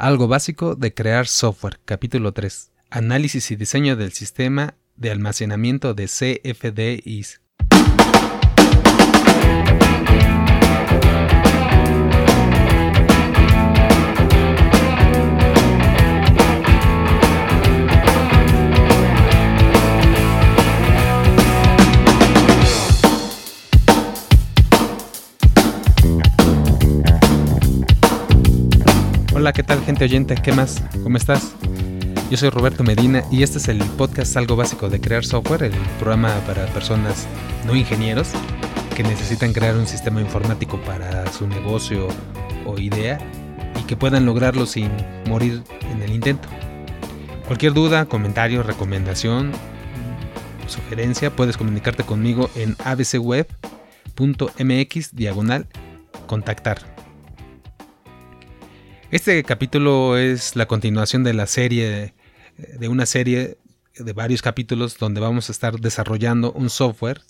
Algo básico de crear software, capítulo 3. Análisis y diseño del sistema de almacenamiento de CFDIs. Hola, ¿qué tal gente oyente? ¿Qué más? ¿Cómo estás? Yo soy Roberto Medina y este es el podcast Algo Básico de Crear Software, el programa para personas no ingenieros que necesitan crear un sistema informático para su negocio o idea y que puedan lograrlo sin morir en el intento. Cualquier duda, comentario, recomendación, sugerencia, puedes comunicarte conmigo en abcweb.mx diagonal contactar. Este capítulo es la continuación de la serie, de una serie de varios capítulos donde vamos a estar desarrollando un software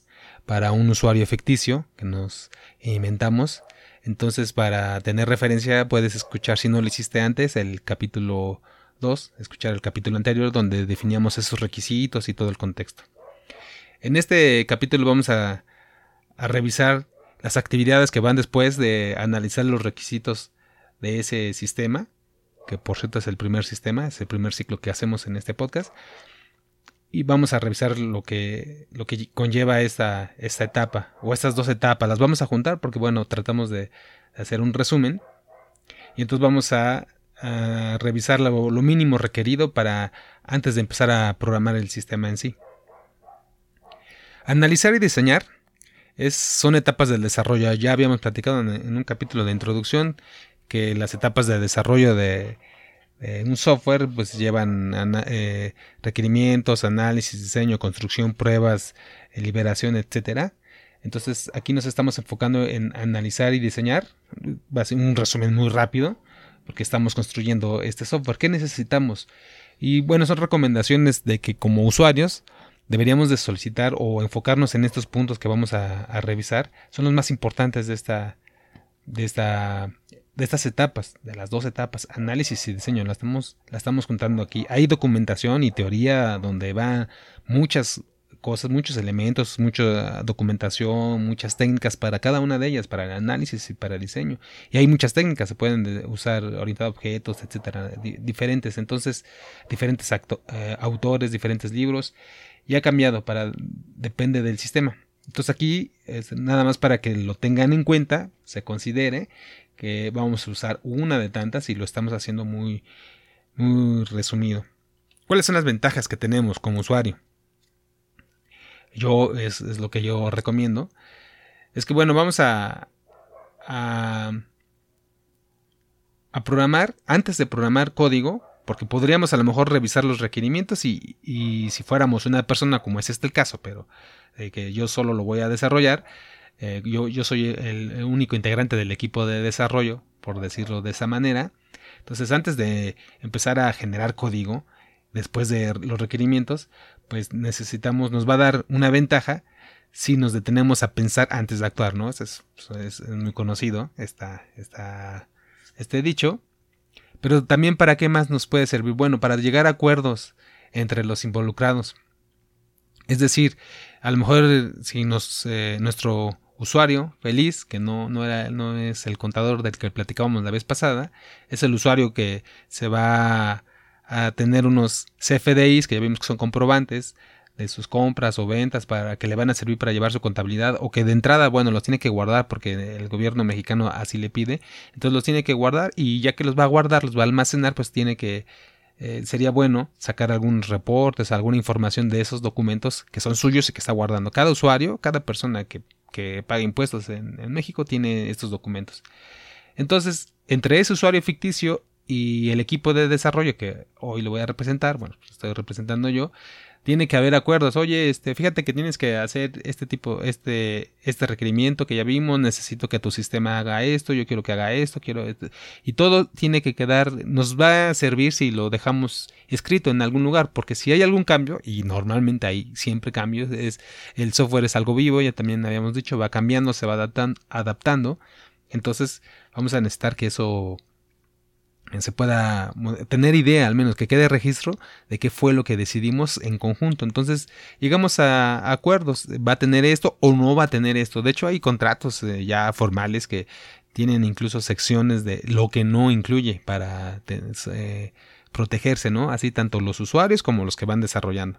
para un usuario ficticio que nos inventamos. Entonces, para tener referencia, puedes escuchar, si no lo hiciste antes, el capítulo 2, escuchar el capítulo anterior donde definíamos esos requisitos y todo el contexto. En este capítulo vamos a, a revisar las actividades que van después de analizar los requisitos de ese sistema, que por cierto es el primer sistema, es el primer ciclo que hacemos en este podcast. Y vamos a revisar lo que, lo que conlleva esta, esta etapa, o estas dos etapas. Las vamos a juntar porque, bueno, tratamos de hacer un resumen. Y entonces vamos a, revisar lo, lo mínimo requerido para antes de empezar a programar el sistema en sí. Analizar y diseñar es, son etapas del desarrollo. Ya habíamos platicado en, un capítulo de introducción que las etapas de desarrollo de, un software pues llevan eh, requerimientos, análisis, diseño, construcción, pruebas, eh, liberación, etcétera. Entonces aquí nos estamos enfocando en analizar y diseñar. Va a ser un resumen muy rápido porque estamos construyendo este software. ¿Qué necesitamos? Y bueno, son recomendaciones de que como usuarios deberíamos de solicitar o enfocarnos en estos puntos que vamos a, a revisar. Son los más importantes de esta, de esta de estas etapas, de las dos etapas, análisis y diseño, la estamos, la estamos contando aquí. Hay documentación y teoría donde van muchas cosas, muchos elementos, mucha documentación, muchas técnicas para cada una de ellas, para el análisis y para el diseño. Y hay muchas técnicas, se pueden usar orientado a objetos, etcétera, diferentes. Entonces, diferentes eh, autores, diferentes libros. Y ha cambiado para, depende del sistema. Entonces aquí es nada más para que lo tengan en cuenta, se considere que vamos a usar una de tantas y lo estamos haciendo muy, muy resumido. ¿Cuáles son las ventajas que tenemos como usuario? Yo, es, lo que yo recomiendo. Es que, bueno, vamos a, a, programar, antes de programar código, porque podríamos a lo mejor revisar los requerimientos y, y si fuéramos una persona, como es este el caso, pero eh, que yo solo lo voy a desarrollar, eh, yo, yo, soy el, único integrante del equipo de desarrollo, por decirlo de esa manera. Entonces, antes de empezar a generar código, después de los requerimientos, pues necesitamos, nos va a dar una ventaja si nos detenemos a pensar antes de actuar, ¿no? es, es muy conocido esta, esta, este dicho. Pero también para qué más nos puede servir? Bueno, para llegar a acuerdos entre los involucrados. Es decir, a lo mejor si nos, eh, nuestro usuario feliz, que no, no, era, no es el contador del que platicábamos la vez pasada, es el usuario que se va a tener unos CFDIs, que ya vimos que son comprobantes de sus compras o ventas para que le van a servir para llevar su contabilidad o que de entrada, bueno, los tiene que guardar porque el gobierno mexicano así le pide, entonces los tiene que guardar y ya que los va a guardar, los va a almacenar, pues tiene que eh, sería bueno sacar algunos reportes, alguna información de esos documentos que son suyos y que está guardando. Cada usuario, cada persona que que paga impuestos en, México tiene estos documentos. Entonces, entre ese usuario ficticio y el equipo de desarrollo que hoy lo voy a representar, bueno, pues estoy representando yo, tiene que haber acuerdos. Oye, este, fíjate que tienes que hacer este tipo, este, este requerimiento que ya vimos, necesito que tu sistema haga esto, yo quiero que haga esto, quiero y todo tiene que quedar, nos va a servir si lo dejamos escrito en algún lugar, porque si hay algún cambio, y normalmente hay siempre cambios, es, el software es algo vivo, ya también habíamos dicho, va cambiando, se va adaptando, entonces vamos a necesitar que eso se pueda tener idea, al menos que quede registro de qué fue lo que decidimos en conjunto. Entonces, llegamos a, acuerdos, va a tener esto o no va a tener esto. De hecho, hay contratos eh, ya formales que tienen incluso secciones de lo que no incluye para eh, protegerse, ¿no? Así tanto los usuarios como los que van desarrollando.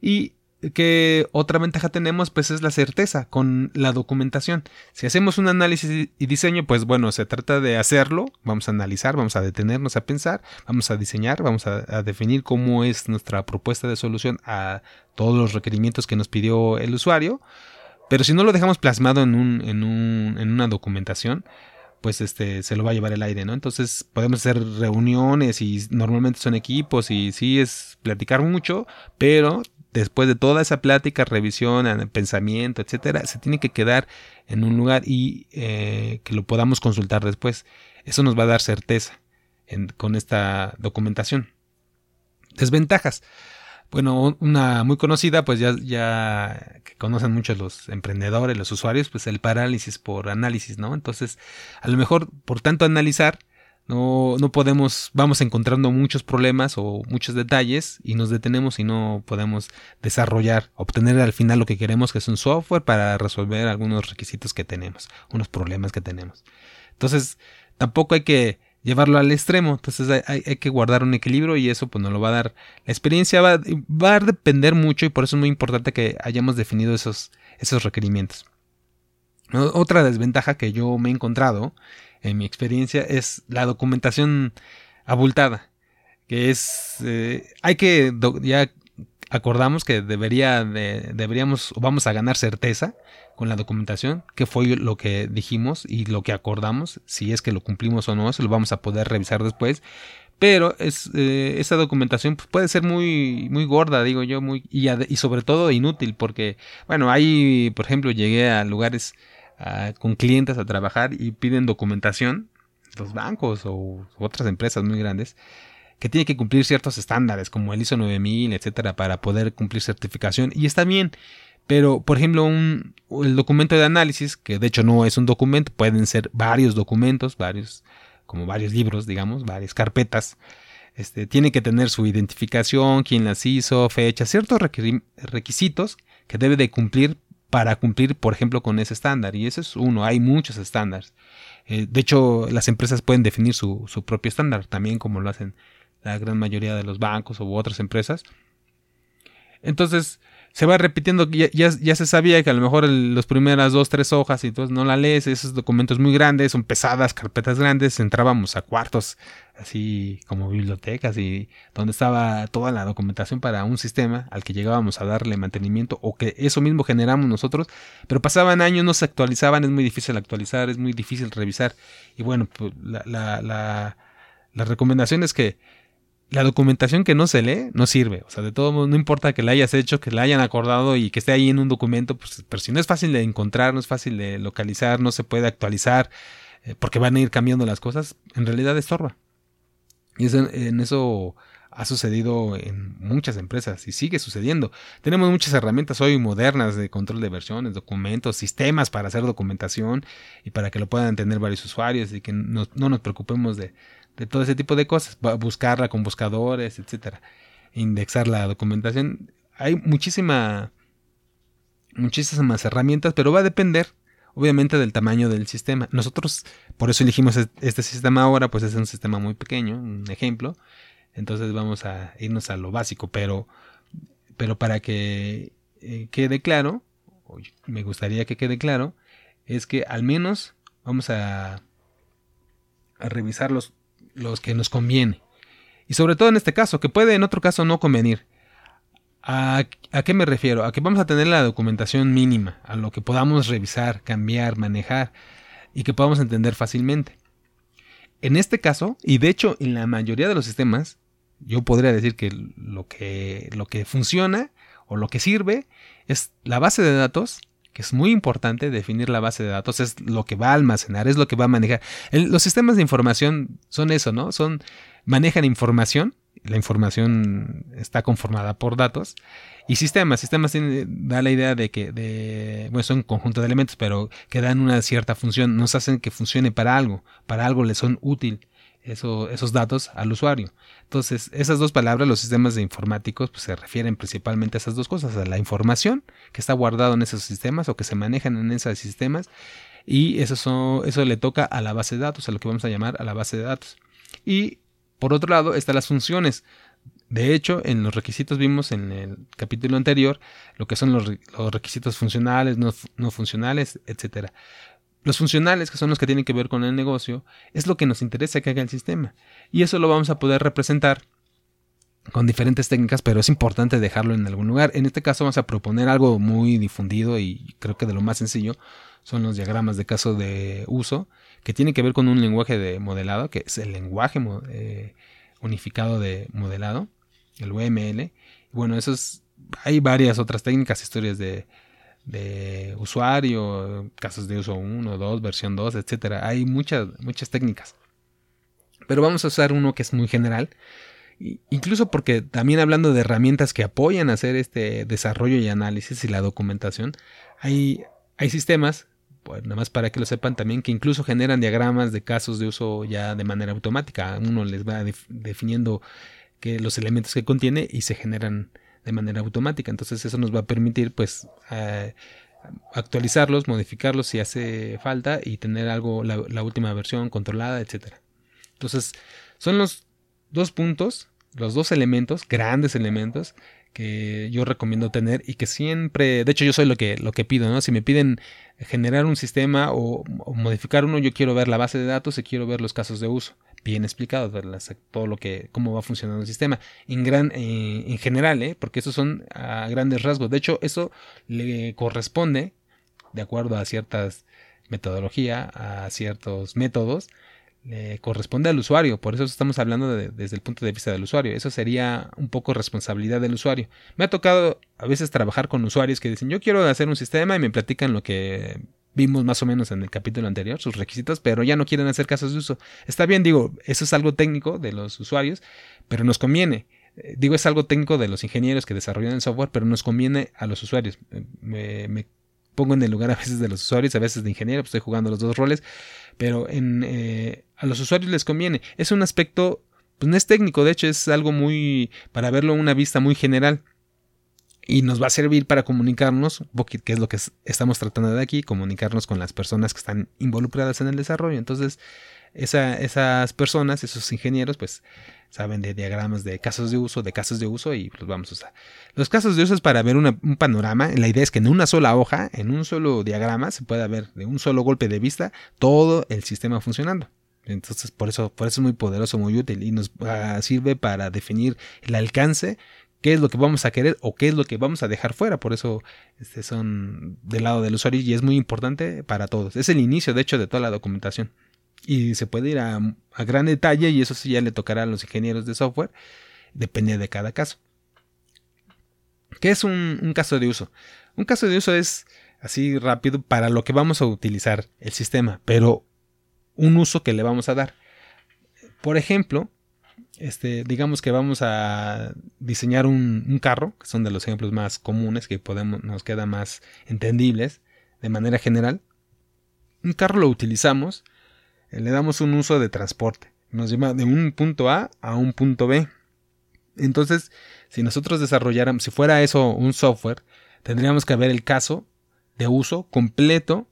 Y que otra ventaja tenemos pues es la certeza con la documentación. Si hacemos un análisis y diseño, pues bueno, se trata de hacerlo, vamos a analizar, vamos a detenernos a pensar, vamos a diseñar, vamos a, definir cómo es nuestra propuesta de solución a todos los requerimientos que nos pidió el usuario. Pero si no lo dejamos plasmado en, un, en, un, en una documentación, pues este se lo va a llevar el aire, ¿no? Entonces podemos hacer reuniones y normalmente son equipos y sí es platicar mucho, pero después de toda esa plática, revisión, pensamiento, etcétera, se tiene que quedar en un lugar y eh, que lo podamos consultar después. Eso nos va a dar certeza con esta documentación. Desventajas. Bueno, una muy conocida, pues ya, ya que conocen muchos los emprendedores, los usuarios, pues el parálisis por análisis, ¿no? Entonces, a lo mejor por tanto analizar, no, no podemos, vamos encontrando muchos problemas o muchos detalles y nos detenemos y no podemos desarrollar, obtener al final lo que queremos, que es un software para resolver algunos requisitos que tenemos, unos problemas que tenemos. Entonces, tampoco hay que llevarlo al extremo, entonces hay, que guardar un equilibrio y eso pues nos lo va a dar. La experiencia va, va a depender mucho y por eso es muy importante que hayamos definido esos, esos requerimientos. Otra desventaja que yo me he encontrado en mi experiencia, es la documentación abultada, que es, eh, hay que, ya acordamos que debería de, deberíamos, vamos a ganar certeza con la documentación, que fue lo que dijimos y lo que acordamos, si es que lo cumplimos o no, se lo vamos a poder revisar después, pero es, eh, esa documentación pues, puede ser muy, muy gorda, digo yo, muy, y, y sobre todo inútil, porque, bueno, ahí, por ejemplo, llegué a lugares con clientes a trabajar y piden documentación, los bancos o otras empresas muy grandes, que tienen que cumplir ciertos estándares como el ISO 9000, etcétera, para poder cumplir certificación. Y está bien, pero por ejemplo, un, el documento de análisis, que de hecho no es un documento, pueden ser varios documentos, varios, como varios libros, digamos, varias carpetas. Este, tiene que tener su identificación, quién las hizo, fecha, ciertos requisitos que debe de cumplir para cumplir, por ejemplo, con ese estándar. Y ese es uno, hay muchos estándares. Eh, de hecho, las empresas pueden definir su, su, propio estándar, también como lo hacen la gran mayoría de los bancos u otras empresas. Entonces, se va repitiendo, ya, ya, se sabía que a lo mejor las primeras dos, tres hojas y entonces no la lees, esos documentos muy grandes, son pesadas, carpetas grandes, entrábamos a cuartos así como bibliotecas y donde estaba toda la documentación para un sistema al que llegábamos a darle mantenimiento o que eso mismo generamos nosotros, pero pasaban años, no se actualizaban, es muy difícil actualizar, es muy difícil revisar y bueno, pues la, la, la, la recomendación es que la documentación que no se lee no sirve. O sea, de todo modo, no importa que la hayas hecho, que la hayan acordado y que esté ahí en un documento, pues, pero si no es fácil de encontrar, no es fácil de localizar, no se puede actualizar, eh, porque van a ir cambiando las cosas, en realidad estorba. Y en eso ha sucedido en muchas empresas y sigue sucediendo. Tenemos muchas herramientas hoy modernas de control de versiones, documentos, sistemas para hacer documentación y para que lo puedan tener varios usuarios y que no nos preocupemos de, de todo ese tipo de cosas, buscarla con buscadores, etcétera, indexar la documentación. Hay muchísima, muchísimas herramientas, pero va a depender, obviamente, del tamaño del sistema. Nosotros, por eso elegimos este sistema ahora, pues es un sistema muy pequeño, un ejemplo. Entonces vamos a irnos a lo básico, pero, pero para que eh, quede claro, me gustaría que quede claro, es que al menos vamos a, a revisar los, los que nos conviene. Y sobre todo en este caso, que puede en otro caso no convenir. ¿A, ¿A, qué me refiero? A que vamos a tener la documentación mínima, a lo que podamos revisar, cambiar, manejar y que podamos entender fácilmente. En este caso, y de hecho en la mayoría de los sistemas, yo podría decir que lo que, lo que funciona o lo que sirve es la base de datos que es muy importante definir la base de datos, es lo que va a almacenar, es lo que va a manejar. los sistemas de información son eso, ¿no? Son, manejan información, la información está conformada por datos, y sistemas, sistemas da la idea de que, de, bueno, son un conjunto de elementos, pero que dan una cierta función, nos hacen que funcione para algo, para algo les son útil. esos datos al usuario. Entonces, esas dos palabras, los sistemas de informáticos, pues, se refieren principalmente a esas dos cosas, a la información que está guardada en esos sistemas o que se manejan en esos sistemas, y eso, eso le toca a la base de datos, a lo que vamos a llamar a la base de datos. Y por otro lado, están las funciones. De hecho, en los requisitos vimos en el capítulo anterior lo que son los, requisitos funcionales, no, no funcionales, etcétera. Los funcionales, que son los que tienen que ver con el negocio, es lo que nos interesa que haga el sistema. Y eso lo vamos a poder representar con diferentes técnicas, pero es importante dejarlo en algún lugar. En este caso vamos a proponer algo muy difundido y creo que de lo más sencillo son los diagramas de caso de uso, que tiene que ver con un lenguaje de modelado, que es el lenguaje eh, unificado de modelado, el UML. Bueno, eso hay varias otras técnicas, historias de usuario, casos de uso 1, 2, versión 2, etcétera. Hay muchas, muchas técnicas. Pero vamos a usar uno que es muy general. Incluso porque también hablando de herramientas que apoyan hacer este desarrollo y análisis y la documentación, hay, hay sistemas, pues nada más para que lo sepan también, que incluso generan diagramas de casos de uso ya de manera automática. Uno les va definiendo que los elementos que contiene y se generan de manera automática. Entonces eso nos va a permitir pues eh, actualizarlos, modificarlos si hace falta y tener algo, la, última versión controlada, etcétera. Entonces son los dos puntos, los dos elementos, grandes elementos que yo recomiendo tener y que siempre, de hecho yo soy lo que, lo que pido, ¿no? Si me piden generar un sistema o, modificar uno, yo quiero ver la base de datos y quiero ver los casos de uso bien explicado todo lo que cómo va funcionando el sistema en gran eh, en general ¿eh? porque esos son a grandes rasgos de hecho eso le corresponde de acuerdo a ciertas metodología a ciertos métodos le corresponde al usuario por eso estamos hablando desde el punto de vista del usuario eso sería un poco responsabilidad del usuario me ha tocado a veces trabajar con usuarios que dicen yo quiero hacer un sistema y me platican lo que vimos más o menos en el capítulo anterior, sus requisitos, pero ya no quieren hacer casos de uso. Está bien, digo, eso es algo técnico de los usuarios, pero nos conviene. Eh, digo, es algo técnico de los ingenieros que desarrollan el software, pero nos conviene a los usuarios. Me, pongo en el lugar a veces de los usuarios, a veces de ingeniero, pues estoy jugando los dos roles, pero en, eh, a los usuarios les conviene. Es un aspecto, pues no es técnico, de hecho es algo muy, para verlo una vista muy general y nos va a servir para comunicarnos, que es lo que estamos tratando de aquí, comunicarnos con las personas que están involucradas en el desarrollo. Entonces, esas personas, esos ingenieros, pues saben de diagramas de casos de uso, de casos de uso y los vamos a usar. Los casos de uso es para ver un panorama. La idea es que en una sola hoja, en un solo diagrama, se pueda ver de un solo golpe de vista todo el sistema funcionando. Entonces, por eso, por eso es muy poderoso, muy útil y nos ah, sirve para definir el alcance qué es lo que vamos a querer o qué es lo que vamos a dejar fuera. Por eso este, son del lado del usuario y es muy importante para todos. Es el inicio, de hecho, de toda la documentación. Y se puede ir a, gran detalle y eso sí ya le tocará a los ingenieros de software. Depende de cada caso. ¿Qué es un, un caso de uso? Un caso de uso es así rápido para lo que vamos a utilizar el sistema, pero un uso que le vamos a dar. Por ejemplo, este, digamos que vamos a diseñar un, carro, que son de los ejemplos más comunes que podemos, nos queda más entendibles de manera general. Un carro lo utilizamos, eh, le damos un uso de transporte, nos lleva de un punto A a un punto B. Entonces, si nosotros desarrolláramos, si fuera eso un software, tendríamos que ver el caso de uso completo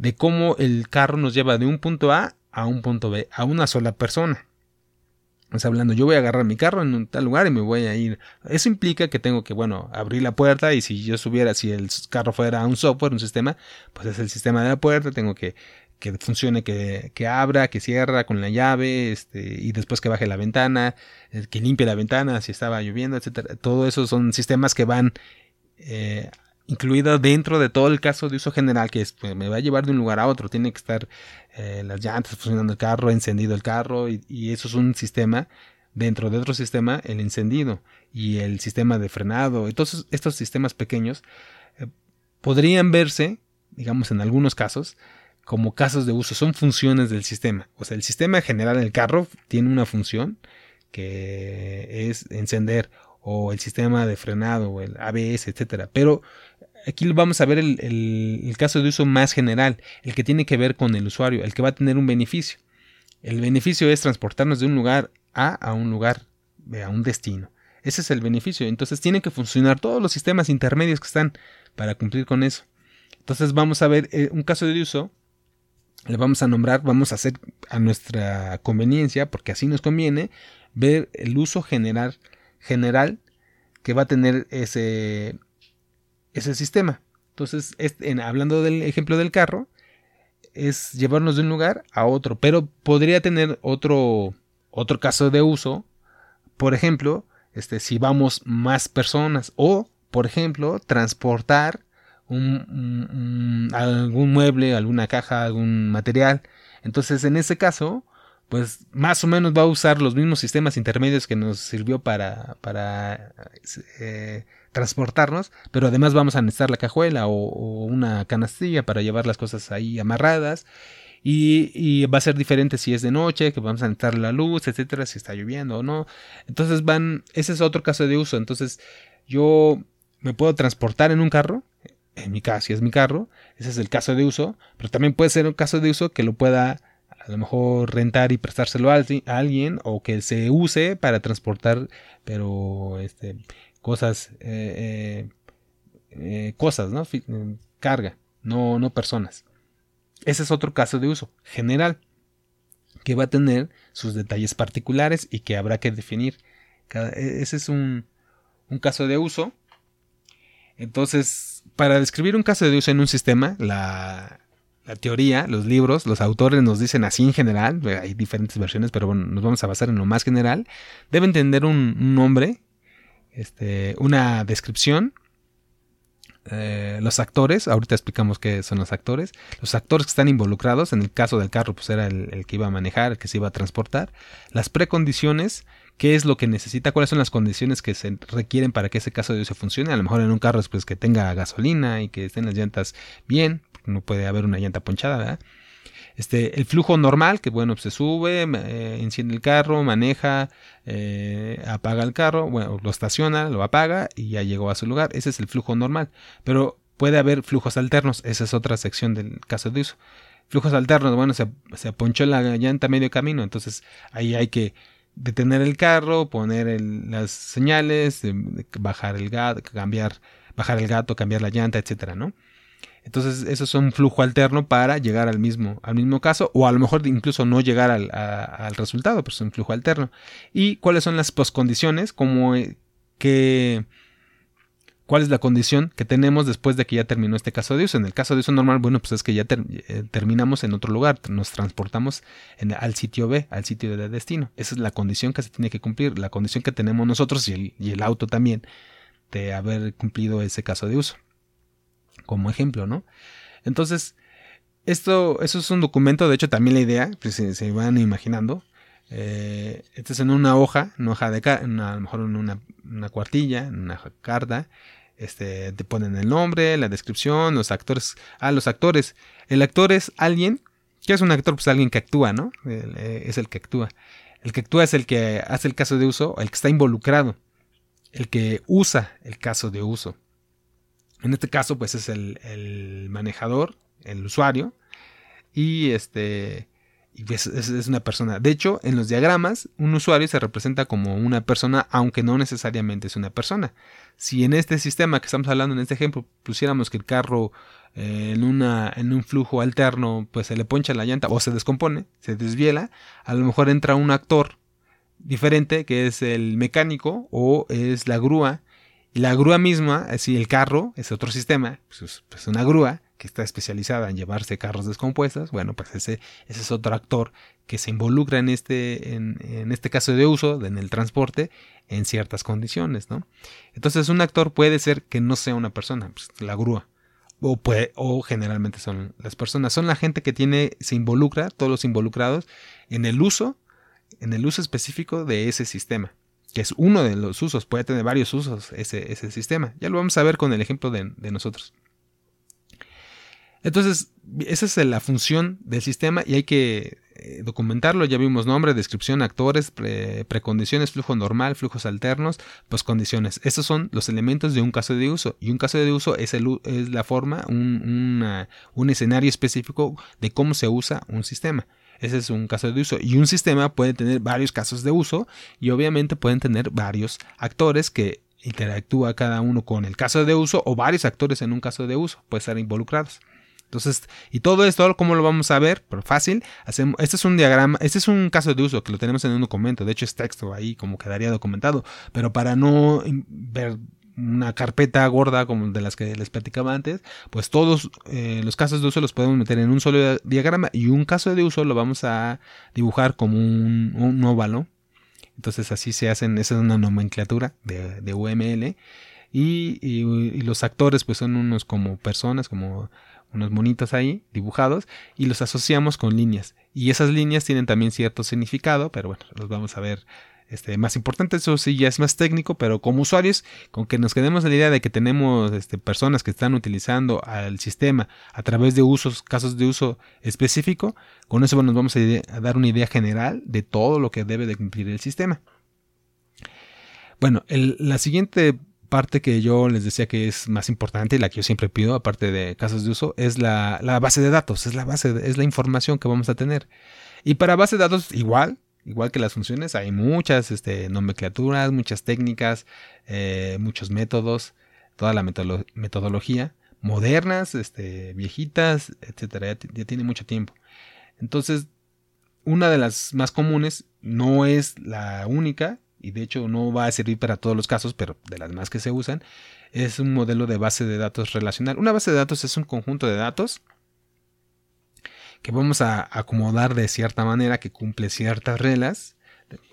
de cómo el carro nos lleva de un punto A a un punto B a una sola persona. Estamos hablando, yo voy a agarrar mi carro en un tal lugar y me voy a ir. Eso implica que tengo que, bueno, abrir la puerta y si yo subiera, si el carro fuera un software, un sistema, pues es el sistema de la puerta, tengo que que funcione, que, que, abra, que cierra con la llave, este, y después que baje la ventana, eh, que limpie la ventana si estaba lloviendo, etcétera. Todo eso son sistemas que van eh, incluida dentro de todo el caso de uso general, que es, pues, me va a llevar de un lugar a otro, tiene que estar eh, las llantas funcionando el carro, encendido el carro, y, eso es un sistema, dentro de otro sistema, el encendido y el sistema de frenado, y todos estos sistemas pequeños eh, podrían verse, digamos en algunos casos, como casos de uso, son funciones del sistema. O sea, el sistema general del carro tiene una función que es encender o el sistema de frenado o el ABS, etcétera. Pero aquí vamos a ver el, caso de uso más general, el que tiene que ver con el usuario, el que va a tener un beneficio. El beneficio es transportarnos de un lugar A a un lugar a un destino. Ese es el beneficio. Entonces tienen que funcionar todos los sistemas intermedios que están para cumplir con eso. Entonces vamos a ver eh, un caso de uso. Le vamos a nombrar, vamos a hacer a nuestra conveniencia, porque así nos conviene, ver el uso general, general que va a tener ese, ese sistema. Entonces, en, hablando del ejemplo del carro, es llevarnos de un lugar a otro, pero podría tener otro, otro caso de uso, por ejemplo, este, si vamos más personas o, por ejemplo, transportar algún mueble, alguna caja, algún material. Entonces, en ese caso, pues más o menos va a usar los mismos sistemas intermedios que nos sirvió para, para eh, transportarnos, pero además vamos a necesitar la cajuela o, una canastilla para llevar las cosas ahí amarradas. Y, va a ser diferente si es de noche, que vamos a necesitar la luz, etcétera, si está lloviendo o no. Entonces van, ese es otro caso de uso. Entonces yo me puedo transportar en un carro, en mi caso, si es mi carro, ese es el caso de uso, pero también puede ser un caso de uso que lo pueda a lo mejor rentar y prestárselo a, alguien o que se use para transportar pero este cosas eh, eh, eh, cosas no carga no no personas. Ese es otro caso de uso general que va a tener sus detalles particulares y que habrá que definir. E, ese es un, un caso de uso. Entonces para describir un caso de uso en un sistema la la teoría, los libros, los autores nos dicen así en general, eh, hay diferentes versiones, pero bueno, nos vamos a basar en lo más general, deben tener un, nombre, este, una descripción, eh, los actores, ahorita explicamos qué son los actores, los actores que están involucrados, en el caso del carro, pues era el, que iba a manejar, el que se iba a transportar, las precondiciones, qué es lo que necesita, cuáles son las condiciones que se requieren para que ese caso de uso funcione, a lo mejor en un carro pues que tenga gasolina y que estén las llantas bien, no puede haber una llanta ponchada, ¿verdad? Este, el flujo normal, que bueno, pues, se sube, eh, enciende el carro, maneja, eh, apaga el carro, bueno, lo estaciona, lo apaga y ya llegó a su lugar. Ese es el flujo normal. Pero puede haber flujos alternos, esa es otra sección del caso de uso. Flujos alternos, bueno, se, se ponchó la llanta medio camino, entonces ahí hay que detener el carro, poner las señales, bajar el gato, cambiar, bajar el gato, cambiar la llanta, etcétera, ¿no? Entonces, eso es un flujo alterno para llegar al mismo, al mismo caso, o a lo mejor incluso no llegar al, resultado, pero es un flujo alterno. ¿Y cuáles son las poscondiciones? Como eh, que, ¿Cuál es la condición que tenemos después de que ya terminó este caso de uso? En el caso de uso normal, bueno, pues es que ya eh, terminamos en otro lugar, nos transportamos al sitio B, al sitio de destino. Esa es la condición que se tiene que cumplir, la condición que tenemos nosotros y el auto también de haber cumplido ese caso de uso como ejemplo, ¿no? Entonces, esto, eso es un documento, de hecho también la idea, pues se, van imaginando, eh, este es en una hoja, una hoja de a lo mejor en una, cuartilla, en una carta, este, te ponen el nombre, la descripción, los actores, ah, los actores, el actor es alguien, ¿qué es un actor? Pues alguien que actúa, ¿no? Eh, es el que actúa. El que actúa es el que hace el caso de uso, el que está involucrado, el que usa el caso de uso. En este caso, pues es el, manejador, el usuario, y este pues, es, una persona. De hecho, en los diagramas, un usuario se representa como una persona, aunque no necesariamente es una persona. Si en este sistema que estamos hablando, en este ejemplo, pusiéramos que el carro eh, en, una, en un flujo alterno, pues se le poncha la llanta o se descompone, se desviela, a lo mejor entra un actor diferente que es el mecánico o es la grúa y la grúa misma, si el carro es otro sistema, pues es pues una grúa que está especializada en llevarse carros descompuestos, bueno, pues ese, es otro actor que se involucra en este, en, este caso de uso, en el transporte, en ciertas condiciones, ¿no? Entonces un actor puede ser que no sea una persona, pues, la grúa, o, puede, o generalmente son las personas, son la gente que tiene, se involucra, todos los involucrados, en el uso, en el uso específico de ese sistema que es uno de los usos, puede tener varios usos ese, ese sistema. Ya lo vamos a ver con el ejemplo de, nosotros. Entonces, esa es la función del sistema y hay que eh, documentarlo. Ya vimos nombre, descripción, actores, precondiciones, flujo normal, flujos alternos, poscondiciones. Estos son los elementos de un caso de uso. Y un caso de uso es, el, es la forma, un, un escenario específico de cómo se usa un sistema. Ese es un caso de uso. Y un sistema puede tener varios casos de uso y obviamente pueden tener varios actores que interactúa cada uno con el caso de uso o varios actores en un caso de uso, pueden estar involucrados. Entonces, y todo esto, ¿cómo lo vamos a ver? Pero fácil. Hacemos, este es un diagrama, este es un caso de uso que lo tenemos en un documento. De hecho, es texto ahí, como quedaría documentado. Pero para no ver una carpeta gorda como de las que les platicaba antes, pues todos eh, los casos de uso los podemos meter en un solo diagrama y un caso de uso lo vamos a dibujar como un, un óvalo. Entonces así se hacen, esa es una nomenclatura de, de UML. Y, y, los actores pues son unos como personas, como unos monitos ahí dibujados y los asociamos con líneas. Y esas líneas tienen también cierto significado, pero bueno, los vamos a ver este, más importante, eso sí ya es más técnico, pero como usuarios, con que nos quedemos la idea de que tenemos este, personas que están utilizando al sistema a través de usos, casos de uso específico, con eso nos vamos a, dar una idea general de todo lo que debe de cumplir el sistema. Bueno, la siguiente parte que yo les decía que es más importante y la que yo siempre pido, aparte de casos de uso, es la, base de datos, es la base, es la información que vamos a tener. Y para base de datos, igual, igual que las funciones, hay muchas este, nomenclaturas, muchas técnicas, eh, muchos métodos, toda la metodología, modernas, este, viejitas, etcétera, ya tiene mucho tiempo. Entonces, una de las más comunes, no es la única, y de hecho no va a servir para todos los casos, pero de las más que se usan, es un modelo de base de datos relacional. Una base de datos es un conjunto de datos que vamos a acomodar de cierta manera que cumple ciertas reglas.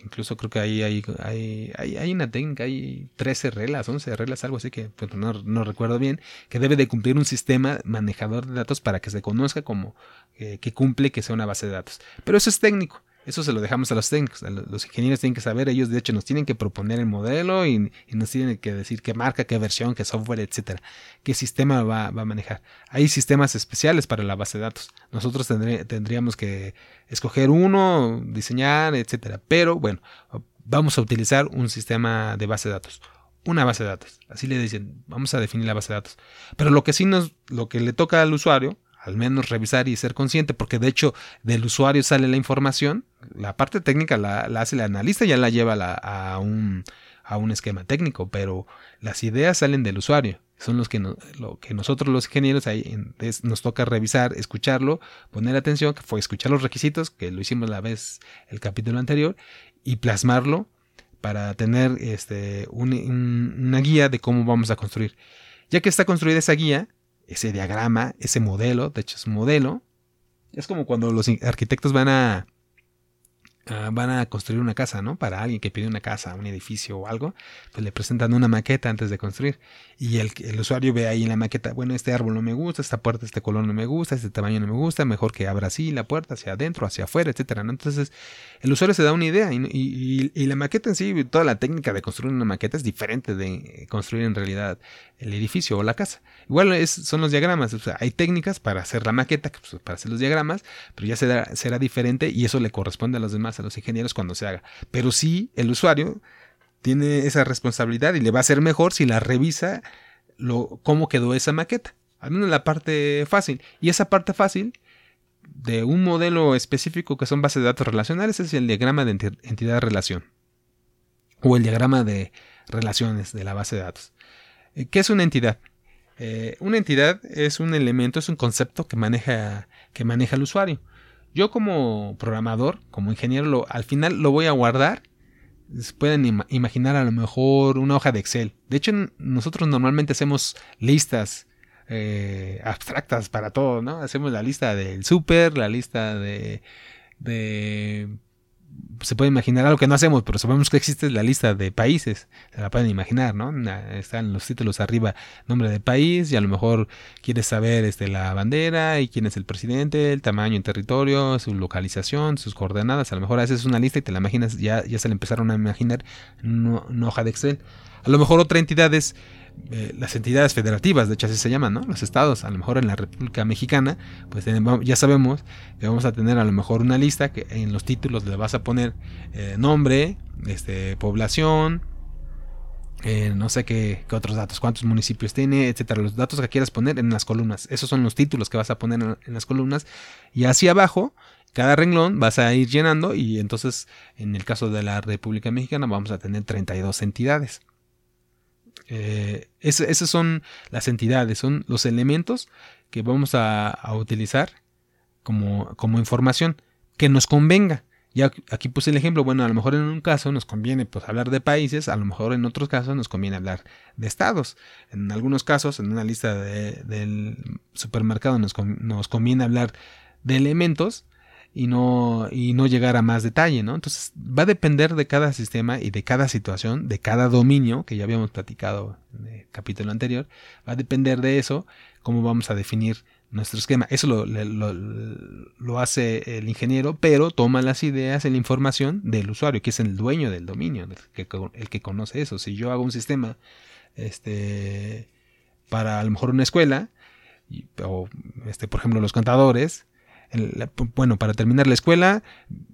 Incluso creo que ahí hay, hay, hay, una técnica, hay 13 reglas, 11 reglas, algo así que pues, no, no, recuerdo bien, que debe de cumplir un sistema manejador de datos para que se conozca como eh, que cumple que sea una base de datos. Pero eso es técnico. Eso se lo dejamos a los técnicos, los ingenieros tienen que saber, ellos de hecho nos tienen que proponer el modelo y, nos tienen que decir qué marca, qué versión, qué software, etcétera, qué sistema va, a manejar. Hay sistemas especiales para la base de datos. Nosotros tendríamos que escoger uno, diseñar, etcétera. Pero bueno, vamos a utilizar un sistema de base de datos una base de datos. Así le dicen, vamos a definir la base de datos. Pero lo que sí nos, lo que le toca al usuario al menos revisar y ser consciente, porque de hecho del usuario sale la información, la parte técnica la, hace el analista y ya la lleva a, un, a un esquema técnico, pero las ideas salen del usuario, son los que, nosotros los ingenieros ahí nos toca revisar, escucharlo, poner atención, que fue escuchar los requisitos, que lo hicimos la vez el capítulo anterior, y plasmarlo para tener este, una guía de cómo vamos a construir. Ya que está construida esa guía, ese diagrama, ese modelo, de hecho es un modelo. Es como cuando los arquitectos van a van a construir una casa, ¿no? Para alguien que pide una casa, un edificio o algo, pues le presentan una maqueta antes de construir. Y el, el, usuario ve ahí en la maqueta, bueno, este árbol no me gusta, esta puerta, este color no me gusta, este tamaño no me gusta, mejor que abra así la puerta hacia adentro, hacia afuera, etcétera, ¿no? Entonces, el usuario se da una idea y, y, y, la maqueta en sí, toda la técnica de construir una maqueta es diferente de construir en realidad el edificio o la casa. Igual es, son los diagramas, o sea, hay técnicas para hacer la maqueta, pues, para hacer los diagramas, pero ya será, será diferente y eso le corresponde a los demás a los ingenieros cuando se haga. Pero sí, el usuario tiene esa responsabilidad y le va a ser mejor si la revisa lo, cómo quedó esa maqueta. Al menos la parte fácil. Y esa parte fácil de un modelo específico que son bases de datos relacionales es el diagrama de entidad-relación. O el diagrama de relaciones de la base de datos. Eh, ¿Qué es una entidad? Eh, una entidad es un elemento, es un concepto que maneja, que maneja el usuario. Yo como programador, como ingeniero, al final lo voy a guardar. Pueden imaginar a lo mejor una hoja de Excel. De hecho, nosotros normalmente hacemos listas eh, abstractas para todo, ¿no? Hacemos la lista del súper, la lista de, de se puede imaginar algo que no hacemos, pero sabemos que existe la lista de países, se la pueden imaginar, ¿no? Están los títulos arriba, nombre del país, y a lo mejor quieres saber este, la bandera y quién es el presidente, el tamaño en territorio, su localización, sus coordenadas, a lo mejor haces una lista y te la imaginas, ya, ya se la empezaron a imaginar una hoja de Excel. A lo mejor otra entidad es eh, las entidades federativas, de hecho así se llaman. Los estados, a lo mejor en la República Mexicana, pues ya sabemos que vamos a tener a lo mejor una lista que en los títulos le vas a poner eh, nombre, este, población, eh, no sé qué, otros datos, cuántos municipios tiene, etcétera, los datos que quieras poner en las columnas. Esos son los títulos que vas a poner en, las columnas. Y hacia abajo, cada renglón vas a ir llenando y entonces en el caso de la República Mexicana vamos a tener 32 entidades. Eh, esas son las entidades, son los elementos que vamos a, utilizar como, como, información que nos convenga. Ya aquí puse el ejemplo, bueno, a lo mejor en un caso nos conviene pues, hablar de países, a lo mejor en otros casos nos conviene hablar de estados. En algunos casos, en una lista del supermercado nos, nos conviene hablar de elementos y no, y no llegar a más detalle, ¿no? Entonces va a depender de cada sistema y de cada situación, de cada dominio, que ya habíamos platicado en el capítulo anterior, va a depender de eso cómo vamos a definir nuestro esquema. Eso lo, lo, hace el ingeniero, pero toma las ideas y la información del usuario, que es el dueño del dominio, el que, el que conoce eso. Si yo hago un sistema este, para a lo mejor una escuela, o este, por ejemplo los contadores, bueno, para terminar la escuela,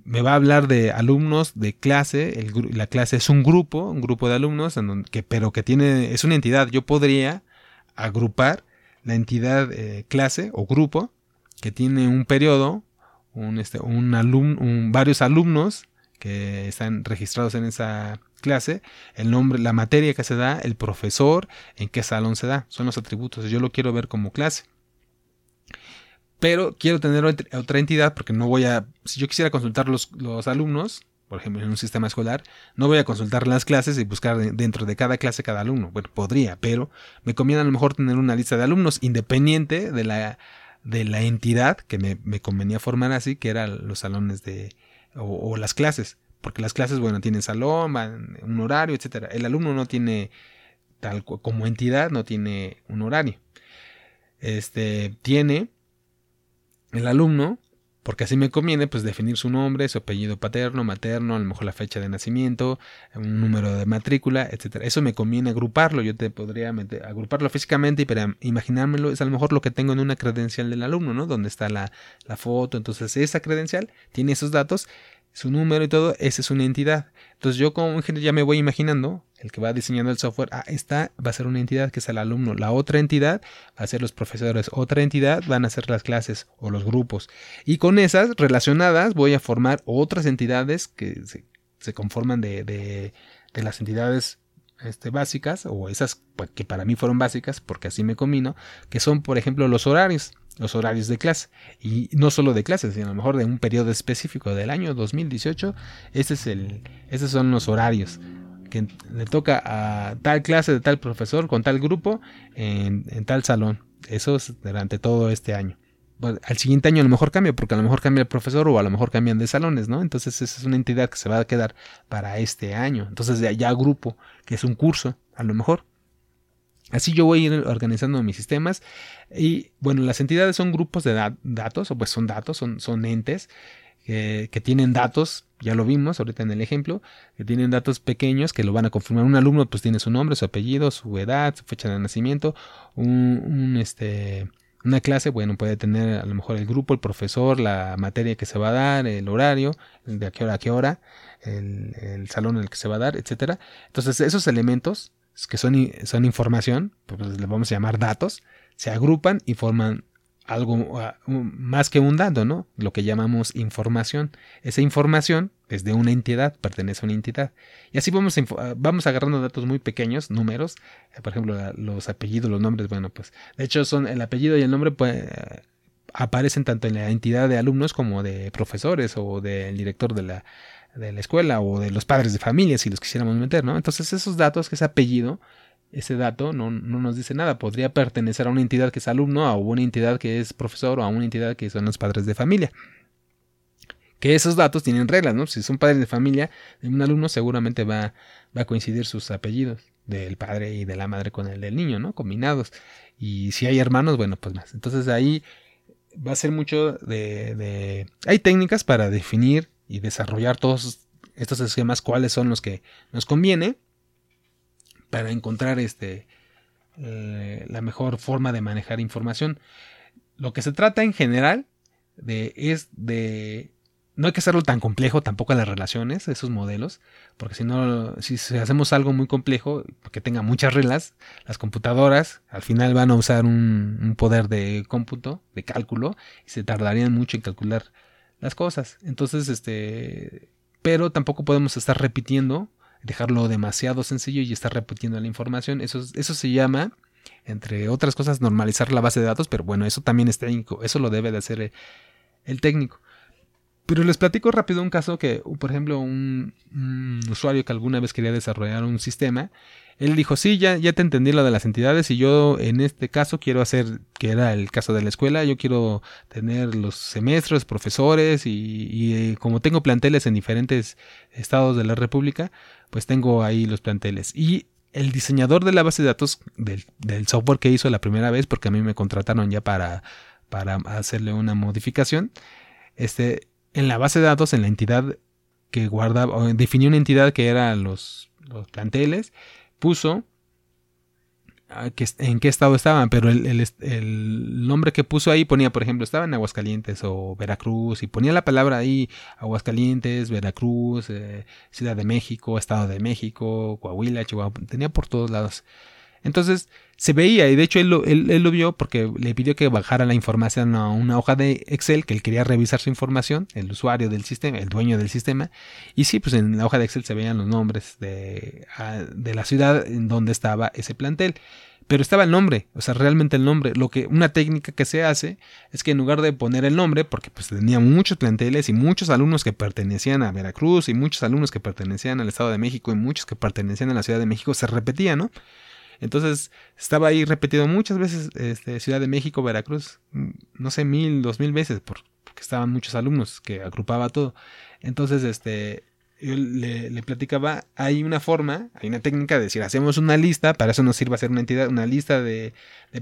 me va a hablar de alumnos de clase. la clase es un grupo, un grupo de alumnos, que, pero que tiene, es una entidad. Yo podría agrupar la entidad eh, clase o grupo que tiene un periodo, este, un, varios alumnos que están registrados en esa clase, el nombre, la materia que se da, el profesor, en qué salón se da, son los atributos. Yo lo quiero ver como clase pero quiero tener otra entidad porque no voy a, si yo quisiera consultar los, los alumnos, por ejemplo, en un sistema escolar, no voy a consultar las clases y buscar dentro de cada clase cada alumno. Bueno, podría, pero me conviene a lo mejor tener una lista de alumnos independiente de la, de la entidad que me, convenía formar así, que eran los salones de, o, las clases. Porque las clases, bueno, tienen salón, un horario, etcétera. El alumno no tiene, tal como entidad, no tiene un horario. Este, tiene el alumno, porque así me conviene, pues definir su nombre, su apellido paterno, materno, a lo mejor la fecha de nacimiento, un número de matrícula, etcétera. Eso me conviene agruparlo. Yo te podría agruparlo físicamente y para imaginármelo es a lo mejor lo que tengo en una credencial del alumno, ¿no? Donde está la, la foto. Entonces, esa credencial tiene esos datos su número y todo, esa es una entidad. Entonces yo como ingeniero ya me voy imaginando, el que va diseñando el software, ah, esta va a ser una entidad que es el alumno, la otra entidad va a ser los profesores, otra entidad van a ser las clases o los grupos. Y con esas relacionadas voy a formar otras entidades que se, conforman de, de, las entidades este, básicas, o esas pues, que para mí fueron básicas, porque así me combino, que son, por ejemplo, los horarios, los horarios de clase. Y no solo de clases, sino a lo mejor de un periodo específico del año 2018. Ese es el, esos son los horarios que le toca a tal clase de tal profesor con tal grupo en, tal salón. Eso es durante todo este año al siguiente año a lo mejor cambia, porque a lo mejor cambia el profesor o a lo mejor cambian de salones, ¿no? Entonces esa es una entidad que se va a quedar para este año. Entonces allá grupo, que es un curso, a lo mejor. Así yo voy a ir organizando mis sistemas. Y bueno, las entidades son grupos de datos, o pues son datos, son, son entes que, tienen datos, ya lo vimos ahorita en el ejemplo, que tienen datos pequeños que lo van a confirmar. Un alumno pues tiene su nombre, su apellido, su edad, su fecha de nacimiento, un, este una clase, bueno, puede tener a lo mejor el grupo, el profesor, la materia que se va a dar, el horario, de a qué hora a qué hora, el, salón en el que se va a dar, etcétera. Entonces, esos elementos que son, son información, pues les vamos a llamar datos, se agrupan y forman algo ah, más que un dato, ¿no? Lo que llamamos información. Esa información es de una entidad, pertenece a una entidad. Y así vamos, ah, vamos agarrando datos muy pequeños, números, eh, por ejemplo, los apellidos, los nombres, bueno, pues de hecho son el apellido y el nombre pues, aparecen tanto en la entidad de alumnos como de profesores o del director de la, de la escuela o de los padres de familia, si los quisiéramos meter, ¿no? Entonces esos datos, que ese apellido, ese dato no, nos dice nada. Podría pertenecer a una entidad que es alumno, a una entidad que es profesor o a una entidad que son los padres de familia. Que esos datos tienen reglas, ¿no? Si son padres de familia de un alumno, seguramente va, va a coincidir sus apellidos del padre y de la madre con el del niño, ¿no? Combinados. Y si hay hermanos, bueno, pues más. Entonces ahí va a ser mucho de, de... Hay técnicas para definir y desarrollar todos estos esquemas, cuáles son los que nos conviene para encontrar este, eh, la mejor forma de manejar información. Lo que se trata en general de, es de... No hay que hacerlo tan complejo tampoco las relaciones, esos modelos, porque si no, si hacemos algo muy complejo, que tenga muchas reglas, las computadoras al final van a usar un poder de cómputo, de cálculo, y se tardarían mucho en calcular las cosas. Entonces, este, pero tampoco podemos estar repitiendo, dejarlo demasiado sencillo y estar repitiendo la información. Eso, eso se llama, entre otras cosas, normalizar la base de datos, pero bueno, eso también es técnico, eso lo debe de hacer el técnico. Pero les platico rápido un caso que, por ejemplo, un, usuario que alguna vez quería desarrollar un sistema, él dijo, sí, ya, ya te entendí lo de las entidades y yo en este caso quiero hacer, que era el caso de la escuela, yo quiero tener los semestres, profesores y, eh, como tengo planteles en diferentes estados de la República, pues tengo ahí los planteles. Y el diseñador de la base de datos del, software que hizo la primera vez, porque a mí me contrataron ya para, para hacerle una modificación, este, en la base de datos, en la entidad que guardaba, definió una entidad que era los, los planteles, puso ah, en qué estado estaban, pero el, nombre que puso ahí ponía, por ejemplo, estaba en Aguascalientes o Veracruz, y ponía la palabra ahí Aguascalientes, Veracruz, eh, Ciudad de México, Estado de México, Coahuila, Chihuahua, tenía por todos lados. Entonces se veía, y de hecho él lo, vio porque le pidió que bajara la información a una hoja de Excel, que él quería revisar su información, el usuario del sistema, el dueño del sistema. Y sí, pues en la hoja de Excel se veían los nombres de, de la ciudad en donde estaba ese plantel pero estaba el nombre, o sea, realmente el nombre. Lo que una técnica que se hace es que en lugar de poner el nombre, porque pues tenía muchos planteles y muchos alumnos que pertenecían a Veracruz y muchos alumnos que pertenecían al Estado de México y muchos que pertenecían a la Ciudad de México, se repetía, ¿no? Entonces estaba ahí repetido muchas veces este, Ciudad de México, Veracruz, mm, no sé, mil, dos mil veces, porque estaban muchos alumnos que agrupaba todo. Entonces, este, yo le, platicaba, hay una forma, hay una técnica de decir, hacemos una lista, para eso nos sirve hacer una entidad, una lista de,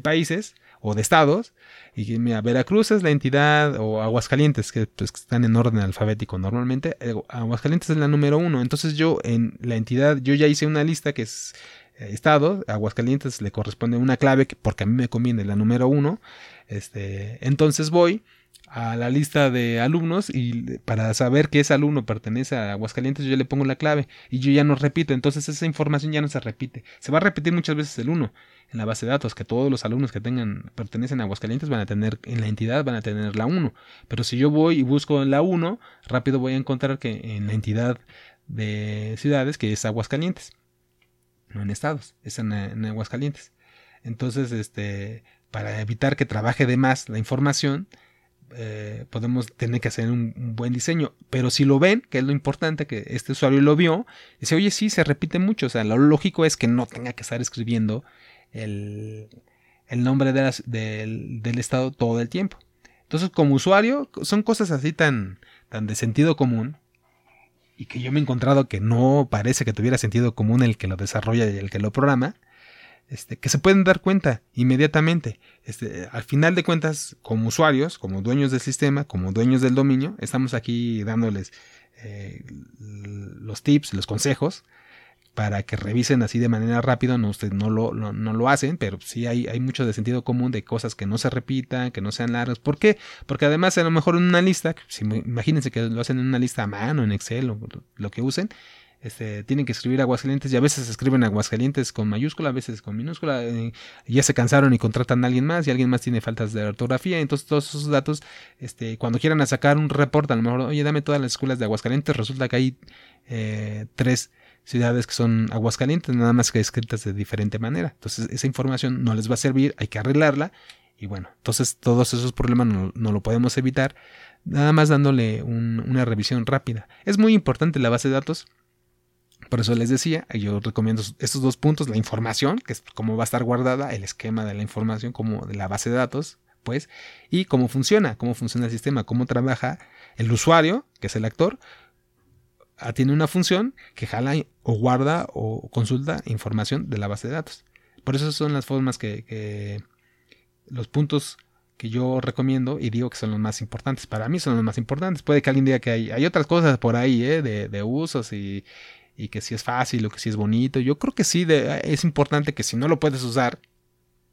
países o de estados, y mira, Veracruz es la entidad, o Aguascalientes, que pues, están en orden alfabético normalmente, eh, Aguascalientes es la número uno, entonces yo en la entidad, yo ya hice una lista que es estado, Aguascalientes le corresponde una clave porque a mí me conviene la número uno. Este, entonces voy a la lista de alumnos y para saber que ese alumno pertenece a Aguascalientes yo le pongo la clave y yo ya no repito, entonces esa información ya no se repite. Se va a repetir muchas veces el 1 en la base de datos, que todos los alumnos que tengan pertenecen a Aguascalientes van a tener en la entidad van a tener la 1, pero si yo voy y busco la 1, rápido voy a encontrar que en la entidad de ciudades que es Aguascalientes no en estados, es en, Aguascalientes. Entonces, este, para evitar que trabaje de más la información, eh, podemos tener que hacer un, buen diseño. Pero si lo ven, que es lo importante, que este usuario lo vio, dice, oye, sí, se repite mucho. O sea, lo lógico es que no tenga que estar escribiendo el, nombre del, del, estado todo el tiempo. Entonces, como usuario, son cosas así tan, tan de sentido común y que yo me he encontrado que no parece que tuviera sentido común el que lo desarrolla y el que lo programa, este, que se pueden dar cuenta inmediatamente. Este, al final de cuentas, como usuarios, como dueños del sistema, como dueños del dominio, estamos aquí dándoles eh, los tips, los consejos para que revisen así de manera rápida, no, ustedes no lo, no, lo hacen, pero sí hay, hay, mucho de sentido común de cosas que no se repitan, que no sean largas. ¿Por qué? Porque además a lo mejor en una lista, si, imagínense que lo hacen en una lista a mano, en Excel o lo que usen, este, tienen que escribir Aguascalientes y a veces escriben Aguascalientes con mayúscula, a veces con minúscula, eh, ya se cansaron y contratan a alguien más y alguien más tiene faltas de ortografía, entonces todos esos datos, este, cuando quieran sacar un reporte, a lo mejor, oye, dame todas las escuelas de Aguascalientes, resulta que hay eh, tres ciudades que son Aguascalientes, nada más que escritas de diferente manera. Entonces esa información no les va a servir, hay que arreglarla y bueno, entonces todos esos problemas no, lo podemos evitar nada más dándole una revisión rápida. Es muy importante la base de datos. Por eso les decía, yo recomiendo estos dos puntos, la información, que es cómo va a estar guardada, el esquema de la información como de la base de datos, pues, y cómo funciona, cómo funciona el sistema, cómo trabaja el usuario, que es el actor, Tiene una función que jala o guarda o consulta información de la base de datos. Por eso son las formas que, los puntos que yo recomiendo y digo que son los más importantes. Para mí son los más importantes. Puede que alguien diga que hay, hay otras cosas por ahí ¿eh? de, usos y, que si es fácil o que si es bonito. Yo creo que sí es importante que si no lo puedes usar,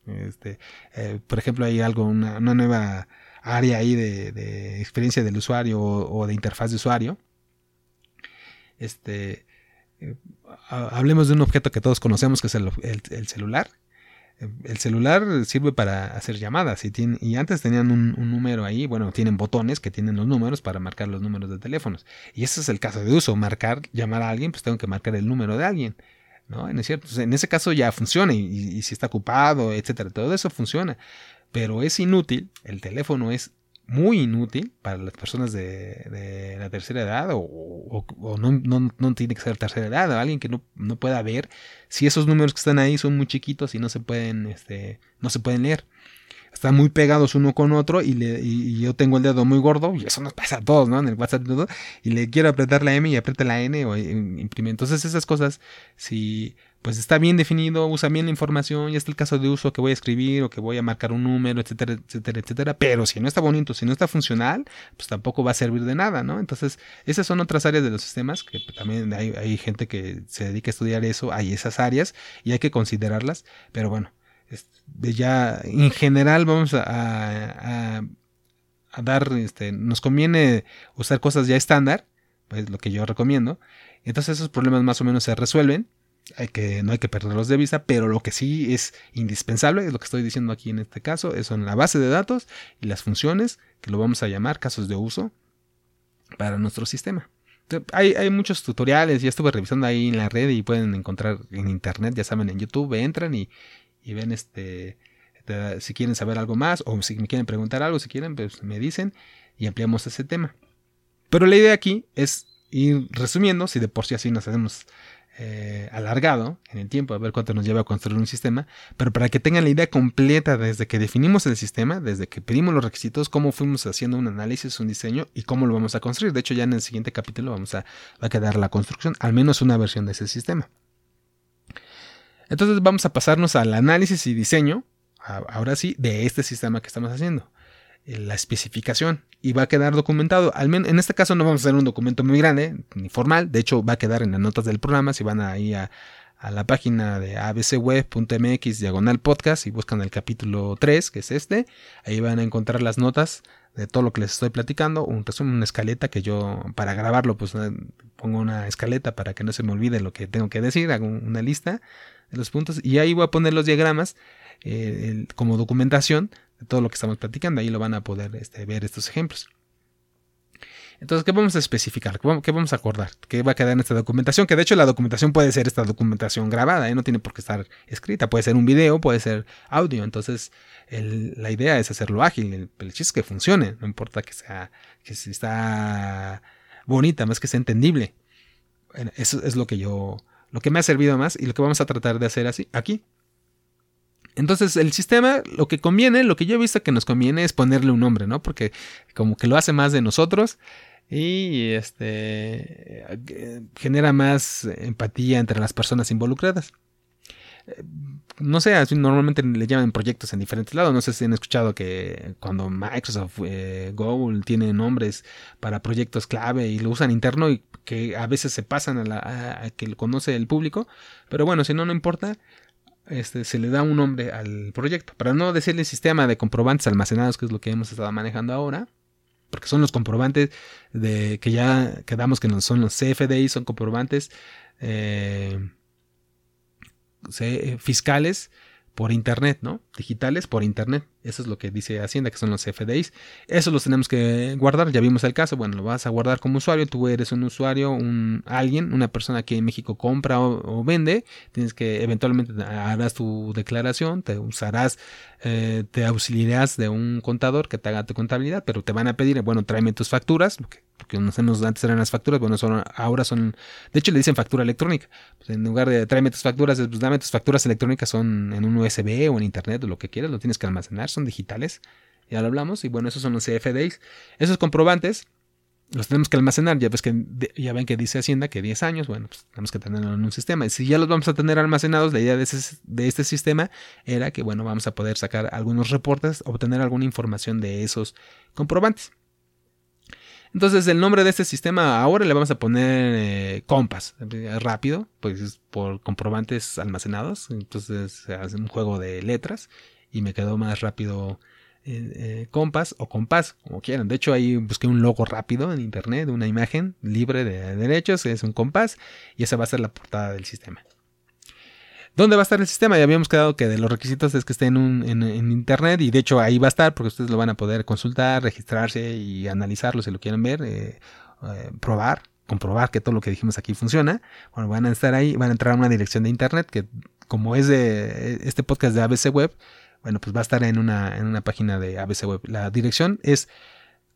este, eh, por ejemplo, hay algo, una, nueva área ahí de, experiencia del usuario o de interfaz de usuario este, eh, hablemos de un objeto que todos conocemos, que es el, celular. el celular sirve para hacer llamadas y, y antes tenían un, número ahí, bueno, tienen botones que tienen los números para marcar los números de teléfonos. Y ese es el caso de uso, marcar, llamar a alguien, pues tengo que marcar el número de alguien. ¿no? En, en ese caso ya funciona y, y, si está ocupado, etcétera, todo eso funciona. Pero es inútil, el teléfono es muy inútil para las personas de, la tercera edad o, no, tiene que ser tercera edad, o alguien que no, pueda ver si esos números que están ahí son muy chiquitos y no se pueden, este, no se pueden leer. Están muy pegados uno con otro y, le, y, yo tengo el dedo muy gordo y eso nos pasa a todos, ¿no? En el WhatsApp todo, y le quiero apretar la M y aprieta la N o imprime. Entonces esas cosas, si pues está bien definido, usa bien la información, ya está el caso de uso que voy a escribir o que voy a marcar un número, etcétera, etcétera, etcétera. Pero si no está bonito, si no está funcional, pues tampoco va a servir de nada, ¿no? Entonces, esas son otras áreas de los sistemas que también hay, gente que se dedica a estudiar eso, hay esas áreas y hay que considerarlas, pero bueno, ya en general vamos a, a dar, este, nos conviene usar cosas ya estándar, pues lo que yo recomiendo. Entonces esos problemas más o menos se resuelven que, no hay que perderlos de vista, pero lo que sí es indispensable, es lo que estoy diciendo aquí en este caso, son la base de datos y las funciones, que lo vamos a llamar casos de uso para nuestro sistema. Hay, hay, muchos tutoriales, ya estuve revisando ahí en la red y pueden encontrar en internet, ya saben, en YouTube, entran y, y ven este, si quieren saber algo más o si me quieren preguntar algo, si quieren, pues me dicen y ampliamos ese tema. Pero la idea aquí es ir resumiendo, si de por sí así nos hacemos eh, alargado en el tiempo, a ver cuánto nos lleva a construir un sistema, pero para que tengan la idea completa desde que definimos el sistema, desde que pedimos los requisitos, cómo fuimos haciendo un análisis, un diseño y cómo lo vamos a construir. De hecho, ya en el siguiente capítulo vamos a, va a quedar la construcción, al menos una versión de ese sistema. Entonces vamos a pasarnos al análisis y diseño, ahora sí, de este sistema que estamos haciendo. Eh, la especificación y va a quedar documentado. Al menos en este caso no vamos a hacer un documento muy grande ni formal, de hecho va a quedar en las notas del programa si van ahí a, a la página de abcweb.mx diagonal podcast y buscan el capítulo 3, que es este, ahí van a encontrar las notas de todo lo que les estoy platicando, un resumen, una escaleta que yo para grabarlo pues eh, pongo una escaleta para que no se me olvide lo que tengo que decir, hago una lista de los puntos y ahí voy a poner los diagramas eh, como documentación de todo lo que estamos platicando. Ahí lo van a poder este, ver estos ejemplos. Entonces, ¿qué vamos a especificar? ¿Qué vamos a acordar? ¿Qué va a quedar en esta documentación? Que de hecho la documentación puede ser esta documentación grabada, ¿eh? no tiene por qué estar escrita. Puede ser un video, puede ser audio. Entonces, la idea es hacerlo ágil. El, chiste es que funcione. No importa que sea, que bonita, más que sea entendible. eso es lo que yo, lo que me ha servido más y lo que vamos a tratar de hacer así, aquí. Entonces el sistema, lo que conviene, lo que yo he visto que nos conviene es ponerle un nombre, ¿no? Porque como que lo hace más de nosotros y este genera más empatía entre las personas involucradas. No sé, normalmente le llaman proyectos en diferentes lados. No sé si han escuchado que cuando Microsoft, eh, Google tiene nombres para proyectos clave y lo usan interno y que a veces se pasan a, la, a que lo conoce el público. Pero bueno, si no, no importa este, se le da un nombre al proyecto. Para no decirle sistema de comprobantes almacenados, que es lo que hemos estado manejando ahora, porque son los comprobantes de que ya quedamos que no son los CFDI, son comprobantes eh, fiscales por internet, ¿no? Digitales por internet. Eso es lo que dice Hacienda, que son los FDIs. Eso los tenemos que guardar. Ya vimos el caso. Bueno, lo vas a guardar como usuario. Tú eres un usuario, un alguien, una persona que en México compra o, vende. Tienes que eventualmente harás tu declaración, te usarás, eh, te auxiliarás de un contador que te haga tu contabilidad, pero te van a pedir, bueno, tráeme tus facturas, porque antes eran las facturas, bueno, ahora son, de hecho le dicen factura electrónica, pues en lugar de tráeme tus facturas, pues dame tus facturas electrónicas, son en un USB o en internet o lo que quieras, lo tienes que almacenar, digitales, ya lo hablamos, y bueno, esos son los CFDs, esos comprobantes los tenemos que almacenar, ya ves que ya ven que dice Hacienda que 10 años, bueno, pues tenemos que tenerlo en un sistema. Y si ya los vamos a tener almacenados, la idea de, de este sistema era que, bueno, vamos a poder sacar algunos reportes, obtener alguna información de esos comprobantes. Entonces el nombre de este sistema ahora le vamos a poner eh, Compass, rápido, pues por comprobantes almacenados. Entonces se hace un juego de letras y me quedó más rápido eh, eh, Compass o Compass, como quieran. De hecho ahí busqué un logo rápido en internet, una imagen libre de derechos, es un Compass y esa va a ser la portada del sistema. ¿Dónde va a estar el sistema? Ya habíamos quedado que de los requisitos es que esté en, en, internet y de hecho ahí va a estar porque ustedes lo van a poder consultar, registrarse y analizarlo si lo quieren ver, eh, eh, probar, comprobar que todo lo que dijimos aquí funciona. Bueno, van a estar ahí, van a entrar a una dirección de internet que como es de este podcast de ABC Web, bueno, pues va a estar en una, en una página de ABC Web. La dirección es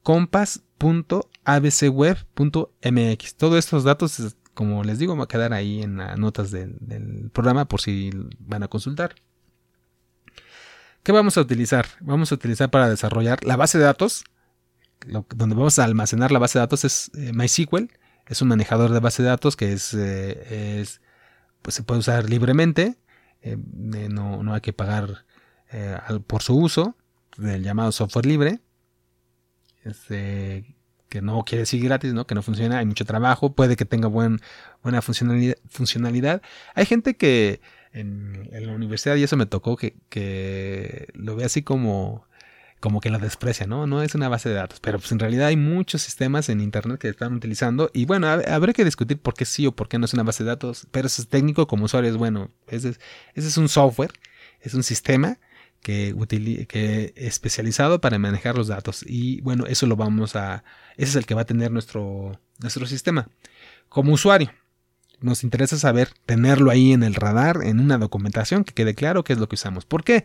compass.abcweb.mx. Todos estos datos como les digo, va a quedar ahí en las notas del, programa por si van a consultar. ¿Qué vamos a utilizar? Vamos a utilizar para desarrollar la base de datos. donde vamos a almacenar la base de datos es eh, MySQL. Es un manejador de base de datos que es, eh, pues se puede usar libremente. Eh, no, no, hay que pagar por su uso del llamado software libre. Este, que no quiere decir gratis, ¿no? Que no funciona, hay mucho trabajo, puede que tenga buen, buena funcionalidad. Hay gente que en, la universidad, y eso me tocó, que, lo ve así como, como que lo desprecia, ¿no? No es una base de datos, pero pues en realidad hay muchos sistemas en Internet que están utilizando y bueno, habrá que discutir por qué sí o por qué no es una base de datos, pero eso es técnico como usuario, es bueno, ese es, ese es un software, es un sistema que, especializado para manejar los datos. Y bueno, eso lo vamos a. Ese es el que va a tener nuestro, nuestro sistema. Como usuario, nos interesa saber tenerlo ahí en el radar, en una documentación, que quede claro qué es lo que usamos. ¿Por qué?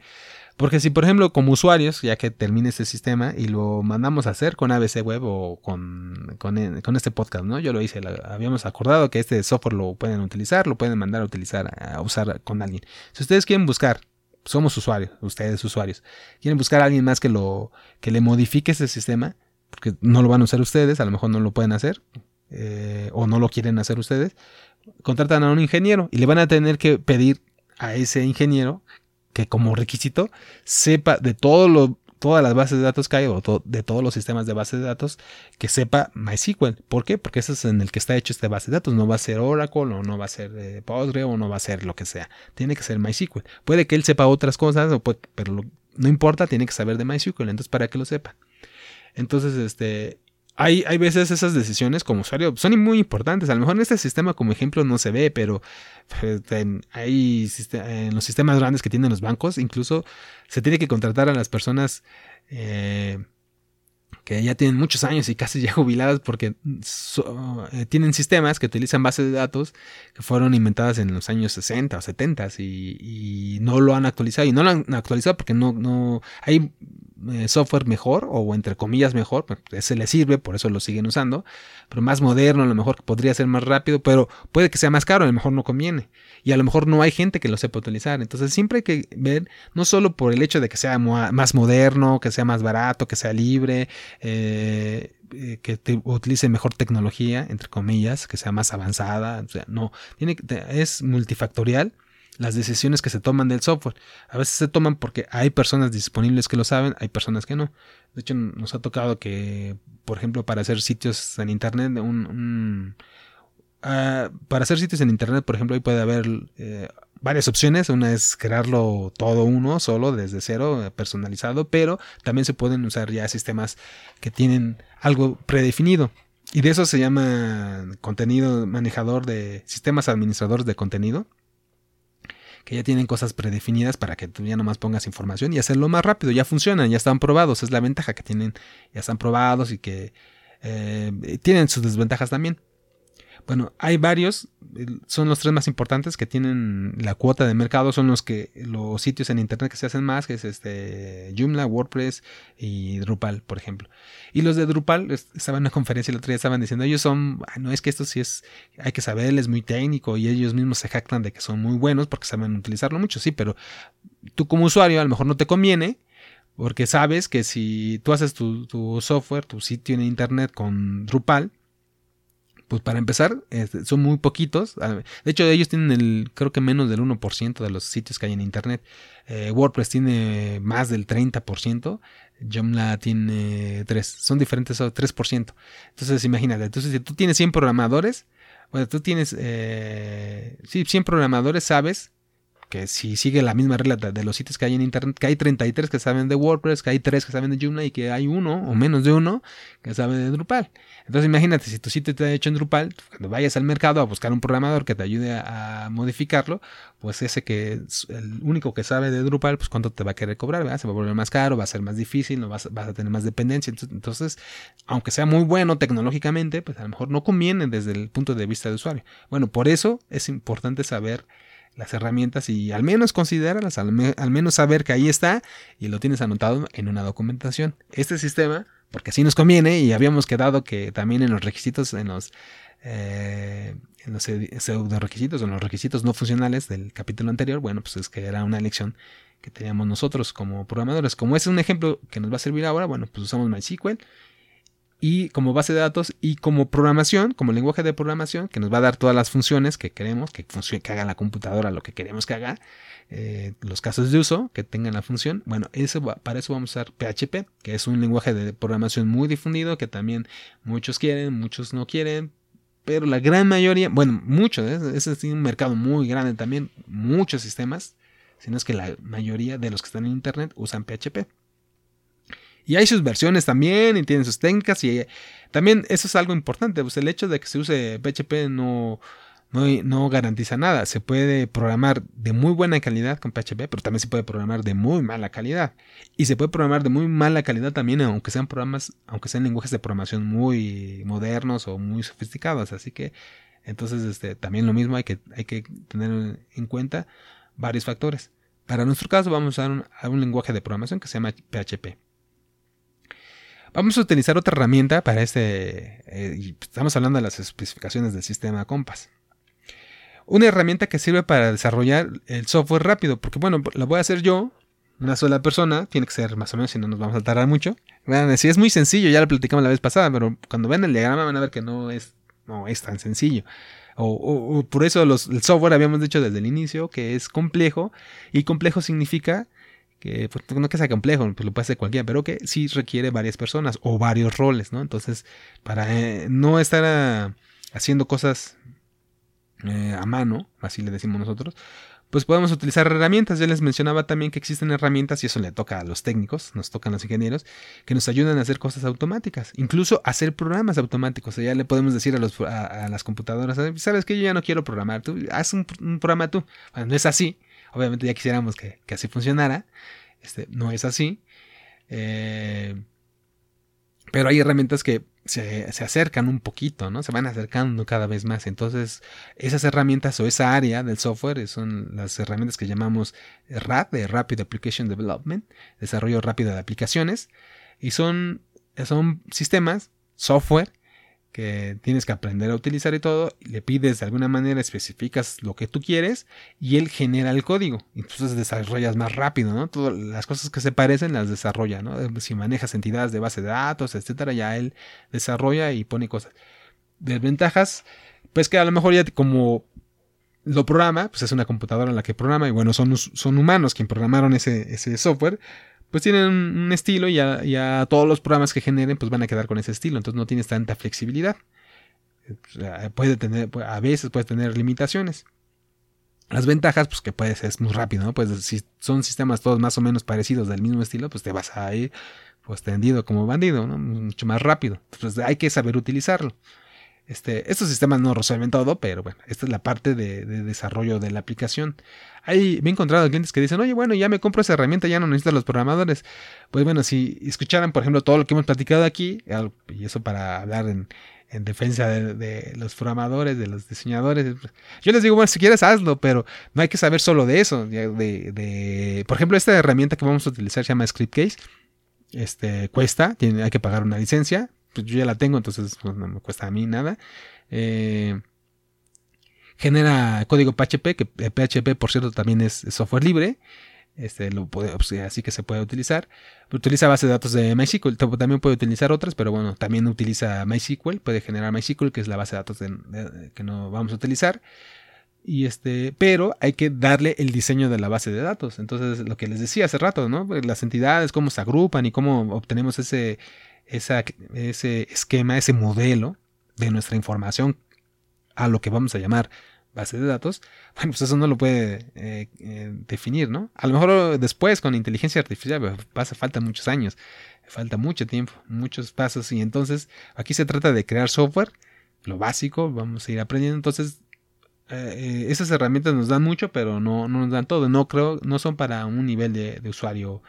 Porque si, por ejemplo, como usuarios, ya que termine este sistema y lo mandamos a hacer con ABC Web o con, con, este podcast, ¿no? Yo lo hice, habíamos acordado que este software lo pueden utilizar, lo pueden mandar a utilizar, a usar con alguien. Si ustedes quieren buscar somos usuarios, ustedes usuarios. Quieren buscar a alguien más que lo que le modifique ese sistema, porque no lo van a usar ustedes, a lo mejor no lo pueden hacer eh, o no lo quieren hacer ustedes. Contratan a un ingeniero y le van a tener que pedir a ese ingeniero que como requisito sepa de todo lo todas las bases de datos que hay o de todos los sistemas de bases de datos que sepa MySQL. ¿Por qué? Porque ese es en el que está hecho este base de datos. No va a ser Oracle o no va a ser eh, Postgre o no va a ser lo que sea. Tiene que ser MySQL. Puede que él sepa otras cosas, pero no importa, tiene que saber de MySQL. Entonces, para que lo sepa. Entonces, este, hay, hay, veces esas decisiones como usuario son muy importantes. A lo mejor en este sistema como ejemplo no se ve, pero pues, hay en los sistemas grandes que tienen los bancos, incluso se tiene que contratar a las personas eh, que ya tienen muchos años y casi ya jubiladas porque eh, tienen sistemas que utilizan bases de datos que fueron inventadas en los años 60 o 70 y, no lo han actualizado. Y no lo han actualizado porque no, no hay eh, software mejor o entre comillas mejor, pues, se le sirve, por eso lo siguen usando, pero más moderno, a lo mejor podría ser más rápido, pero puede que sea más caro, a lo mejor no conviene. Y a lo mejor no hay gente que lo sepa utilizar. Entonces siempre hay que ver, no solo por el hecho de que sea más moderno, que sea más barato, que sea libre, eh, que utilice mejor tecnología, entre comillas, que sea más avanzada. O sea, no, tiene, es multifactorial las decisiones que se toman del software. A veces se toman porque hay personas disponibles que lo saben, hay personas que no. De hecho, nos ha tocado que, por ejemplo, para hacer sitios en Internet, un, ah, para hacer sitios en Internet, por ejemplo, ahí puede haber eh, varias opciones. Una es crearlo todo uno, solo, desde cero, personalizado, pero también se pueden usar ya sistemas que tienen algo predefinido. Y de eso se llama contenido manejador de sistemas administradores de contenido que ya tienen cosas predefinidas para que tú ya nomás pongas información y hacerlo más rápido. Ya funcionan, ya están probados. Es la ventaja que tienen, ya están probados y que eh, tienen sus desventajas también. Bueno, hay varios, son los tres más importantes que tienen la cuota de mercado, son los que los sitios en internet que se hacen más, que es este Joomla, WordPress y Drupal, por ejemplo. Y los de Drupal, estaba en una conferencia el otro día, estaban diciendo, ellos son, no es que esto sí es, hay que saber, es muy técnico y ellos mismos se jactan de que son muy buenos porque saben utilizarlo mucho, sí, pero tú como usuario a lo mejor no te conviene porque sabes que si tú haces tu software, tu sitio en internet con Drupal, pues para empezar, son muy poquitos. Ah, de hecho, ellos tienen el, creo que menos del 1% de los sitios que hay en Internet. Eh, WordPress tiene más del 30%. Joomla tiene 3. Son diferentes, 3%. Entonces, imagínate. Entonces, si tú tienes 100 programadores, bueno, tú tienes, eh, sí, 100 programadores, sabes que si sigue la misma regla de los sitios que hay en internet, que hay 33 que saben de WordPress, que hay 3 que saben de Joomla y que hay uno o menos de uno que sabe de Drupal. Entonces imagínate, si tu sitio está hecho en Drupal, cuando vayas al mercado a buscar un programador que te ayude a, modificarlo, pues ese que es el único que sabe de Drupal, pues cuánto te va a querer cobrar, Se va a volver más caro, va a ser más difícil, no vas, vas a tener más dependencia. Entonces, aunque sea muy bueno tecnológicamente, pues a lo mejor no conviene desde el punto de vista de usuario. Bueno, por eso es importante saber las herramientas y al menos considerarlas, al, menos saber que ahí está y lo tienes anotado en una documentación. Este sistema, porque así nos conviene y habíamos quedado que también en los requisitos, en los, eh, en los pseudo requisitos en los requisitos no funcionales del capítulo anterior, bueno, pues es que era una elección que teníamos nosotros como programadores. Como es un ejemplo que nos va a servir ahora, bueno, pues usamos MySQL y como base de datos y como programación, como lenguaje de programación, que nos va a dar todas las funciones que queremos, que, que haga la computadora lo que queremos que haga, eh, los casos de uso que tengan la función. Bueno, para eso vamos a usar PHP, que es un lenguaje de programación muy difundido, que también muchos quieren, muchos no quieren, pero la gran mayoría, bueno, muchos, ¿eh? es un mercado muy grande también, muchos sistemas, sino es que la mayoría de los que están en Internet usan PHP. Y hay sus versiones también y tienen sus técnicas y también eso es algo importante, pues el hecho de que se use PHP no, no, garantiza nada. Se puede programar de muy buena calidad con PHP, pero también se puede programar de muy mala calidad. Y se puede programar de muy mala calidad también, aunque sean programas, aunque sean lenguajes de programación muy modernos o muy sofisticados. Así que, entonces, este, también lo mismo hay que, hay que tener en cuenta varios factores. Para nuestro caso, vamos a usar a un lenguaje de programación que se llama PHP. Vamos a utilizar otra herramienta para este, eh, estamos hablando de las especificaciones del sistema Compass. Una herramienta que sirve para desarrollar el software rápido, porque bueno, la voy a hacer yo, una sola persona, tiene que ser más o menos, si no nos vamos a tardar mucho. Vean, sí, es muy sencillo, ya lo platicamos la vez pasada, pero cuando vean el diagrama van a ver que no es, no es tan sencillo. O, por eso el software habíamos dicho desde el inicio que es complejo, y complejo significa que pues, no que sea complejo, pues lo puede hacer cualquiera, pero que sí requiere varias personas o varios roles, ¿no? Entonces, para eh, no estar ah, haciendo cosas eh, a mano, así le decimos nosotros, pues podemos utilizar herramientas. Ya les mencionaba también que existen herramientas, y eso le toca a los técnicos, nos tocan los ingenieros, que nos ayudan a hacer cosas automáticas, incluso hacer programas automáticos. O sea, ya le podemos decir a, los, a, las computadoras, sabes que yo ya no quiero programar, tú haz un, un programa tú. No es así, Obviamente ya quisiéramos que, así funcionara. Este, no es así. Eh, pero hay herramientas que se, acercan un poquito, ¿no? Se van acercando cada vez más. Entonces, esas herramientas o esa área del software son las herramientas que llamamos RAD, de Rapid Application Development, desarrollo rápido de aplicaciones. Y son, son sistemas, software, que tienes que aprender a utilizar y todo, le pides de alguna manera, especificas lo que tú quieres y él genera el código. Y entonces desarrollas más rápido, ¿no? Todas las cosas que se parecen las desarrolla, ¿no? Si manejas entidades de base de datos, etcétera, ya él desarrolla y pone cosas. Desventajas, pues que a lo mejor ya como lo programa, pues es una computadora en la que programa y bueno, son, son humanos quien programaron ese, ese software, pues tienen un estilo y ya, todos los programas que generen pues van a quedar con ese estilo, entonces no tienes tanta flexibilidad. Puede tener, a veces puede tener limitaciones. Las ventajas, pues que puedes, es muy rápido, ¿no? Pues si son sistemas todos más o menos parecidos del mismo estilo, pues te vas a ir pues tendido como bandido. Mucho más rápido. Entonces hay que saber utilizarlo. Este, estos sistemas no resuelven todo, pero bueno, esta es la parte de, desarrollo de la aplicación. Ahí me he encontrado clientes que dicen, oye, bueno, ya me compro esa herramienta, ya no necesito los programadores. Pues bueno, si escucharan, por ejemplo, todo lo que hemos platicado aquí, y eso para hablar en, defensa de, los programadores, de los diseñadores, yo les digo, bueno, si quieres hazlo, pero no hay que saber solo de eso. De, por ejemplo, esta herramienta que vamos a utilizar se llama ScriptCase. Este, cuesta, tiene, hay que pagar una licencia, pues yo ya la tengo, entonces pues, no me cuesta a mí nada. Eh, genera código PHP, que PHP por cierto también es, software libre. Este, lo pues, así que se puede utilizar. Utiliza base de datos de MySQL, también puede utilizar otras, pero bueno, también utiliza MySQL, puede generar MySQL, que es la base de datos que no vamos a utilizar. Y este, pero hay que darle el diseño de la base de datos. Entonces, lo que les decía hace rato, ¿no? Las entidades, cómo se agrupan y cómo obtenemos ese, ese esquema, ese modelo de nuestra información a lo que vamos a llamar base de datos, bueno, pues eso no lo puede eh, eh, definir, ¿no? A lo mejor después con inteligencia artificial pasa, falta muchos años, falta mucho tiempo, muchos pasos y entonces aquí se trata de crear software, lo básico, vamos a ir aprendiendo, entonces esas herramientas nos dan mucho, pero no, no, nos dan todo, no creo, no son para un nivel de usuario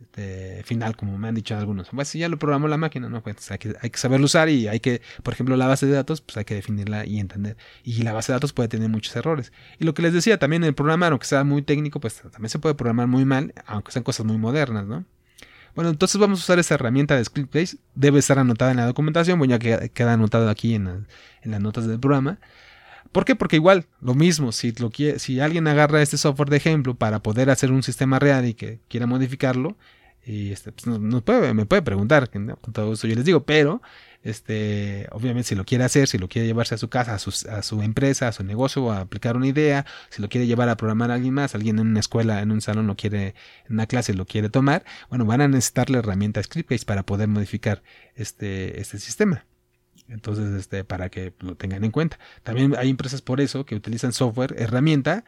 este, final, como me han dicho algunos. Pues si ya lo programó la máquina, ¿no? Pues hay que, hay saberlo usar y hay que, por ejemplo, la base de datos, pues hay que definirla y entender. Y la base de datos puede tener muchos errores. Y lo que les decía, también el programar, aunque sea muy técnico, pues también se puede programar muy mal, aunque sean cosas muy modernas, ¿no? Bueno, entonces vamos a usar esa herramienta de Scriptbase. Debe estar anotada en la documentación, bueno, ya queda anotado aquí en, en las notas del programa. ¿Por qué? Porque igual, lo mismo, si, lo quiere, si alguien agarra este software de ejemplo para poder hacer un sistema real y que quiera modificarlo, y este, pues, puede, me puede preguntar, con todo eso yo les digo, pero este, obviamente si lo quiere hacer, si lo quiere llevarse a su casa, a su, a su empresa, a su negocio, a aplicar una idea, si lo quiere llevar a programar a alguien más, alguien en una escuela, en un salón lo quiere, en una clase lo quiere tomar, bueno, van a necesitar la herramienta Scriptcase para poder modificar este, este sistema. Entonces, este, para que lo tengan en cuenta. También hay empresas por eso que utilizan software, herramienta,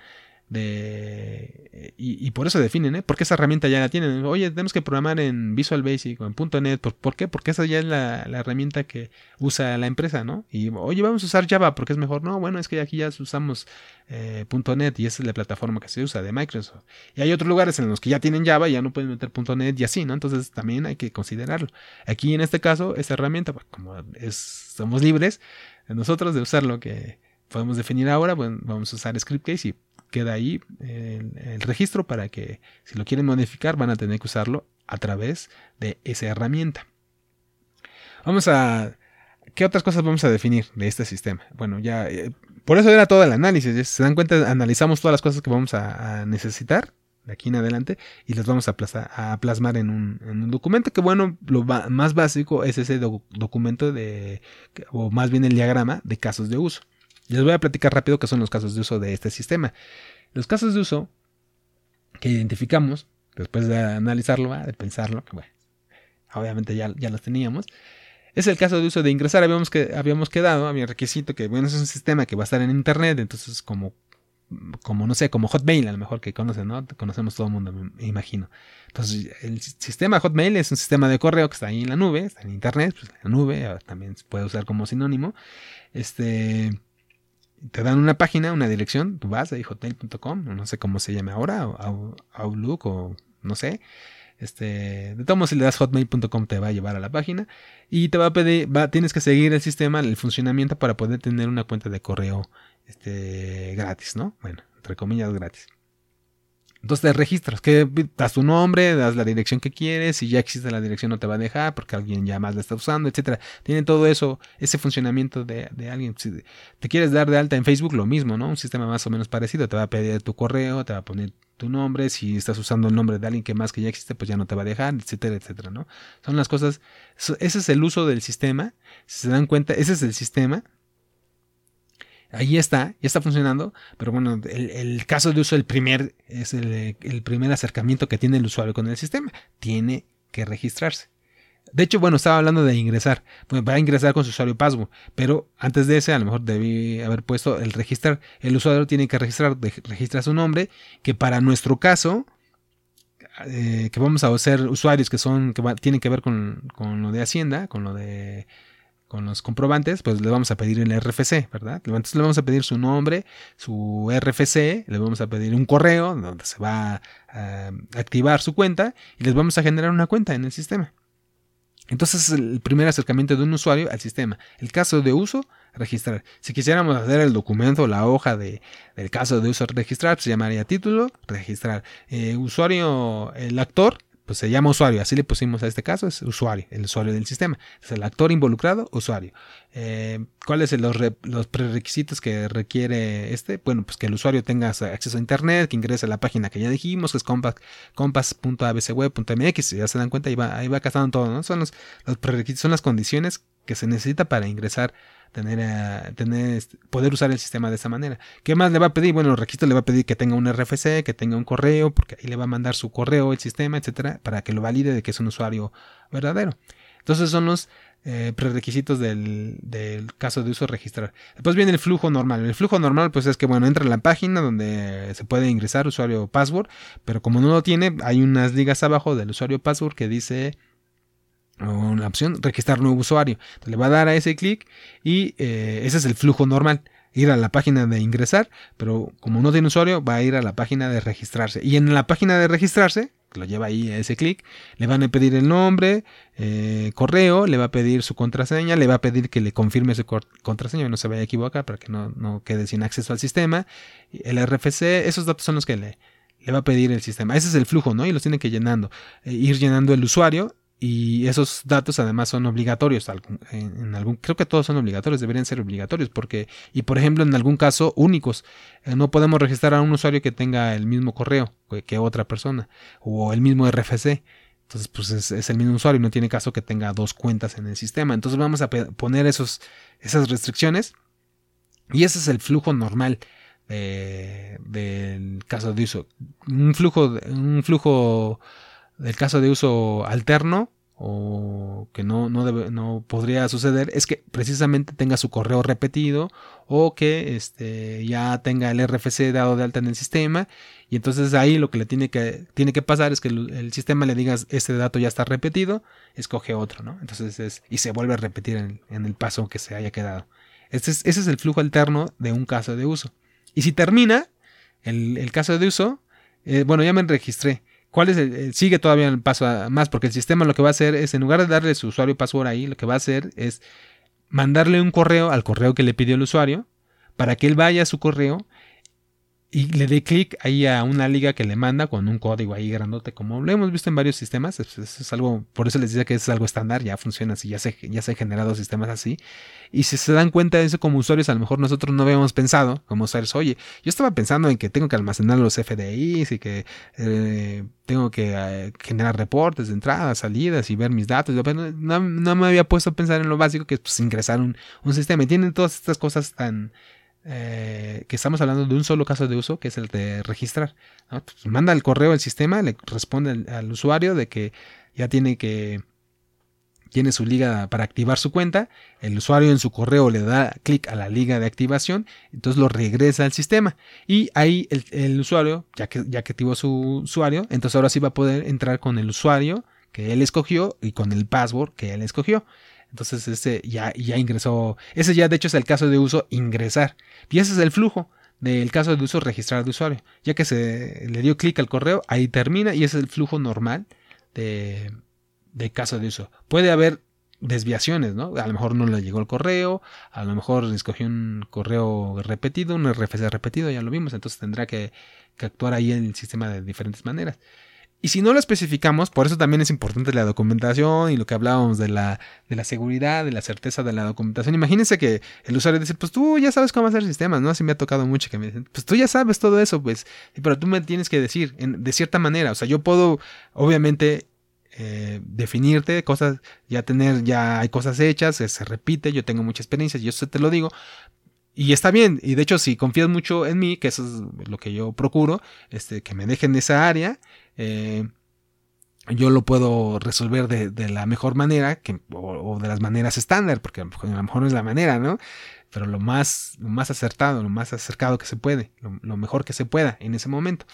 y, por eso definen, ¿eh? Porque esa herramienta ya la tienen. Oye, tenemos que programar en Visual Basic o en .NET. ¿Por, qué? Porque esa ya es la, herramienta que usa la empresa, ¿no? Y oye, vamos a usar Java porque es mejor. No, bueno, es que aquí ya usamos eh, .NET y esa es la plataforma que se usa de Microsoft. Y hay otros lugares en los que ya tienen Java y ya no pueden meter .NET y así, ¿no? Entonces también hay que considerarlo. Aquí en este caso, esa herramienta, pues, como es, somos libres nosotros de usar lo que podemos definir ahora, bueno, vamos a usar Scriptcase y queda ahí el, registro para que si lo quieren modificar van a tener que usarlo a través de esa herramienta. Vamos a... ¿Qué otras cosas vamos a definir de este sistema? Bueno, ya... Eh, por eso era todo el análisis. Si se dan cuenta, analizamos todas las cosas que vamos a, necesitar de aquí en adelante y las vamos a, plasmar en un, documento que bueno, lo más básico es ese documento de, o más bien el diagrama de casos de uso. Les voy a platicar rápido qué son los casos de uso de este sistema. Los casos de uso que identificamos, después de analizarlo, ah, de pensarlo, que bueno, obviamente ya, ya los teníamos, es el caso de uso de ingresar. Habíamos, que, habíamos quedado, a mi requisito, que bueno, es un sistema que va a estar en internet, entonces como, como no sé, como Hotmail, a lo mejor que conocen, ¿no? Conocemos todo el mundo, me imagino. Entonces, el sistema Hotmail es un sistema de correo que está ahí en la nube, está en internet, pues la nube también se puede usar como sinónimo. Este te dan una página, una dirección, tú vas a hotmail.com, no sé cómo se llame ahora, o Outlook o no sé. Este, de todos modos, si le das hotmail.com te va a llevar a la página y te va a pedir, va, tienes que seguir el sistema, el funcionamiento para poder tener una cuenta de correo este, gratis, ¿no? Bueno, entre comillas gratis. Entonces te registras, que das tu nombre, das la dirección que quieres, si ya existe la dirección no te va a dejar porque alguien ya más la está usando, etcétera. Tiene todo eso, ese funcionamiento de, de, alguien. Si te quieres dar de alta en Facebook, lo mismo, ¿no? Un sistema más o menos parecido, te va a pedir tu correo, te va a poner tu nombre, si estás usando el nombre de alguien que más que ya existe, pues ya no te va a dejar, etcétera, etcétera, ¿no? Son las cosas, ese es el uso del sistema, si se dan cuenta, ese es el sistema ahí está, ya está funcionando, pero bueno, el, caso de uso, el primer, es el, primer acercamiento que tiene el usuario con el sistema. Tiene que registrarse. De hecho, bueno, estaba hablando de ingresar. Pues va a ingresar con su usuario password, pero antes de ese, a lo mejor debí haber puesto el registrar. El usuario tiene que registrar, registra su nombre, que para nuestro caso, eh, que vamos a ser usuarios que son, que tienen que ver con, con lo de Hacienda, con lo de con los comprobantes, pues le vamos a pedir el RFC, ¿verdad? Entonces le vamos a pedir su nombre, su RFC, le vamos a pedir un correo donde se va a activar su cuenta y les vamos a generar una cuenta en el sistema. Entonces es el primer acercamiento de un usuario al sistema. El caso de uso, registrar. Si quisiéramos hacer el documento, la hoja de, del caso de uso registrar, se llamaría título, registrar. Eh, usuario, el actor, pues se llama usuario, así le pusimos a este caso, es usuario, el usuario del sistema. Es el actor involucrado, usuario. Eh, ¿Cuáles son los, los, prerequisitos que requiere este? Bueno, pues que el usuario tenga acceso a internet, que ingrese a la página que ya dijimos, que es compass.abcweb.mx, ya se dan cuenta, ahí va, ahí va casando todo, ¿no? Son los, los prerequisitos, son las condiciones que se necesita para ingresar tener, eh, tener este, poder usar el sistema de esa manera. ¿Qué más le va a pedir? Bueno, el registro le va a pedir que tenga un RFC, que tenga un correo, porque ahí le va a mandar su correo, el sistema, etcétera, para que lo valide de que es un usuario verdadero. Entonces son los eh, prerequisitos del, caso de uso registrar. Después viene el flujo normal. El flujo normal pues es que bueno, entra en la página donde se puede ingresar usuario password, pero como no lo tiene, hay unas ligas abajo del usuario password que dice una opción registrar nuevo usuario. le va a dar a ese clic y eh, ese es el flujo normal ir a la página de ingresar, pero como no tiene usuario, va a ir a la página de registrarse. Y en la página de registrarse, lo lleva ahí a ese clic, le van a pedir el nombre, eh, correo, le va a pedir su contraseña, le va a pedir que le confirme su contraseña, no se vaya a equivocar para que no, quede sin acceso al sistema. El RFC, esos datos son los que le, le va a pedir el sistema. Ese es el flujo, ¿no? Y los tiene que llenando. Eh, ir llenando el usuario y esos datos además son obligatorios en algún creo que todos son obligatorios deberían ser obligatorios porque y por ejemplo en algún caso únicos eh, no podemos registrar a un usuario que tenga el mismo correo que, otra persona o el mismo RFC entonces pues es, el mismo usuario no tiene caso que tenga dos cuentas en el sistema. Entonces vamos a poner esos esas restricciones y ese es el flujo normal del caso de uso. Un flujo un flujo del caso de uso alterno o que no, no, no podría suceder es que precisamente tenga su correo repetido o que este, ya tenga el RFC dado de alta en el sistema y entonces ahí lo que le tiene que, tiene que pasar es que el, sistema le diga este dato ya está repetido, escoge otro, ¿no? Entonces es, y se vuelve a repetir en, el paso que se haya quedado. Este es, ese es el flujo alterno de un caso de uso. Y si termina el, caso de uso, eh, bueno, ya me registré ¿Cuál es el, sigue todavía el paso más? Porque el sistema lo que va a hacer es, en lugar de darle su usuario y password ahí, lo que va a hacer es mandarle un correo al correo que le pidió el usuario para que él vaya a su correo y le dé clic ahí a una liga que le manda con un código ahí grandote, como lo hemos visto en varios sistemas. Es, algo, por eso les decía que es algo estándar, ya funciona así, ya se, ya se han generado sistemas así. Y si se dan cuenta de eso como usuarios, a lo mejor nosotros no habíamos pensado como usuarios, oye, yo estaba pensando en que tengo que almacenar los FDIs y que eh, tengo que eh, generar reportes de entradas, salidas y ver mis datos. No, no, me había puesto a pensar en lo básico que es pues, ingresar un, un sistema. Y tienen todas estas cosas tan eh, que estamos hablando de un solo caso de uso, que es el de registrar. Pues, manda el correo al sistema, le responde al, usuario de que ya tiene que tiene su liga para activar su cuenta, el usuario en su correo le da clic a la liga de activación, entonces lo regresa al sistema y ahí el, usuario, ya que, ya que activó su usuario, entonces ahora sí va a poder entrar con el usuario que él escogió y con el password que él escogió. Entonces ese ya, ya ingresó, ese ya de hecho es el caso de uso ingresar. Y ese es el flujo del caso de uso registrar de usuario. Ya que se le dio clic al correo, ahí termina y ese es el flujo normal de, de caso de uso. Puede haber desviaciones, ¿no? A lo mejor no le llegó el correo, a lo mejor escogió un correo repetido, un RFC repetido, ya lo vimos, entonces tendrá que, que actuar ahí en el sistema de diferentes maneras. Y si no lo especificamos, por eso también es importante la documentación y lo que hablábamos de la, de la seguridad, de la certeza de la documentación. Imagínense que el usuario dice, pues tú ya sabes cómo hacer sistemas, ¿no? Así me ha tocado mucho que me dicen, pues tú ya sabes todo eso, pues, pero tú me tienes que decir de cierta manera. O sea, yo puedo, obviamente, eh, definirte cosas, ya tener, ya hay cosas hechas, se, repite, yo tengo mucha experiencia, yo te lo digo, y está bien, y de hecho si confías mucho en mí, que eso es lo que yo procuro, este, que me dejen esa área, eh, yo lo puedo resolver de, la mejor manera que, o, de las maneras estándar, porque a lo mejor no es la manera, ¿no? Pero lo más, lo más acertado, lo más acercado que se puede, lo mejor que se pueda en ese momento.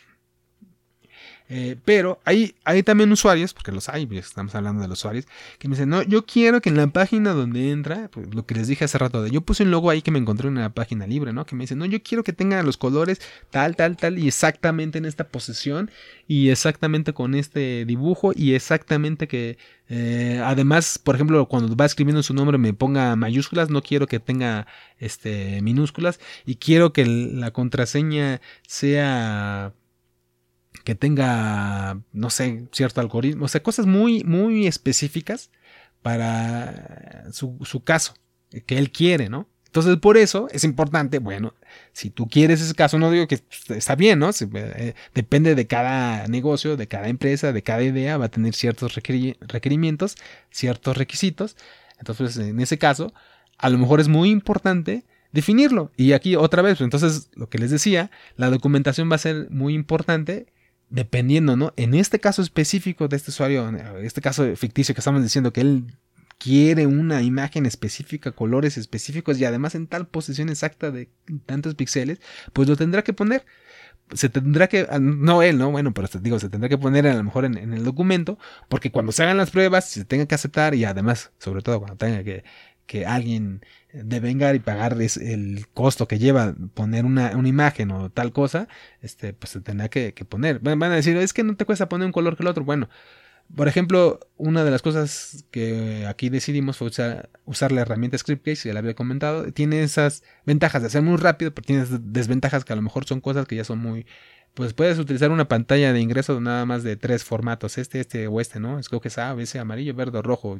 Eh, pero hay, hay también usuarios, porque los hay, estamos hablando de los usuarios, que me dicen, no, yo quiero que en la página donde entra, pues, lo que les dije hace rato, de, yo puse un logo ahí que me encontré en una página libre, ¿no? Que me dicen, no, yo quiero que tenga los colores tal, tal, tal, y exactamente en esta posición, y exactamente con este dibujo, y exactamente que, eh, además, por ejemplo, cuando va escribiendo su nombre me ponga mayúsculas, no quiero que tenga este, minúsculas, y quiero que la contraseña sea que tenga, no sé, cierto algoritmo, o sea, cosas muy, muy específicas para su, caso, que él quiere, ¿no? Entonces, por eso es importante, bueno, si tú quieres ese caso, no digo que está bien, ¿no? Eh, depende de cada negocio, de cada empresa, de cada idea, va a tener ciertos requerimientos, ciertos requisitos. Entonces, en ese caso, a lo mejor es muy importante definirlo. Y aquí otra vez, pues, entonces, lo que les decía, la documentación va a ser muy importante dependiendo, ¿no? En este caso específico de este usuario, en este caso ficticio que estamos diciendo que él quiere una imagen específica, colores específicos y además en tal posición exacta de tantos píxeles, pues lo tendrá que poner. Se tendrá que, ah, no él, ¿no? Bueno, pero digo, se tendrá que poner a lo mejor en, el documento, porque cuando se hagan las pruebas, se tenga que aceptar y además, sobre todo cuando tenga que, que alguien devengar y pagar el costo que lleva poner una, imagen o tal cosa, este, pues se tendrá que, poner. Van a decir, es que no te cuesta poner un color que el otro. Bueno, por ejemplo, una de las cosas que aquí decidimos fue usar, la herramienta Scriptcase, ya la había comentado. Tiene esas ventajas de ser muy rápido, pero tiene desventajas que a lo mejor son cosas que ya son muy... Pues puedes utilizar una pantalla de ingreso nada más de tres formatos, este, este o este, ¿no? Es que es A, ese amarillo, verde o rojo.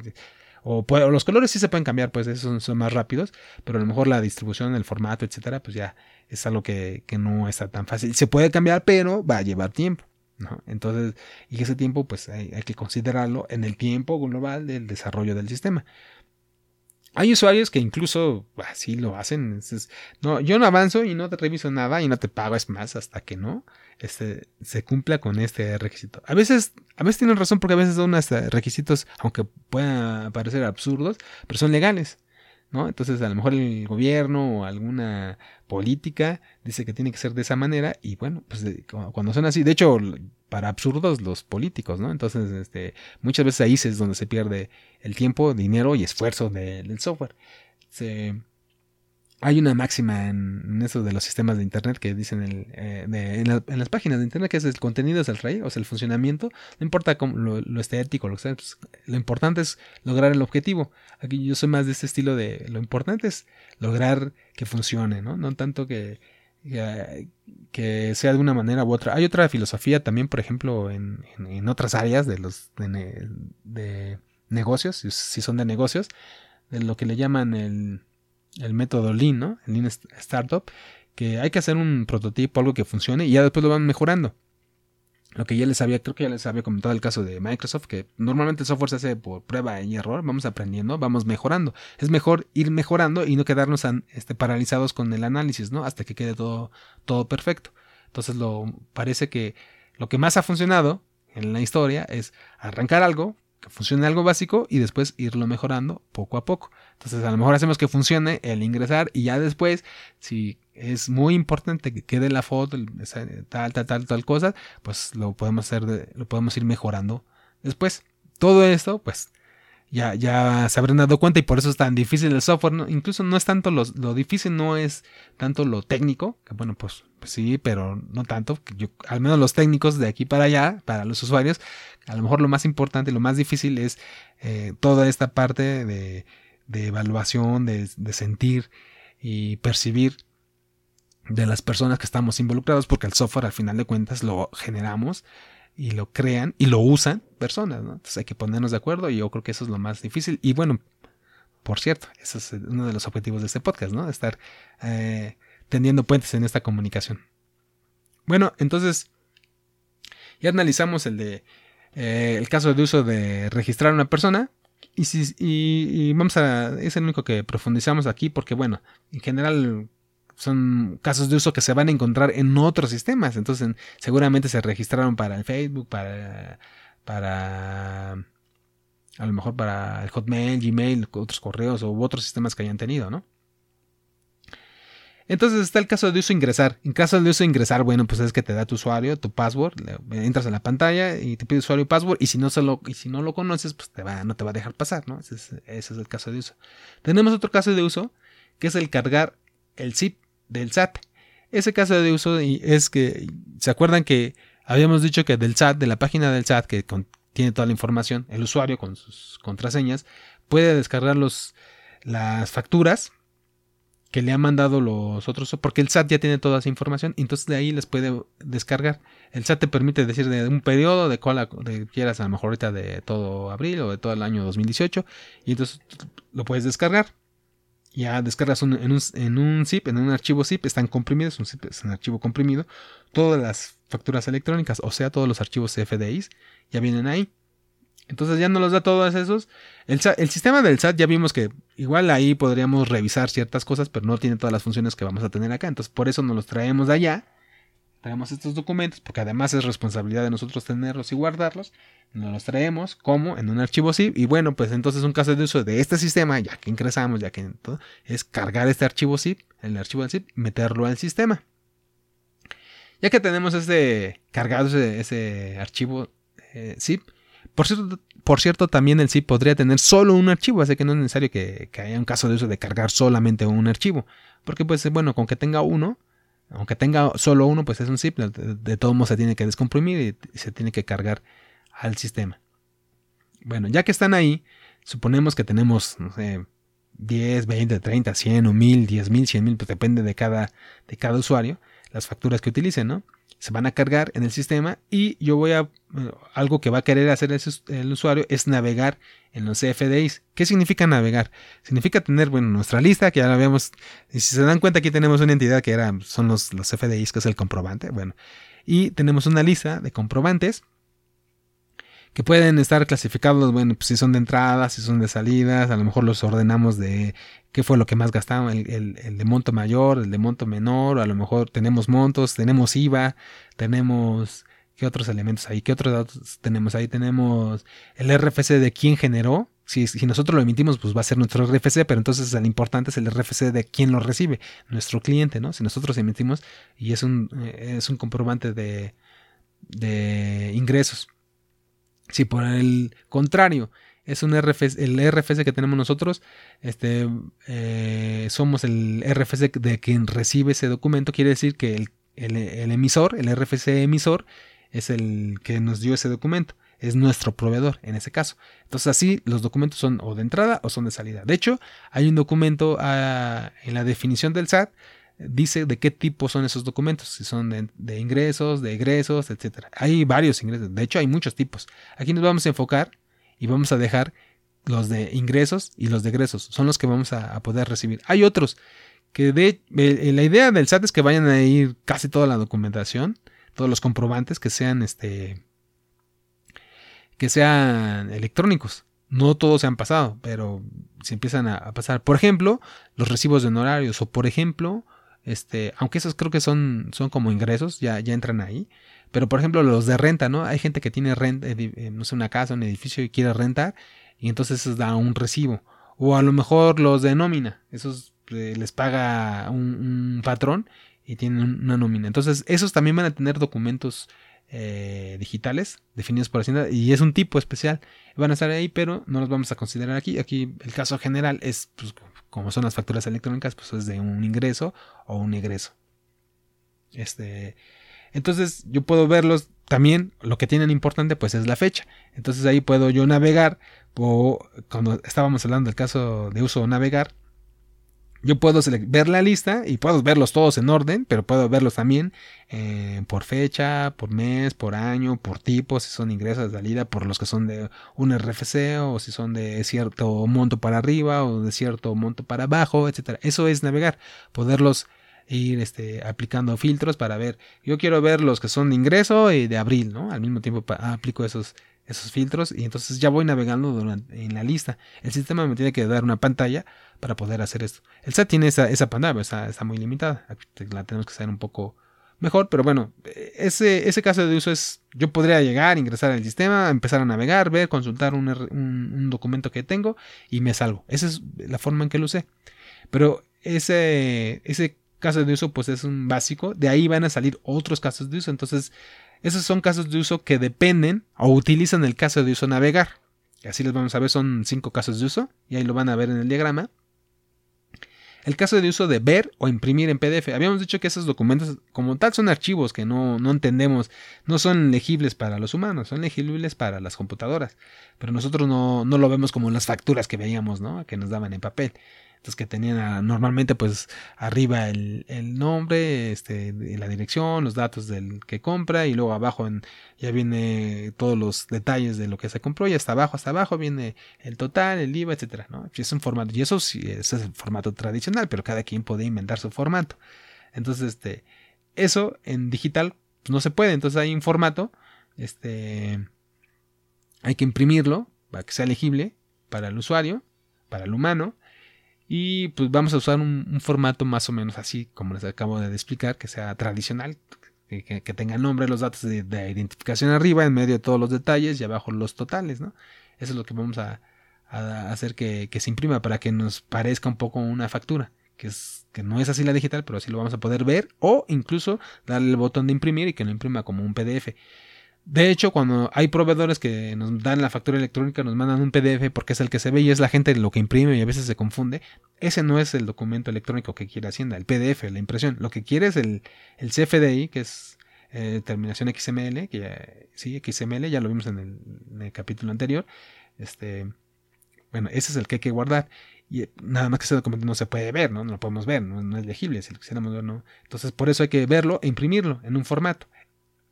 O, los colores sí se pueden cambiar, pues esos son, más rápidos, pero a lo mejor la distribución, el formato, etcétera, pues ya es algo que, que no está tan fácil. Se puede cambiar, pero va a llevar tiempo. Entonces, y ese tiempo, pues hay, que considerarlo en el tiempo global del desarrollo del sistema. Hay usuarios que incluso así lo hacen. no, yo no avanzo y no te reviso nada y no te pago, es más, hasta que no este, se cumpla con este requisito. A veces, a veces tienen razón porque a veces son hasta requisitos, aunque puedan parecer absurdos, pero son legales. Entonces a lo mejor el gobierno o alguna política dice que tiene que ser de esa manera y bueno, pues cuando son así, de hecho, para absurdos los políticos, ¿no? Entonces, este, muchas veces ahí es donde se pierde el tiempo, dinero y esfuerzo del software. Se, hay una máxima en, eso de los sistemas de Internet que dicen el, eh, en, las páginas de Internet que es el contenido es el rey, o sea, el funcionamiento, no importa cómo, lo, estético, lo que sea, pues, lo importante es lograr el objetivo. Aquí yo soy más de este estilo de lo importante es lograr que funcione, ¿no? No tanto que, que, sea de una manera u otra. Hay otra filosofía también, por ejemplo, en, en otras áreas de los de, de negocios, si son de negocios, de lo que le llaman el el método Lean, ¿no? El Lean Startup, que hay que hacer un prototipo, algo que funcione y ya después lo van mejorando. Lo que ya les había, creo que ya les había comentado el caso de Microsoft, que normalmente el software se hace por prueba y error, vamos aprendiendo, vamos mejorando. Es mejor ir mejorando y no quedarnos este, paralizados con el análisis, ¿no? Hasta que quede todo, todo perfecto. Entonces lo, parece que lo que más ha funcionado en la historia es arrancar algo, que funcione algo básico y después irlo mejorando poco a poco. Entonces a lo mejor hacemos que funcione el ingresar y ya después, si es muy importante que quede la foto, tal, tal, tal, tal cosa, pues lo podemos hacer, lo podemos ir mejorando después. Todo esto, pues ya, ya se habrán dado cuenta y por eso es tan difícil el software. Incluso no es tanto lo, lo, difícil, no es tanto lo técnico, que bueno, pues, pues sí, pero no tanto. Yo, al menos los técnicos de aquí para allá, para los usuarios, a lo mejor lo más importante, lo más difícil es eh, toda esta parte de, de evaluación, de, de, sentir y percibir de las personas que estamos involucrados, porque el software al final de cuentas lo generamos y lo crean y lo usan personas, ¿no? Entonces hay que ponernos de acuerdo y yo creo que eso es lo más difícil. Y bueno, por cierto, ese es uno de los objetivos de este podcast, ¿no? Estar eh, tendiendo puentes en esta comunicación. Bueno, entonces ya analizamos el de eh, el caso de uso de registrar a una persona. Y, si, y, vamos a. Es el único que profundizamos aquí porque, bueno, en general son casos de uso que se van a encontrar en otros sistemas. Entonces, seguramente se registraron para el Facebook, para. para a lo mejor para el Hotmail, Gmail, otros correos u otros sistemas que hayan tenido, ¿no? Entonces está el caso de uso ingresar. En caso de uso ingresar, bueno, pues es que te da tu usuario, tu password, entras a la pantalla y te pide usuario y password y si no, solo, y si no lo conoces, pues no te va a dejar pasar, ¿no? Ese es, el caso de uso. Tenemos otro caso de uso que es el cargar el zip del SAT. Ese caso de uso es que, ¿se acuerdan que habíamos dicho que del SAT, de la página del SAT que tiene toda la información, el usuario con sus contraseñas puede descargar los, las facturas que le han mandado los otros, porque el SAT ya tiene toda esa información, entonces de ahí les puede descargar. El SAT te permite decir de un periodo de cuál quieras, a lo mejor ahorita de todo abril o de todo el año 2018, y entonces lo puedes descargar. Ya descargas en, un, en un zip, en un archivo zip, están comprimidos, un zip es un archivo comprimido, todas las facturas electrónicas, o sea, todos los archivos CFDIs, ya vienen ahí. Entonces ya no los da todos esos. El, sistema del SAT ya vimos que igual ahí podríamos revisar ciertas cosas, pero no tiene todas las funciones que vamos a tener acá. Entonces por eso nos los traemos de allá traemos estos documentos, porque además es responsabilidad de nosotros tenerlos y guardarlos, nos los traemos como en un archivo zip y bueno, pues entonces un caso de uso de este sistema, ya que ingresamos, ya que es cargar este archivo zip, el archivo del zip, meterlo al sistema. Ya que tenemos este cargado ese, archivo eh, zip, por cierto, por cierto, también el zip podría tener solo un archivo, así que no es necesario que, haya un caso de uso de cargar solamente un archivo. Porque pues bueno, con que tenga uno, aunque tenga solo uno, pues es un zip, de, todos modos se tiene que descomprimir y, se tiene que cargar al sistema. Bueno, ya que están ahí, suponemos que tenemos, no sé, 10, 20, 30, 100 o 1000, 10 mil, 100 mil, pues depende de cada, de cada usuario, las facturas que utilicen, ¿no? Se van a cargar en el sistema y yo voy a, algo que va a querer hacer el usuario es navegar en los CFDIs. ¿Qué significa navegar? Significa tener, bueno, nuestra lista, que ya la vemos, y si se dan cuenta aquí tenemos una entidad que era, son los, los CFDIs, que es el comprobante, bueno, y tenemos una lista de comprobantes que pueden estar clasificados, bueno, pues si son de entradas, si son de salidas, a lo mejor los ordenamos de qué fue lo que más gastamos, el, el, de monto mayor, el de monto menor, a lo mejor tenemos montos, tenemos IVA, tenemos ¿Qué otros elementos hay? ¿Qué otros datos tenemos ahí? Tenemos el RFC de quién generó. Si, si, nosotros lo emitimos, pues va a ser nuestro RFC, pero entonces el importante es el RFC de quién lo recibe, nuestro cliente, ¿no? Si nosotros emitimos y es un, eh, es un comprobante de, de ingresos. Si por el contrario es un RFC, el RFC que tenemos nosotros, este, eh, somos el RFC de quien recibe ese documento, quiere decir que el, el emisor, el RFC emisor, es el que nos dio ese documento. Es nuestro proveedor en ese caso. Entonces así los documentos son o de entrada o son de salida. De hecho, hay un documento ah, en la definición del SAT dice de qué tipo son esos documentos, si son de, ingresos, de egresos, etc. Hay varios ingresos, de hecho hay muchos tipos. Aquí nos vamos a enfocar y vamos a dejar los de ingresos y los de egresos, son los que vamos a, poder recibir. Hay otros que de, eh, la idea del SAT es que vayan a ir casi toda la documentación todos los comprobantes que sean este que sean electrónicos. No todos se han pasado, pero se empiezan a, pasar. Por ejemplo, los recibos de honorarios o por ejemplo, este, aunque esos creo que son, son como ingresos, ya, ya entran ahí. Pero por ejemplo, los de renta, ¿no? Hay gente que tiene renta, eh, no sé, una casa, un edificio y quiere rentar y entonces da un recibo. O a lo mejor los de nómina, esos eh, les paga un, un patrón y tienen una nómina. Entonces, esos también van a tener documentos eh, digitales definidos por Hacienda y es un tipo especial. Van a estar ahí, pero no los vamos a considerar aquí. Aquí el caso general es, pues, como son las facturas electrónicas, pues es de un ingreso o un egreso. Este, entonces yo puedo verlos también. Lo que tienen importante, pues es la fecha. Entonces ahí puedo yo navegar. O cuando estábamos hablando del caso de uso navegar, yo puedo ver la lista y puedo verlos todos en orden, pero puedo verlos también eh, por fecha, por mes, por año, por tipo, si son ingresos de salida, por los que son de un RFC o si son de cierto monto para arriba o de cierto monto para abajo, etcétera. Eso es navegar, poderlos ir este, aplicando filtros para ver. Yo quiero ver los que son de ingreso y de abril, ¿no? Al mismo tiempo aplico esos esos filtros y entonces ya voy navegando en la lista. El sistema me tiene que dar una pantalla para poder hacer esto. El SAT tiene esa, esa pantalla, está, está muy limitada. La tenemos que hacer un poco mejor, pero bueno, ese, ese caso de uso es, yo podría llegar, ingresar al sistema, empezar a navegar, ver, consultar un, un, documento que tengo y me salgo. Esa es la forma en que lo usé. Pero ese, ese caso de uso pues es un básico, de ahí van a salir otros casos de uso, entonces esos son casos de uso que dependen o utilizan el caso de uso navegar. Así les vamos a ver, son cinco casos de uso y ahí lo van a ver en el diagrama. El caso de uso de ver o imprimir en PDF. Habíamos dicho que esos documentos como tal son archivos que no, no entendemos, no son legibles para los humanos, son legibles para las computadoras. Pero nosotros no, no lo vemos como las facturas que veíamos, ¿no? Que nos daban en papel que tenían normalmente pues arriba el, nombre, este, la dirección, los datos del que compra y luego abajo ya viene todos los detalles de lo que se compró y hasta abajo, hasta abajo viene el total, el IVA, etcétera, ¿no? Y es un formato, y eso sí, ese es el formato tradicional, pero cada quien puede inventar su formato. Entonces, este, eso en digital pues, no se puede, entonces hay un formato, este, hay que imprimirlo para que sea legible para el usuario, para el humano, y pues vamos a usar un, formato más o menos así, como les acabo de explicar, que sea tradicional, que, tenga nombre los datos de, identificación arriba, en medio de todos los detalles y abajo los totales, ¿no? Eso es lo que vamos a, hacer que, se imprima para que nos parezca un poco una factura, que, es, que no es así la digital, pero así lo vamos a poder ver, o incluso darle el botón de imprimir y que lo imprima como un PDF. De hecho, cuando hay proveedores que nos dan la factura electrónica, nos mandan un PDF porque es el que se ve y es la gente lo que imprime y a veces se confunde. Ese no es el documento electrónico que quiere Hacienda, el PDF, la impresión. Lo que quiere es el, el CFDI, que es eh, terminación XML, que ya, sí, XML, ya lo vimos en el, capítulo anterior. Este, bueno, ese es el que hay que guardar. Y eh, nada más que ese documento no se puede ver, ¿no? No lo podemos ver, no, es legible, si lo quisiéramos ver, ¿no? Entonces, por eso hay que verlo e imprimirlo en un formato.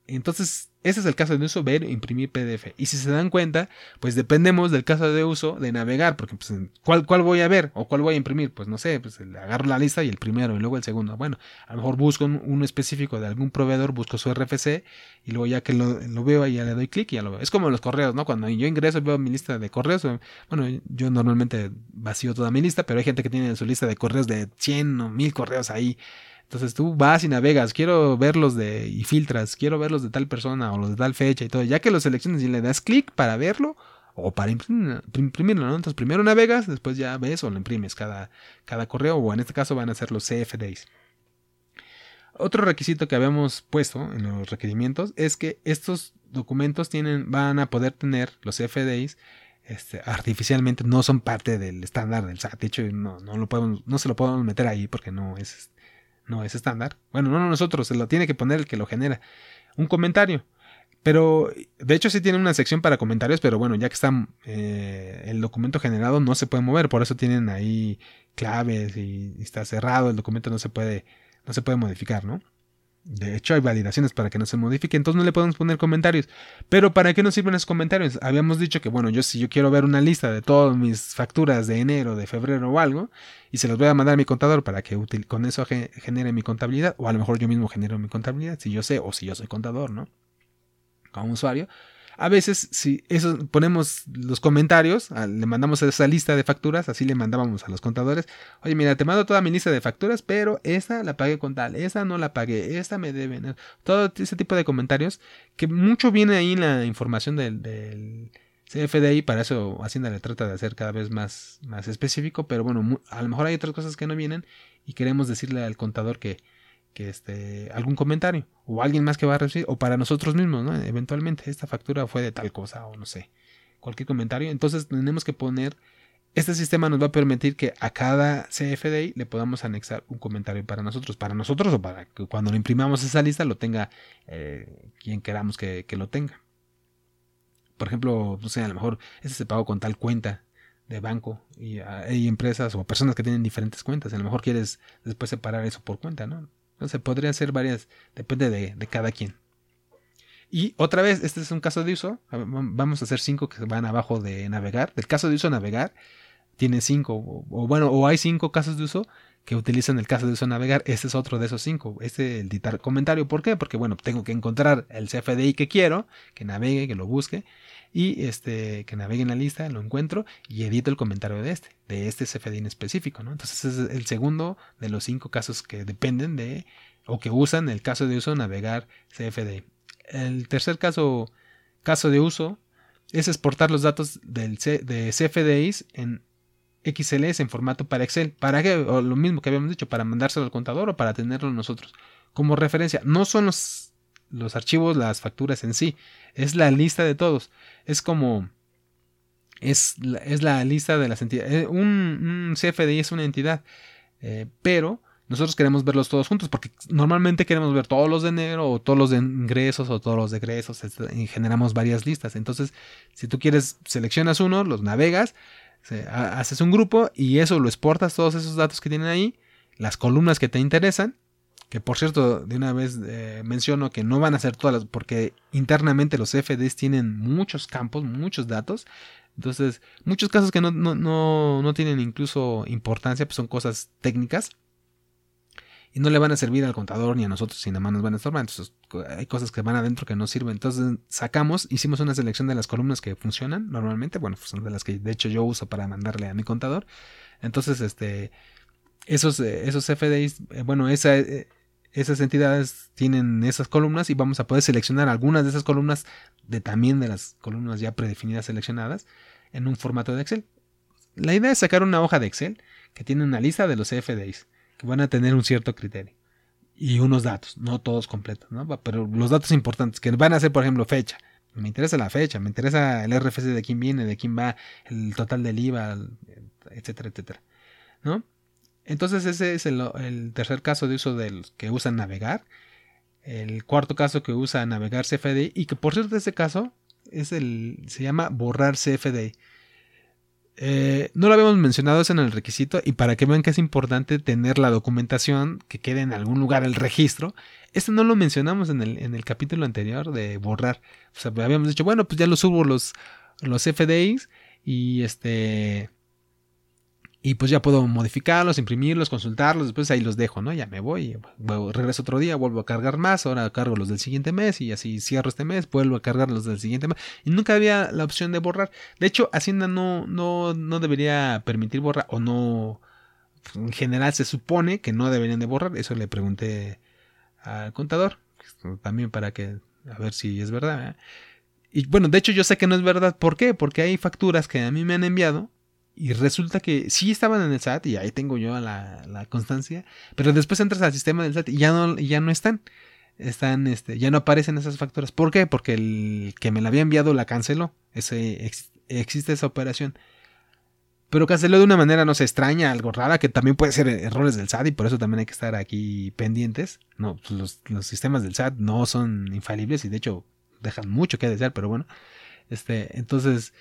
Entonces, ese es el caso de uso, ver, imprimir PDF. Y si se dan cuenta, pues dependemos del caso de uso de navegar, porque pues, ¿cuál, ¿cuál voy a ver o cuál voy a imprimir? Pues no sé, pues agarro la lista y el primero y luego el segundo. Bueno, a lo mejor busco uno específico de algún proveedor, busco su RFC y luego ya que lo, veo, ahí ya le doy clic y ya lo veo. Es como los correos, ¿no? Cuando yo ingreso veo mi lista de correos, bueno, yo normalmente vacío toda mi lista, pero hay gente que tiene su lista de correos de 100 o 1000 correos ahí. Entonces tú vas y navegas, quiero verlos de y filtras, quiero verlos de tal persona o los de tal fecha y todo. Ya que los selecciones y le das clic para verlo o para imprimirlo, ¿no? Entonces primero navegas, después ya ves o lo imprimes cada, cada correo o en este caso van a ser los CFDs. Otro requisito que habíamos puesto en los requerimientos es que estos documentos tienen, van a poder tener los CFDs este, artificialmente, no son parte del estándar del SAT. De hecho, no, no, lo podemos, no se lo podemos meter ahí porque no es no es estándar. Bueno, no nosotros, se lo tiene que poner el que lo genera. Un comentario. Pero de hecho sí tiene una sección para comentarios, pero bueno, ya que está eh, el documento generado no se puede mover, por eso tienen ahí claves y, está cerrado, el documento no se puede, no se puede modificar, ¿no? De hecho, hay validaciones para que no se modifique, entonces no le podemos poner comentarios. Pero ¿para qué nos sirven esos comentarios? Habíamos dicho que, bueno, yo si yo quiero ver una lista de todas mis facturas de enero, de febrero o algo, y se los voy a mandar a mi contador para que con eso genere mi contabilidad, o a lo mejor yo mismo genero mi contabilidad, si yo sé, o si yo soy contador, ¿no? Como usuario, a veces, si eso ponemos los comentarios, le mandamos esa lista de facturas, así le mandábamos a los contadores. Oye, mira, te mando toda mi lista de facturas, pero esta la pagué con tal, esta no la pagué, esta me deben. Todo ese tipo de comentarios, que mucho viene ahí en la información del, CFDI, para eso Hacienda le trata de hacer cada vez más, más específico, pero bueno, a lo mejor hay otras cosas que no vienen y queremos decirle al contador que que este, algún comentario o alguien más que va a recibir o para nosotros mismos, ¿no? Eventualmente esta factura fue de tal cosa o no sé, cualquier comentario. Entonces tenemos que poner, este sistema nos va a permitir que a cada CFDI le podamos anexar un comentario para nosotros, para nosotros o para que cuando lo imprimamos esa lista lo tenga eh, quien queramos que, lo tenga. Por ejemplo, no sé, a lo mejor ese se pagó con tal cuenta de banco y ah, hay empresas o personas que tienen diferentes cuentas. A lo mejor quieres después separar eso por cuenta, ¿no? Se podría hacer varias, depende de, cada quien. Y otra vez, este es un caso de uso. Vamos a hacer cinco que van abajo de navegar. Del caso de uso navegar, tiene cinco, o, bueno, o hay cinco casos de uso que utilizan el caso de uso navegar. Este es otro de esos cinco. Este el editar comentario. ¿Por qué? Porque bueno, tengo que encontrar el CFDI que quiero, que navegue, que lo busque y este, que navegue en la lista, lo encuentro y edito el comentario de este, de este CFD en específico, ¿no? Entonces es el segundo de los cinco casos que dependen de o que usan el caso de uso navegar CFD. El tercer caso, caso de uso es exportar los datos del de CFDIs en XLS en formato para Excel. ¿Para qué? O lo mismo que habíamos dicho, para mandárselo al contador o para tenerlo nosotros como referencia. No son los los archivos, las facturas en sí. Es la lista de todos. Es como... Es la, es la lista de las entidades. Eh, un, CFDI es una entidad. Eh, pero nosotros queremos verlos todos juntos porque normalmente queremos ver todos los de enero o todos los de ingresos o todos los de egresos y generamos varias listas. Entonces, si tú quieres, seleccionas uno, los navegas, haces un grupo y eso lo exportas todos esos datos que tienen ahí, las columnas que te interesan que por cierto, de una vez eh, menciono que no van a ser todas las, porque internamente los FDs tienen muchos campos, muchos datos. Entonces, muchos casos que no, no, no, tienen incluso importancia, pues son cosas técnicas. Y no le van a servir al contador ni a nosotros, si nada más nos van a estorbar. Entonces, hay cosas que van adentro que no sirven. Entonces, sacamos, hicimos una selección de las columnas que funcionan normalmente. Bueno, pues son de las que de hecho yo uso para mandarle a mi contador. Entonces, este, esos, esos FDIs, eh, bueno, esa, esas entidades tienen esas columnas y vamos a poder seleccionar algunas de esas columnas de también de las columnas ya predefinidas seleccionadas en un formato de Excel. La idea es sacar una hoja de Excel que tiene una lista de los FDIs que van a tener un cierto criterio y unos datos, no todos completos, ¿no? pero los datos importantes que van a ser, por ejemplo, fecha. Me interesa la fecha, me interesa el RFC de quién viene, de quién va, el total del IVA, etcétera, etcétera. ¿No? Entonces ese es el, tercer caso de uso del que usa navegar. El cuarto caso que usa navegar CFDI y que por cierto ese caso es el se llama borrar CFDI. Eh, no lo habíamos mencionado eso en el requisito y para que vean que es importante tener la documentación que quede en algún lugar el registro. Este no lo mencionamos en el, en el capítulo anterior de borrar. Habíamos dicho, bueno, pues ya lo subo los, los FDIs y este y pues ya puedo modificarlos, imprimirlos, consultarlos, después ahí los dejo, ¿no? Ya me voy, regreso otro día, vuelvo a cargar más, ahora cargo los del siguiente mes y así cierro este mes, vuelvo a cargar los del siguiente mes. Y nunca había la opción de borrar. De hecho, Hacienda no, no, no debería permitir borrar o no... En general se supone que no deberían de borrar. Eso le pregunté al contador, también para que, a ver si es verdad. Y bueno, de hecho yo sé que no es verdad. ¿Por qué? Porque hay facturas que a mí me han enviado y resulta que sí estaban en el SAT y ahí tengo yo la, la constancia, pero después entras al sistema del SAT y ya no, ya no están. Están, este, ya no aparecen esas facturas. ¿Por qué? Porque el que me la había enviado la canceló. Ese, existe esa operación. Pero canceló de una manera, no sé, extraña, algo rara, que también puede ser errores del SAT y por eso también hay que estar aquí pendientes. No, pues los, los sistemas del SAT no son infalibles y de hecho dejan mucho que desear, pero bueno. Este, entonces,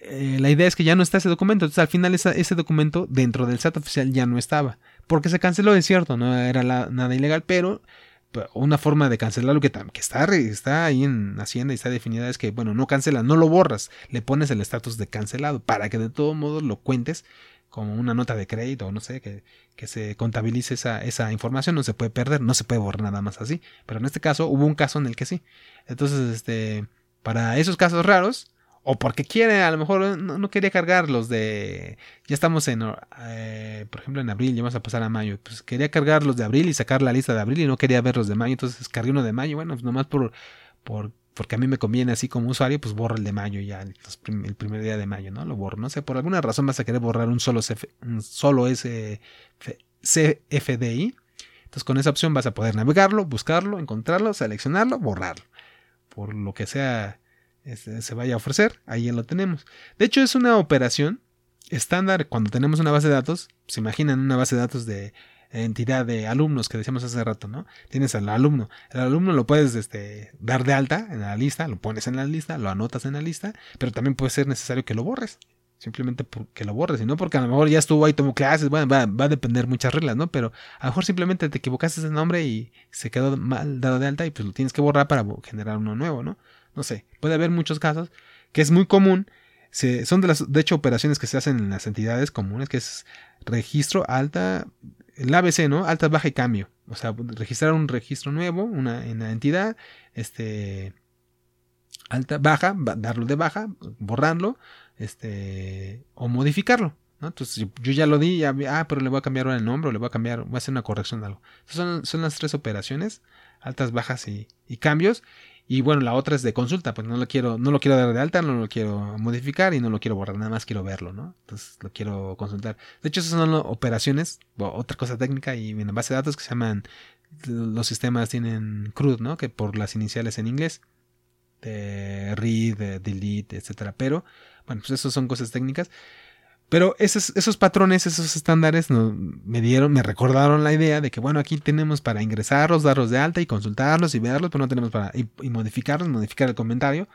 eh, la idea es que ya no está ese documento. Entonces al final ese documento dentro del SAT oficial ya no estaba. Porque se canceló, es cierto, no era nada ilegal, pero una forma de cancelarlo que, que está, ahí en Hacienda y está definida es que, bueno, no cancela, no lo borras, le pones el estatus de cancelado para que de todo modo lo cuentes como una nota de crédito o no sé, que, que se contabilice esa, esa información, no se puede perder, no se puede borrar nada más así. Pero en este caso hubo un caso en el que sí. Entonces, este, para esos casos raros, o porque quiere, a lo mejor eh, no, quería cargar los de. Ya estamos en. Eh, por ejemplo, en abril, ya vamos a pasar a mayo. Pues quería cargar los de abril y sacar la lista de abril y no quería ver los de mayo. Entonces cargué uno de mayo. Bueno, pues nomás por, por. Porque a mí me conviene así como usuario, pues borro el de mayo ya, el primer día de mayo, ¿no? Lo borro. No sé, por alguna razón vas a querer borrar un solo, un solo ese CFDI. Entonces con esa opción vas a poder navegarlo, buscarlo, encontrarlo, seleccionarlo, borrarlo. Por lo que sea este, se vaya a ofrecer, ahí ya lo tenemos. De hecho, es una operación estándar cuando tenemos una base de datos. Se imaginan una base de datos de entidad de alumnos que decíamos hace rato, ¿no? Tienes al alumno. El alumno lo puedes este, dar de alta en la lista, lo pones en la lista, lo anotas en la lista, pero también puede ser necesario que lo borres. Simplemente que lo borres, y no porque a lo mejor ya estuvo ahí, tomó clases, bueno, va, va, a depender muchas reglas, ¿no? Pero a lo mejor simplemente te equivocaste ese nombre y se quedó mal dado de alta y pues lo tienes que borrar para generar uno nuevo, ¿no? No sé, puede haber muchos casos que es muy común. son de las, de hecho, operaciones que se hacen en las entidades comunes, que es registro alta, el ABC, ¿no? Alta, baja y cambio. O sea, registrar un registro nuevo una, en la entidad, este, alta, baja, darlo de baja, borrarlo, este, o modificarlo. ¿no? Entonces yo, ya lo di, ya, ah, pero le voy a cambiar el nombre, o le voy a cambiar, voy a hacer una corrección de algo. son, son las tres operaciones, altas, bajas y, y cambios. Y bueno, la otra es de consulta, pues no lo quiero, no lo quiero dar de alta, no lo quiero modificar y no lo quiero borrar, nada más quiero verlo, ¿no? Entonces lo quiero consultar. De hecho, esas son operaciones, otra cosa técnica y en base de datos que se llaman, los sistemas tienen CRUD, ¿no? Que por las iniciales en inglés, de read, de delete, etcétera. Pero, bueno, pues eso son cosas técnicas. Pero esos, esos patrones, esos estándares me dieron, me recordaron la idea de que, bueno, aquí tenemos para ingresarlos, darlos de alta y consultarlos y verlos, pero no tenemos para y, modificarlos, modificar el comentario.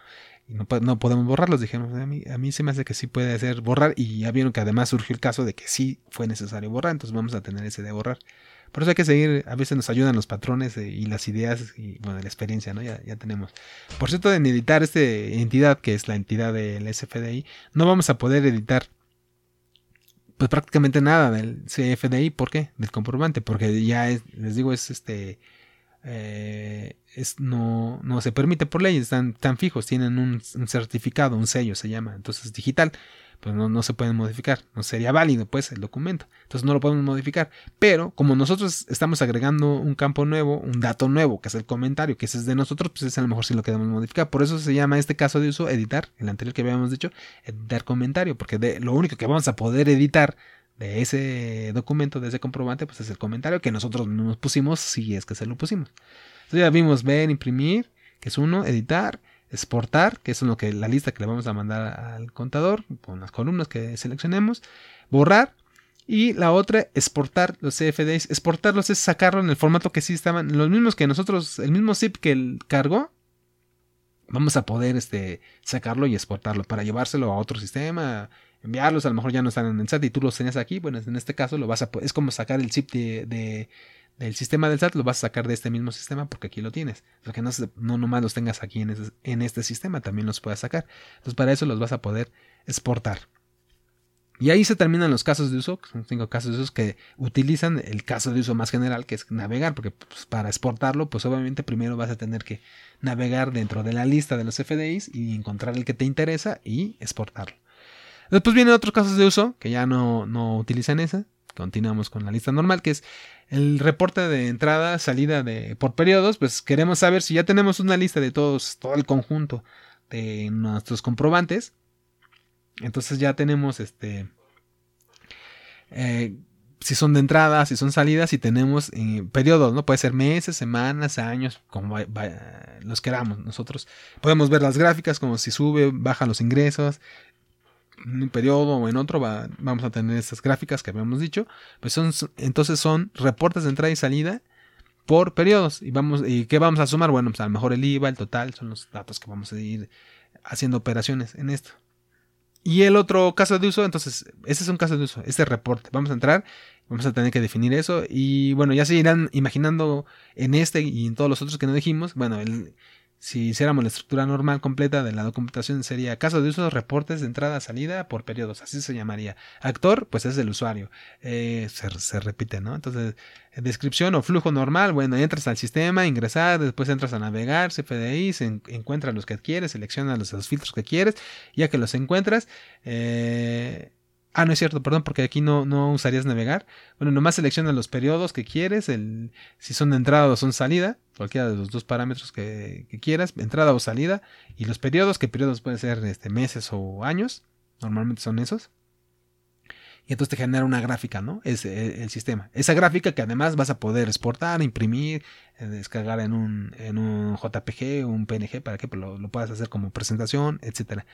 Y no, podemos borrarlos. Dijimos, a mí, a mí se me hace que sí puede ser borrar. Y ya vieron que además surgió el caso de que sí fue necesario borrar. Entonces vamos a tener ese de borrar. Por eso hay que seguir, a veces nos ayudan los patrones eh, y las ideas y bueno, la experiencia, ¿no? Ya, ya tenemos. Por cierto, en editar esta entidad, que es la entidad del SFDI, no vamos a poder editar pues prácticamente nada del CFDI. ¿Por qué? Del comprobante. Porque ya les digo, es este. Eh, es, no, no se permite por ley, están tan fijos, tienen un, certificado, un sello se llama, entonces digital. Pues no, no se pueden modificar, no sería válido pues el documento, entonces no lo podemos modificar, pero como nosotros estamos agregando un campo nuevo, un dato nuevo, que es el comentario, que ese es de nosotros, pues es a lo mejor si lo queremos modificar, por eso se llama este caso de uso editar, el anterior que habíamos dicho, editar comentario, porque de, lo único que vamos a poder editar de ese documento, de ese comprobante, pues es el comentario que nosotros nos pusimos si es que se lo pusimos. Entonces ya vimos ver, imprimir, que es uno, editar, exportar, que es lo que la lista que le vamos a mandar al contador con las columnas que seleccionemos, borrar y la otra exportar los CFDs, exportarlos es sacarlo en el formato que sí estaban, los mismos que nosotros, el mismo zip que él cargó, vamos a poder este, sacarlo y exportarlo para llevárselo a otro sistema, enviarlos, a lo mejor ya no están en el SAT y tú los tenías aquí, bueno, en este caso lo vas a es como sacar el zip de, del sistema del SAT, lo vas a sacar de este mismo sistema porque aquí lo tienes. O sea que no, no nomás los tengas aquí en, en este sistema, también los puedes sacar. Entonces para eso los vas a poder exportar. Y ahí se terminan los casos de uso, son cinco casos de uso que utilizan el caso de uso más general, que es navegar, porque pues, para exportarlo, pues obviamente primero vas a tener que navegar dentro de la lista de los FDIs y encontrar el que te interesa y exportarlo. Después vienen otros casos de uso que ya no, no utilizan esa. Continuamos con la lista normal, que es el reporte de entrada, salida de, por periodos. Pues queremos saber si ya tenemos una lista de todos, todo el conjunto de nuestros comprobantes. Entonces ya tenemos este. Eh, si son de entrada, si son salidas, si tenemos eh, periodos, ¿no? Puede ser meses, semanas, años, como los queramos. Nosotros podemos ver las gráficas, como si sube, baja los ingresos, en un periodo o en otro vamos a tener estas gráficas que habíamos dicho, pues son, entonces son reportes de entrada y salida por periodos. ¿Y, vamos, ¿Y qué vamos a sumar? Bueno, pues a lo mejor el IVA, el total, son los datos que vamos a ir haciendo operaciones en esto. Y el otro caso de uso, entonces, ese es un caso de uso, este reporte. Vamos a entrar, vamos a tener que definir eso. Y bueno, ya se irán imaginando en este y en todos los otros que no dijimos. Bueno, el, si hiciéramos la estructura normal completa de la documentación sería caso de uso, reportes de entrada, salida por periodos, así se llamaría. Actor, pues es el usuario. Eh, se, repite, ¿no? Entonces, descripción o flujo normal, bueno, entras al sistema, ingresar, después entras a navegar, CFDI, se encuentra los que quieres, selecciona los, los, filtros que quieres, ya que los encuentras, eh, Ah, no es cierto, perdón, porque aquí no, no usarías navegar. Bueno, nomás selecciona los periodos que quieres, el, si son entrada o son salida, cualquiera de los dos parámetros que, quieras, entrada o salida, y los periodos, que periodos pueden ser este, meses o años, normalmente son esos. Y entonces te genera una gráfica, ¿no? Es e, el, sistema. Esa gráfica que además vas a poder exportar, imprimir, eh, descargar en un, en un JPG un PNG para que pues, lo, lo puedas hacer como presentación, etcétera.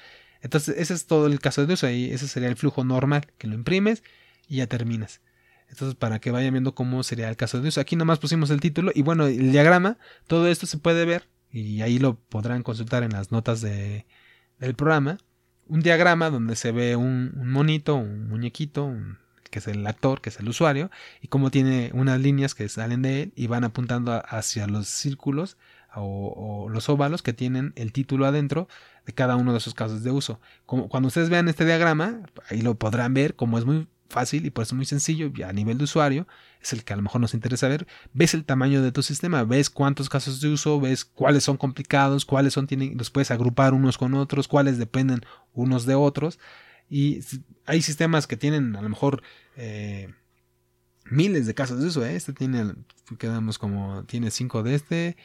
Entonces, ese es todo el caso de uso. Ese sería el flujo normal, que lo imprimes y ya terminas. Entonces, para que vayan viendo cómo sería el caso de uso. Aquí nomás pusimos el título y bueno, el diagrama, todo esto se puede ver y ahí lo podrán consultar en las notas de, del programa. Un diagrama donde se ve un, monito, un muñequito, que es el actor, que es el usuario, y cómo tiene unas líneas que salen de él y van apuntando hacia los círculos o, los óvalos que tienen el título adentro de cada uno de esos casos de uso. Cuando ustedes vean este diagrama, ahí lo podrán ver como es muy fácil y por eso muy sencillo a nivel de usuario, es el que a lo mejor nos interesa ver, ves el tamaño de tu sistema, ves cuántos casos de uso, ves cuáles son complicados, cuáles son, tienen, los puedes agrupar unos con otros, cuáles dependen unos de otros, y hay sistemas que tienen a lo mejor eh, miles de casos de uso, ¿eh? este tiene, quedamos como, tiene cinco de este,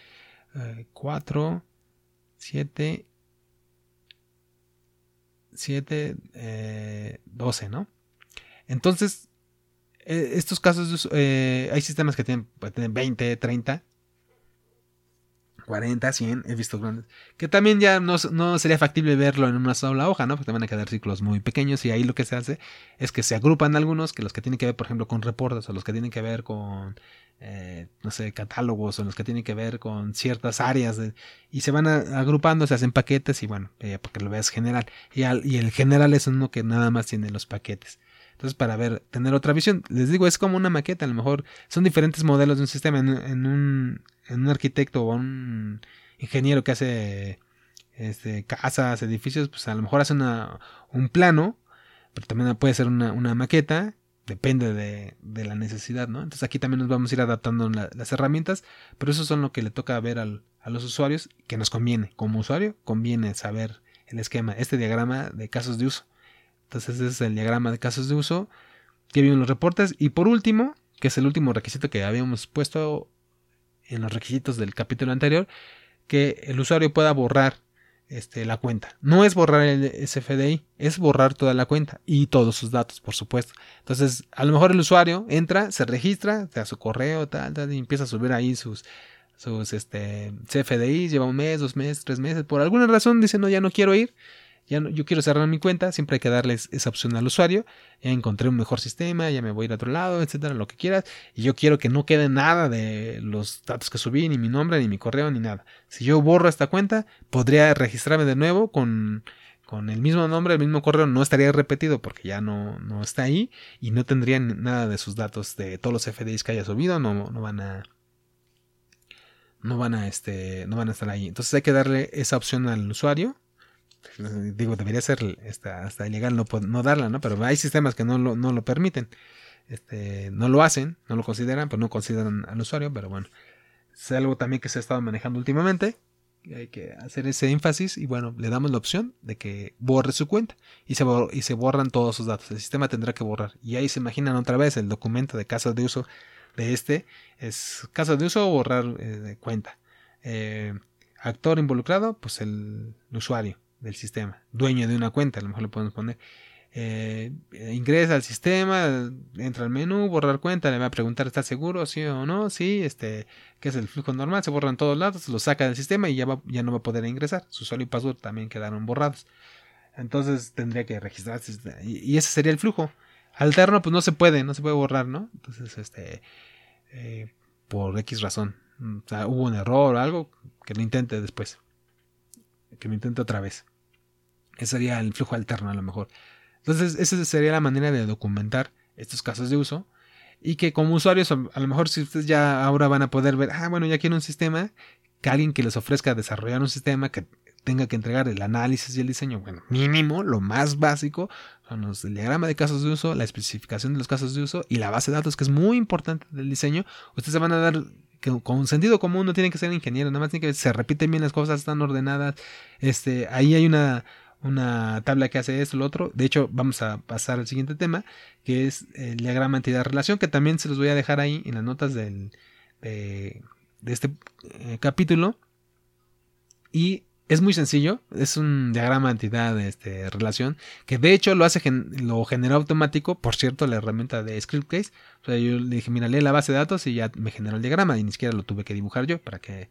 4, 7, 7, 12, ¿no? Entonces, eh, estos casos, eh, hay sistemas que tienen, tienen 20, 30, 40, 100, he visto grandes. Que también ya no, sería factible verlo en una sola hoja, ¿no? Porque te van a quedar ciclos muy pequeños y ahí lo que se hace es que se agrupan algunos, que los que tienen que ver, por ejemplo, con reportes o los que tienen que ver con, eh, no sé, catálogos o los que tienen que ver con ciertas áreas y se van agrupando, se hacen paquetes y bueno, eh, porque lo veas general. Y, y el general es uno que nada más tiene los paquetes. Entonces, para ver, tener otra visión, les digo, es como una maqueta, a lo mejor son diferentes modelos de un sistema. En, un, en un arquitecto o un ingeniero que hace este, casas, edificios, pues a lo mejor hace una, un plano, pero también puede ser una, maqueta, depende de, de, la necesidad, ¿no? Entonces aquí también nos vamos a ir adaptando las herramientas, pero eso son lo que le toca ver al, a los usuarios, que nos conviene. Como usuario, conviene saber el esquema, este diagrama de casos de uso Entonces ese es el diagrama de casos de uso que vienen los reportes. Y por último, que es el último requisito que habíamos puesto en los requisitos del capítulo anterior, que el usuario pueda borrar este, la cuenta. No es borrar el SFDI, es borrar toda la cuenta y todos sus datos, por supuesto. Entonces, a lo mejor el usuario entra, se registra, te da su correo, tal, tal, y empieza a subir ahí sus, sus este, CFDI, lleva un mes, dos meses, tres meses. Por alguna razón dice, no, ya no quiero ir yo quiero cerrar mi cuenta, siempre hay que darles esa opción al usuario. Ya encontré un mejor sistema, ya me voy a ir a otro lado, etcétera, lo que quieras. Y yo quiero que no quede nada de los datos que subí, ni mi nombre, ni mi correo, ni nada. Si yo borro esta cuenta, podría registrarme de nuevo con, con el mismo nombre, el mismo correo, no estaría repetido porque ya no, no está ahí y no tendría nada de sus datos de todos los FDIs que haya subido, no, no van a no van a este no van a estar ahí. Entonces hay que darle esa opción al usuario digo, debería ser hasta, ilegal no, darla, ¿no? Pero hay sistemas que no lo, permiten. Este, no lo hacen, no lo consideran, pues no consideran al usuario, pero bueno, es algo también que se ha estado manejando últimamente. Hay que hacer ese énfasis y bueno, le damos la opción de que borre su cuenta y se, borran todos sus datos. El sistema tendrá que borrar. Y ahí se imaginan otra vez el documento de casos de uso de este. Es caso de uso o borrar eh, cuenta. Eh, actor involucrado, pues el usuario del sistema, dueño de una cuenta, a lo mejor le podemos poner. Eh, ingresa al sistema, entra al menú, borrar cuenta, le va a preguntar, ¿está seguro? Sí o no, sí, este, que es el flujo normal, se borran todos lados, lo saca del sistema y ya, ya no va a poder ingresar. Su usuario y password también quedaron borrados. Entonces tendría que registrarse y, ese sería el flujo. Alterno, pues no se puede, no se puede borrar, ¿no? Entonces, este, eh, por X razón, o sea, hubo un error o algo, que lo intente después. Que lo intente otra vez. Ese sería el flujo alterno a lo mejor. Entonces, esa sería la manera de documentar estos casos de uso. Y que como usuarios, a lo mejor si ustedes ya ahora van a poder ver, ah, bueno, ya quiero un sistema, que alguien que les ofrezca desarrollar un sistema que tenga que entregar el análisis y el diseño, bueno, mínimo, lo más básico, son los, diagrama de casos de uso, la especificación de los casos de uso y la base de datos, que es muy importante del diseño. Ustedes se van a dar que con sentido común no tienen que ser ingenieros, nada más tienen que se repiten bien las cosas, están ordenadas. Este, ahí hay una, una tabla que hace esto, lo otro. De hecho, vamos a pasar al siguiente tema, que es el diagrama entidad-relación, que también se los voy a dejar ahí en las notas del, de, este eh, capítulo. Y es muy sencillo, es un diagrama entidad-relación, este, que de hecho lo hace, lo genera automático, por cierto, la herramienta de ScriptCase. O sea, yo le dije, mira, lee la base de datos y ya me generó el diagrama, y ni siquiera lo tuve que dibujar yo para que,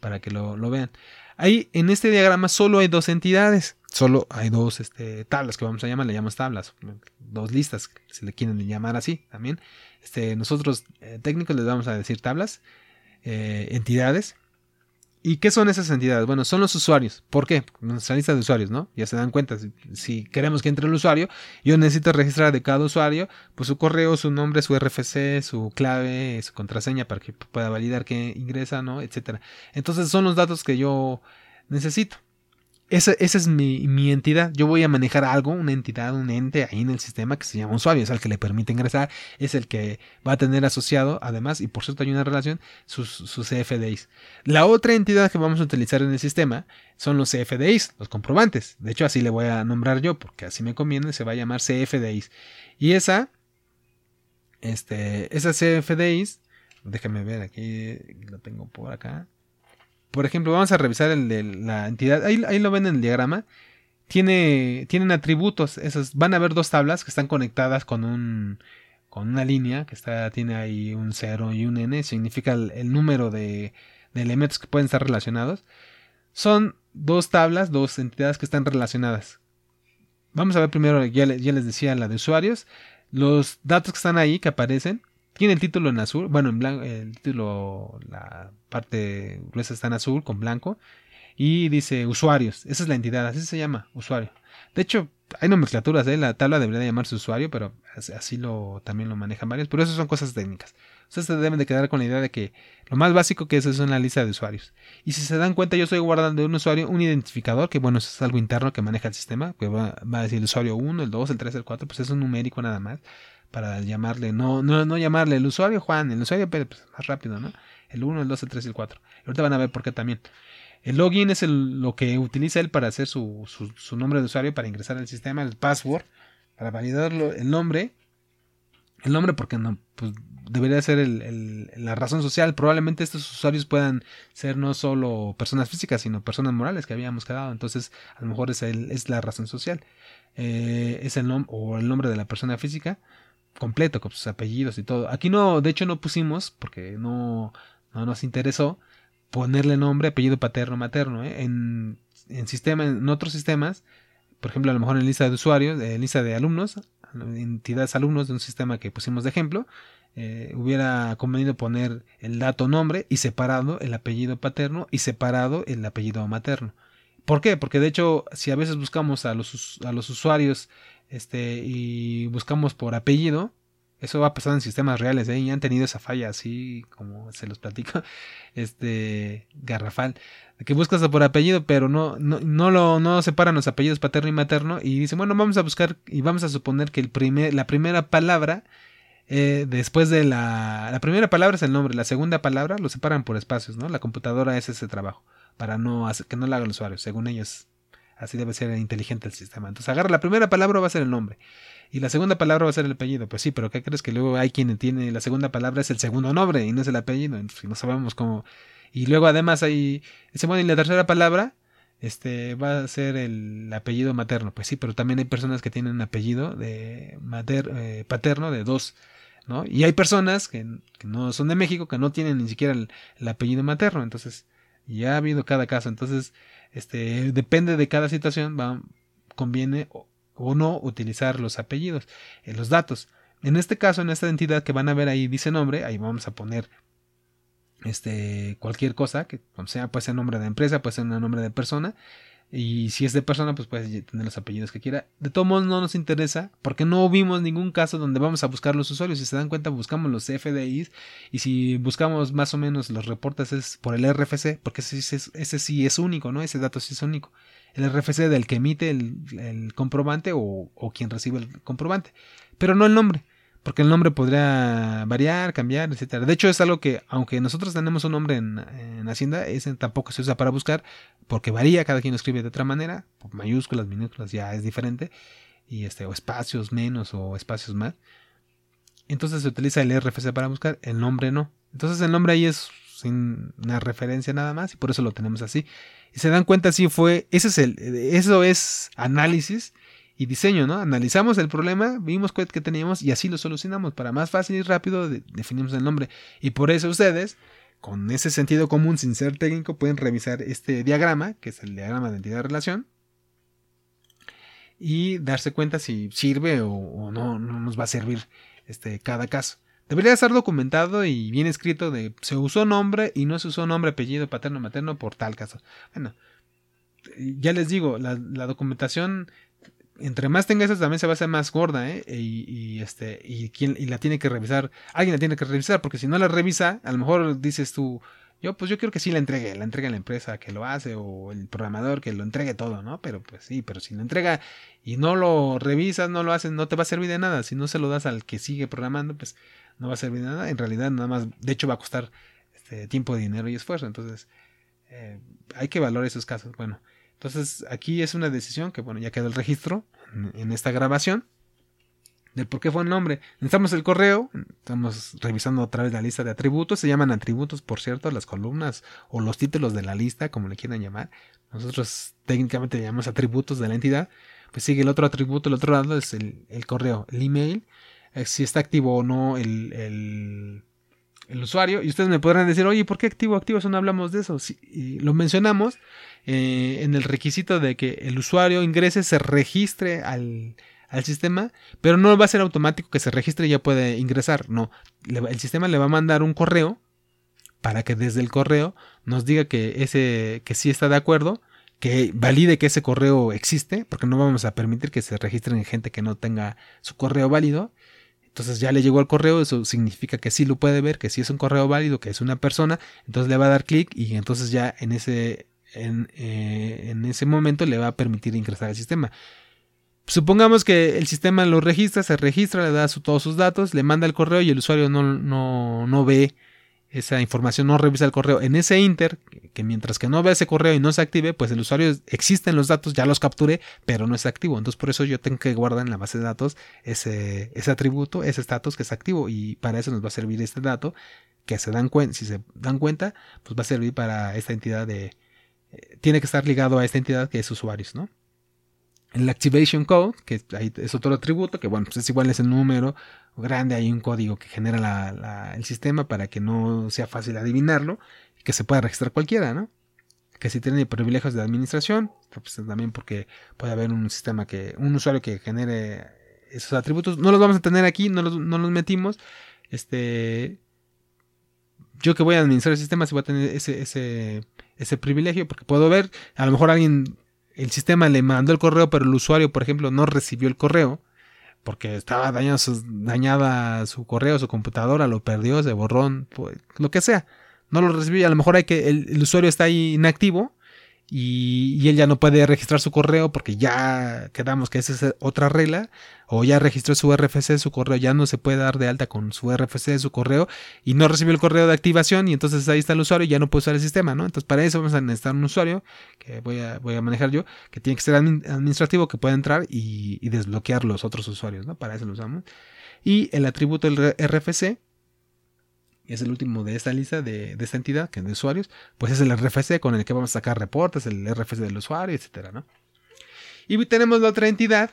para que lo, lo vean. Ahí en este diagrama solo hay dos entidades, solo hay dos este, tablas que vamos a llamar, le llamamos tablas, dos listas, si le quieren llamar así también. Este, nosotros eh, técnicos les vamos a decir tablas, eh, entidades, ¿Y qué son esas entidades? Bueno, son los usuarios. ¿Por qué? Nuestra lista de usuarios, ¿no? Ya se dan cuenta. Si, queremos que entre el usuario, yo necesito registrar de cada usuario, pues su correo, su nombre, su RFC, su clave, su contraseña para que pueda validar que ingresa, ¿no? Etcétera. Entonces son los datos que yo necesito. Esa, es mi, entidad. Yo voy a manejar algo, una entidad, un ente ahí en el sistema que se llama usuario. Es el que le permite ingresar, es el que va a tener asociado, además, y por cierto hay una relación, sus, sus CFDIs. La otra entidad que vamos a utilizar en el sistema son los CFDIs, los comprobantes. De hecho, así le voy a nombrar yo, porque así me conviene, se va a llamar CFDIs. Y esa, este, esa CFDIs, déjame ver aquí, lo tengo por acá por ejemplo, vamos a revisar el de la entidad. Ahí, lo ven en el diagrama. Tiene, tienen atributos. Esos, van a ver dos tablas que están conectadas con un con una línea que está, tiene ahí un 0 y un n, significa el, número de, elementos que pueden estar relacionados. Son dos tablas, dos entidades que están relacionadas. Vamos a ver primero, ya les decía, la de usuarios. Los datos que están ahí, que aparecen, tiene el título en azul, bueno, en blanco, el título, la parte gruesa está en azul con blanco. Y dice usuarios, esa es la entidad, así se llama, usuario. De hecho, hay nomenclaturas, ¿eh? la tabla debería llamarse usuario, pero así lo también lo manejan varios, pero eso son cosas técnicas. Ustedes se deben de quedar con la idea de que lo más básico que es es una lista de usuarios. Y si se dan cuenta, yo estoy guardando un usuario un identificador, que bueno, es algo interno que maneja el sistema, que va, va a decir usuario 1, el 2, el 3, el 4, pues es un numérico nada más para llamarle, no, no, no llamarle el usuario Juan, el usuario pues, más rápido, ¿no? El 1, el 2, el 3 y el 4. ahorita van a ver por qué también. El login es el, lo que utiliza él para hacer su, su, nombre de usuario para ingresar al sistema, el password, para validar el nombre, el nombre porque no, pues debería ser el, la razón social. Probablemente estos usuarios puedan ser no solo personas físicas, sino personas morales que habíamos quedado. Entonces, a lo mejor es, el, es la razón social. Eh, es el nombre o el nombre de la persona física completo, con sus apellidos y todo. Aquí no, de hecho no pusimos, porque no, no nos interesó, ponerle nombre, apellido paterno, materno. ¿eh? En, en, en otros sistemas, por ejemplo, a lo mejor en lista de usuarios, en lista de alumnos, entidades alumnos de un sistema que pusimos de ejemplo, eh, hubiera convenido poner el dato nombre y separado el apellido paterno y separado el apellido materno. ¿Por qué? Porque de hecho, si a veces buscamos a los, a los usuarios este, y buscamos por apellido, eso va a pasar en sistemas reales, ¿eh? y han tenido esa falla así como se los platico, este, garrafal, que buscas por apellido, pero no, no, no lo, no separan los apellidos paterno y materno, y dicen, bueno, vamos a buscar y vamos a suponer que el la primera palabra eh, después de la, la primera palabra es el nombre, la segunda palabra lo separan por espacios, ¿no? La computadora es ese trabajo, para no hacer, que no lo haga el usuario, según ellos. Así debe ser inteligente el sistema. Entonces agarra la primera palabra va a ser el nombre. Y la segunda palabra va a ser el apellido. Pues sí, pero ¿qué crees que luego hay quien tiene la segunda palabra es el segundo nombre y no es el apellido? Entonces, no sabemos cómo. Y luego además hay. Bueno, y la tercera palabra este va a ser el apellido materno. Pues sí, pero también hay personas que tienen apellido de mater, eh, paterno de dos y hay personas que, no son de México que no tienen ni siquiera el, apellido materno, entonces ya ha habido cada caso, entonces este depende de cada situación, conviene o, no utilizar los apellidos, en los datos. En este caso, en esta entidad que van a ver ahí dice nombre, ahí vamos a poner este cualquier cosa que sea puede ser nombre de empresa, puede ser nombre de persona y si es de persona, pues puede tener los apellidos que quiera. De todos modos, no nos interesa porque no vimos ningún caso donde vamos a buscar los usuarios. Si se dan cuenta, buscamos los FDIs y si buscamos más o menos los reportes es por el RFC, porque ese, ese, sí es único, ¿no? Ese dato sí es único. El RFC del que emite el, comprobante o, o quien recibe el comprobante, pero no el nombre porque el nombre podría variar, cambiar, etcétera. De hecho, es algo que, aunque nosotros tenemos un nombre en, Hacienda, ese tampoco se usa para buscar, porque varía, cada quien lo escribe de otra manera, mayúsculas, minúsculas, ya es diferente, y este, o espacios menos o espacios más. Entonces se utiliza el RFC para buscar, el nombre no. Entonces el nombre ahí es sin una referencia nada más, y por eso lo tenemos así. Y se dan cuenta, si fue, ese es el, eso es análisis y diseño, ¿no? Analizamos el problema, vimos que teníamos y así lo solucionamos. Para más fácil y rápido definimos el nombre. Y por eso ustedes, con ese sentido común sin ser técnico, pueden revisar este diagrama, que es el diagrama de entidad-relación, y darse cuenta si sirve o, no, no, nos va a servir este, cada caso. Debería estar documentado y bien escrito de se usó nombre y no se usó nombre, apellido, paterno, materno por tal caso. Bueno, ya les digo, la documentación entre más tenga eso también se va a hacer más gorda, ¿eh? Y, este, y, quién, y la tiene que revisar, alguien la tiene que revisar, porque si no la revisa, a lo mejor dices tú, yo pues yo quiero que sí la entregue, la entregue la empresa que lo hace o el programador que lo entregue todo, ¿no? Pero pues sí, pero si lo entrega y no lo revisas, no lo haces, no te va a servir de nada. Si no se lo das al que sigue programando, pues no va a servir de nada. En realidad nada más, de hecho va a costar este, tiempo, dinero y esfuerzo. Entonces eh, hay que valorar esos casos. Bueno, entonces aquí es una decisión que, bueno, ya quedó el registro en, esta grabación del por qué fue el nombre. Necesitamos el correo, estamos revisando otra vez la lista de atributos, se llaman atributos, por cierto, las columnas o los títulos de la lista, como le quieran llamar. Nosotros técnicamente llamamos atributos de la entidad. Pues sigue el otro atributo, el otro lado es el, correo, el email, eh, si está activo o no el, el, el, usuario. Y ustedes me podrán decir, oye, ¿por qué activo activo? Eso no hablamos de eso. Si, lo mencionamos eh, en el requisito de que el usuario ingrese, se registre al, sistema, pero no va a ser automático que se registre y ya puede ingresar. No, el sistema le va a mandar un correo para que desde el correo nos diga que ese que sí está de acuerdo, que valide que ese correo existe, porque no vamos a permitir que se registren gente que no tenga su correo válido. Entonces ya le llegó el correo, eso significa que sí lo puede ver, que sí es un correo válido, que es una persona, entonces le va a dar clic y entonces ya en ese eh, en, ese momento le va a permitir ingresar al sistema. Supongamos que el sistema lo registra, se registra, le da todos sus datos, le manda el correo y el usuario no, no, no ve esa información no revisa el correo en ese inter, que mientras que no vea ese correo y no se active, pues el usuario existen los datos, ya los capturé, pero no es activo. Entonces por eso yo tengo que guardar en la base de datos ese, ese atributo, ese status que es activo y para eso nos va a servir este dato que se dan cuenta, si se dan cuenta, pues va a servir para esta entidad de, eh, tiene que estar ligado a esta entidad que es usuarios, ¿no? El activation code, que es otro atributo, que bueno, pues es igual es el número grande, hay un código que genera el sistema para que no sea fácil adivinarlo y que se pueda registrar cualquiera, ¿no? Que si tiene privilegios de administración, pues también porque puede haber un sistema que, un usuario que genere esos atributos. No los vamos a tener aquí, no los, no los metimos. Este, yo que voy a administrar el sistema, si voy a tener ese, ese, ese privilegio, porque puedo ver, a lo mejor alguien, el sistema le mandó el correo, pero el usuario, por ejemplo, no recibió el correo porque estaba dañado dañada su correo, su computadora, lo perdió, se borró, pues, lo que sea. No lo recibió y a lo mejor hay que el, usuario está ahí inactivo y, él ya no puede registrar su correo porque ya quedamos que esa es otra regla, o ya registró su RFC su correo, ya no se puede dar de alta con su RFC su correo y no recibió el correo de activación y entonces ahí está el usuario y ya no puede usar el sistema, ¿no? Entonces para eso vamos a necesitar un usuario que voy a, voy a manejar yo, que tiene que ser administrativo, que pueda entrar y, desbloquear los otros usuarios, ¿no? Para eso lo usamos. Y el atributo del RFC, es el último de esta lista de, esta entidad, que es de usuarios, pues es el RFC con el que vamos a sacar reportes, el RFC del usuario, etcétera, ¿no? Y tenemos la otra entidad,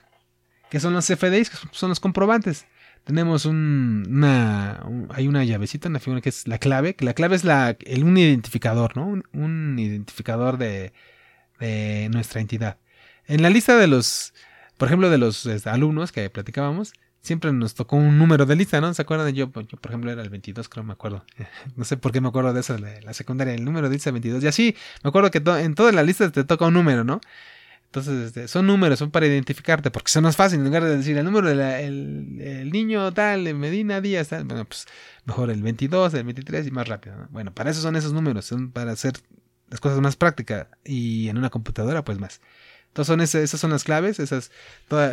que son los FDIs, que son los comprobantes. Tenemos un, una, hay una llavecita, una figura que es la clave, que la clave es la, el, un identificador, ¿no? Un, identificador de, de, nuestra entidad. En la lista de los, por ejemplo, de los este, alumnos que platicábamos, siempre nos tocó un número de lista, ¿no? ¿Se acuerdan? Yo, yo por ejemplo, era el 22, creo, me acuerdo. No sé por qué me acuerdo de eso, de la secundaria, el número de lista 22. Y así, me acuerdo que en todas las listas te toca un número, ¿no? Entonces, este, son números, son para identificarte, porque son más fácil, en lugar de decir el número del niño tal, Medina Díaz, tal, bueno, pues mejor el 22, el 23 y más rápido, ¿no? Bueno, para eso son esos números, son para hacer las cosas más prácticas y en una computadora, pues más. Entonces esas, son las claves, esas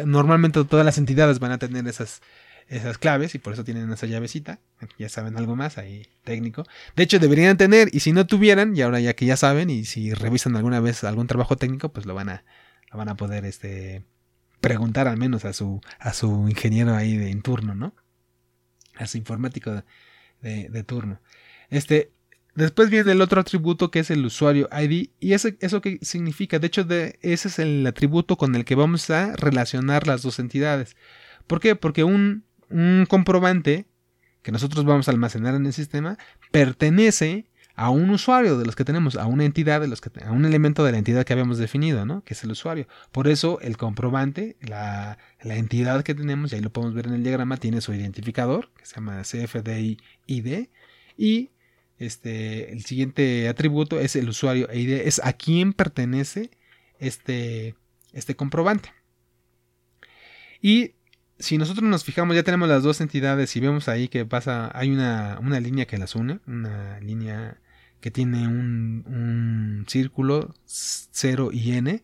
normalmente todas las entidades van a tener esas, esas claves y por eso tienen esa llavecita. Ya saben algo más ahí técnico. De hecho deberían tener y si no tuvieran, y ahora ya que ya saben y si revisan alguna vez algún trabajo técnico, pues lo van a, van a poder este, preguntar al menos a su, a su ingeniero ahí de turno, ¿no? A su informático de, de turno. Este, Después viene el otro atributo que es el usuario ID. ¿Y eso qué significa? De hecho, de, ese es el atributo con el que vamos a relacionar las dos entidades. ¿Por qué? Porque un, un comprobante que nosotros vamos a almacenar en el sistema pertenece a un usuario de los que tenemos, a una entidad de los que a un elemento de la entidad que habíamos definido, ¿no? Que es el usuario. Por eso el comprobante, la, la entidad que tenemos, y ahí lo podemos ver en el diagrama, tiene su identificador, que se llama CFDI ID, y este, el siguiente atributo es el usuario ID, es a quién pertenece este, este comprobante. Y si nosotros nos fijamos, ya tenemos las dos entidades y vemos ahí que pasa, hay una, una línea que las une, una línea que tiene un, un círculo 0 y n.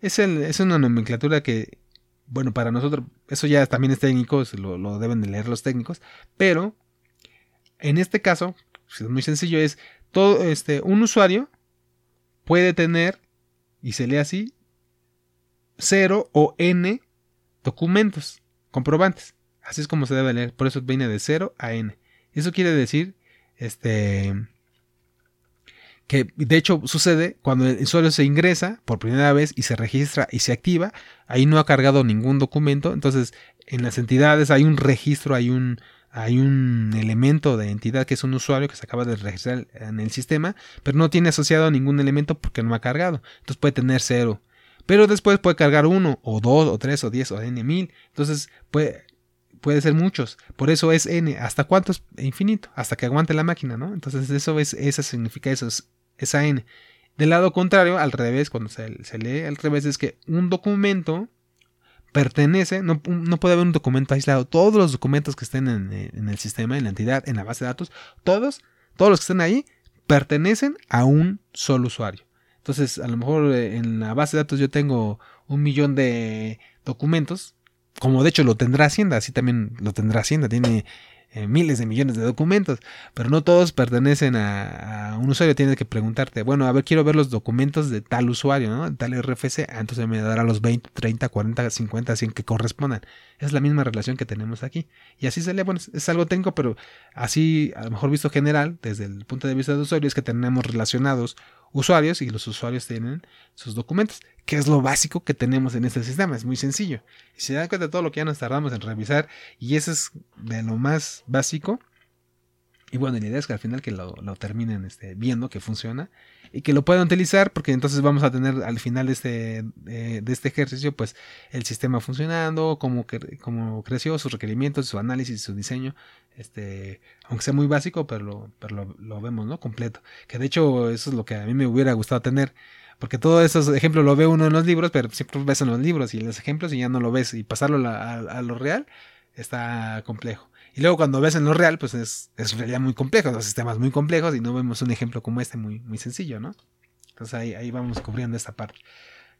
Es, el, es, una nomenclatura que, bueno, para nosotros, eso ya también es técnico, lo, lo deben de leer los técnicos, pero en este caso, es muy sencillo, es todo este, un usuario puede tener, y se lee así, 0 o n documentos, comprobantes. Así es como se debe leer, por eso viene de 0 a n. Eso quiere decir, este, que de hecho sucede cuando el usuario se ingresa por primera vez y se registra y se activa, ahí no ha cargado ningún documento, entonces en las entidades hay un registro, hay un, hay un elemento de entidad que es un usuario que se acaba de registrar en el sistema, pero no tiene asociado ningún elemento porque no ha cargado. Entonces puede tener cero. Pero después puede cargar uno, o dos, o tres, o diez, o n mil. Entonces puede, puede ser muchos. Por eso es n. ¿Hasta cuánto es infinito? Hasta que aguante la máquina, ¿no? Entonces eso es, eso significa eso, es, esa n. Del lado contrario, al revés, cuando se, se lee al revés, es que un documento pertenece, no, puede haber un documento aislado. Todos los documentos que estén en, el sistema, en la entidad, en la base de datos, todos, todos los que estén ahí, pertenecen a un solo usuario. Entonces, a lo mejor eh, en la base de datos yo tengo un millón de documentos, como de hecho lo tendrá Hacienda, así también lo tendrá Hacienda, tiene eh, miles de millones de documentos, pero no todos pertenecen a, un usuario. Tienes que preguntarte, bueno, a ver, quiero ver los documentos de tal usuario, ¿no? Tal RFC, ah, entonces me dará los 20, 30, 40, 50, 100 que correspondan. Es la misma relación que tenemos aquí. Y así se lee, bueno, es algo técnico, pero así, a lo mejor visto general, desde el punto de vista de usuario, es que tenemos relacionados usuarios y los usuarios tienen sus documentos, que es lo básico que tenemos en este sistema, es muy sencillo. Se dan cuenta de todo lo que ya nos tardamos en revisar y eso es de lo más básico. Y bueno, la idea es que al final que lo, terminen este, viendo que funciona y que lo puedan utilizar porque entonces vamos a tener al final de este, de, este ejercicio pues el sistema funcionando, cómo, cómo creció, sus requerimientos, su análisis, su diseño, este, aunque sea muy básico, pero, lo, pero lo, vemos, ¿no? Completo. Que de hecho eso es lo que a mí me hubiera gustado tener. Porque todos esos ejemplos lo ve uno en los libros, pero siempre ves en los libros y los ejemplos y ya no lo ves. Y pasarlo a lo real está complejo. Y luego cuando ves en lo real, pues es, es muy complejo, los sistemas muy complejos y no vemos un ejemplo como este muy, muy sencillo, ¿no? Entonces ahí, ahí vamos cubriendo esta parte.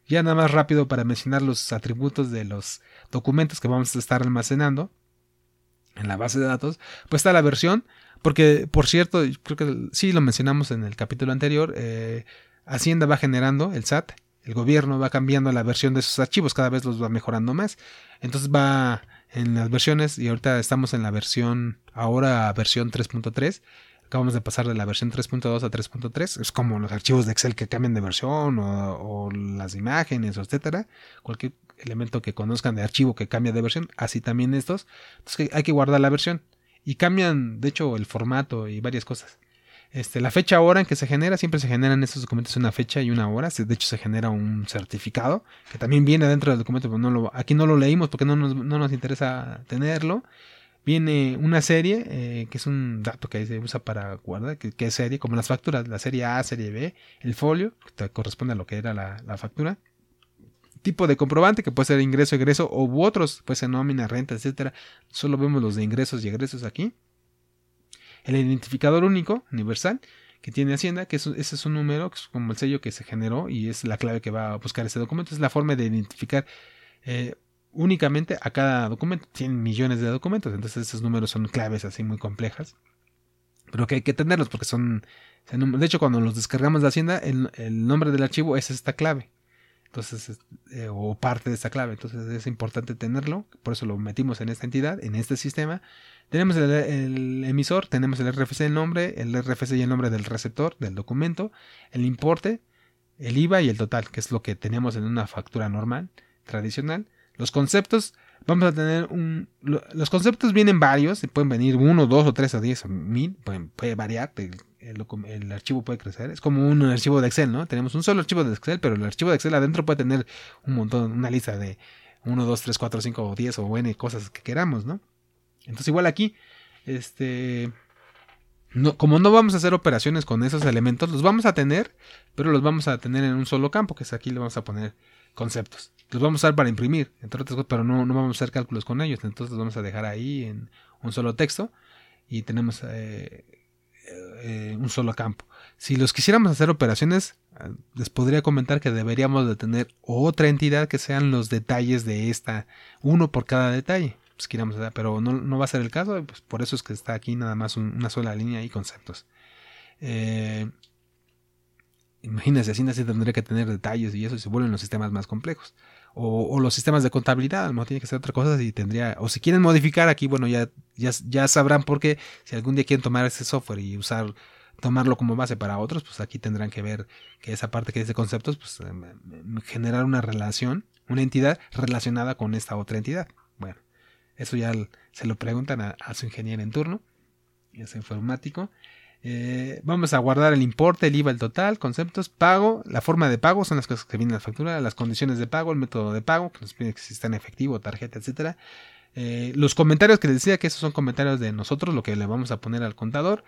Ya nada más rápido para mencionar los atributos de los documentos que vamos a estar almacenando en la base de datos, pues está la versión, porque por cierto, creo que sí lo mencionamos en el capítulo anterior, eh, Hacienda va generando, el SAT, el gobierno va cambiando la versión de sus archivos, cada vez los va mejorando más. Entonces va en las versiones y ahorita estamos en la versión, ahora versión 3.3. Acabamos de pasar de la versión 3.2 a 3.3. Es como los archivos de Excel que cambian de versión o, las imágenes, etcétera. Cualquier elemento que conozcan de archivo que cambia de versión, así también estos. Entonces hay que guardar la versión. Y cambian, de hecho, el formato y varias cosas. Este, la fecha hora en que se genera, siempre se generan estos documentos una fecha y una hora. De hecho, se genera un certificado que también viene dentro del documento, pero no lo, aquí no lo leímos porque no nos, no nos interesa tenerlo. Viene una serie, eh, que es un dato que se usa para guardar, que, es serie, como las facturas, la serie A, serie B, el folio, que corresponde a lo que era la, la factura tipo de comprobante que puede ser ingreso, egreso u otros, puede ser nómina, renta, etcétera. Solo vemos los de ingresos y egresos aquí el identificador único, universal, que tiene Hacienda, que ese es un número, que es como el sello que se generó y es la clave que va a buscar ese documento. Es la forma de identificar eh, únicamente a cada documento. Tienen millones de documentos, entonces esos números son claves así muy complejas. Pero que hay que tenerlos porque son... De hecho, cuando los descargamos de Hacienda, el nombre del archivo es esta clave. Entonces, eh, o parte de esta clave. Entonces es importante tenerlo. Por eso lo metimos en esta entidad, en este sistema. Tenemos el, emisor, tenemos el RFC, el nombre, el RFC y el nombre del receptor, del documento, el importe, el IVA y el total, que es lo que tenemos en una factura normal, tradicional. Los conceptos, vamos a tener un... los conceptos vienen varios, pueden venir uno, dos o tres o diez o mil, puede variar, el, archivo puede crecer. Es como un archivo de Excel, ¿no? Tenemos un solo archivo de Excel, pero el archivo de Excel adentro puede tener un montón, una lista de 1, 2, 3, 4, 5 o 10 o N cosas que queramos, ¿no? Entonces igual aquí, este, no, como no vamos a hacer operaciones con esos elementos, los vamos a tener, pero los vamos a tener en un solo campo, que es aquí le vamos a poner conceptos. Los vamos a usar para imprimir, entre otras cosas, pero no, no vamos a hacer cálculos con ellos. Entonces los vamos a dejar ahí en un solo texto y tenemos eh, eh, un solo campo. Si los quisiéramos hacer operaciones, eh, les podría comentar que deberíamos de tener otra entidad que sean los detalles de esta, uno por cada detalle pues pero no, no, va a ser el caso, pues por eso es que está aquí nada más una sola línea y conceptos. Eh, imagínense, así se tendría que tener detalles y eso se vuelven los sistemas más complejos. O, los sistemas de contabilidad, no tiene que ser otra cosa y tendría, o si quieren modificar aquí, bueno, ya, ya, ya sabrán por qué, si algún día quieren tomar ese software y usar, tomarlo como base para otros, pues aquí tendrán que ver que esa parte que dice conceptos, pues em, generar una relación, una entidad relacionada con esta otra entidad. Bueno, eso ya se lo preguntan a, su ingeniero en turno, y es informático. Eh, vamos a guardar el importe, el IVA, el total, conceptos, pago, la forma de pago son las cosas que vienen en la factura, las condiciones de pago, el método de pago, que nos pide que si está en efectivo, tarjeta, etcétera. Eh, los comentarios que les decía que esos son comentarios de nosotros, lo que le vamos a poner al contador.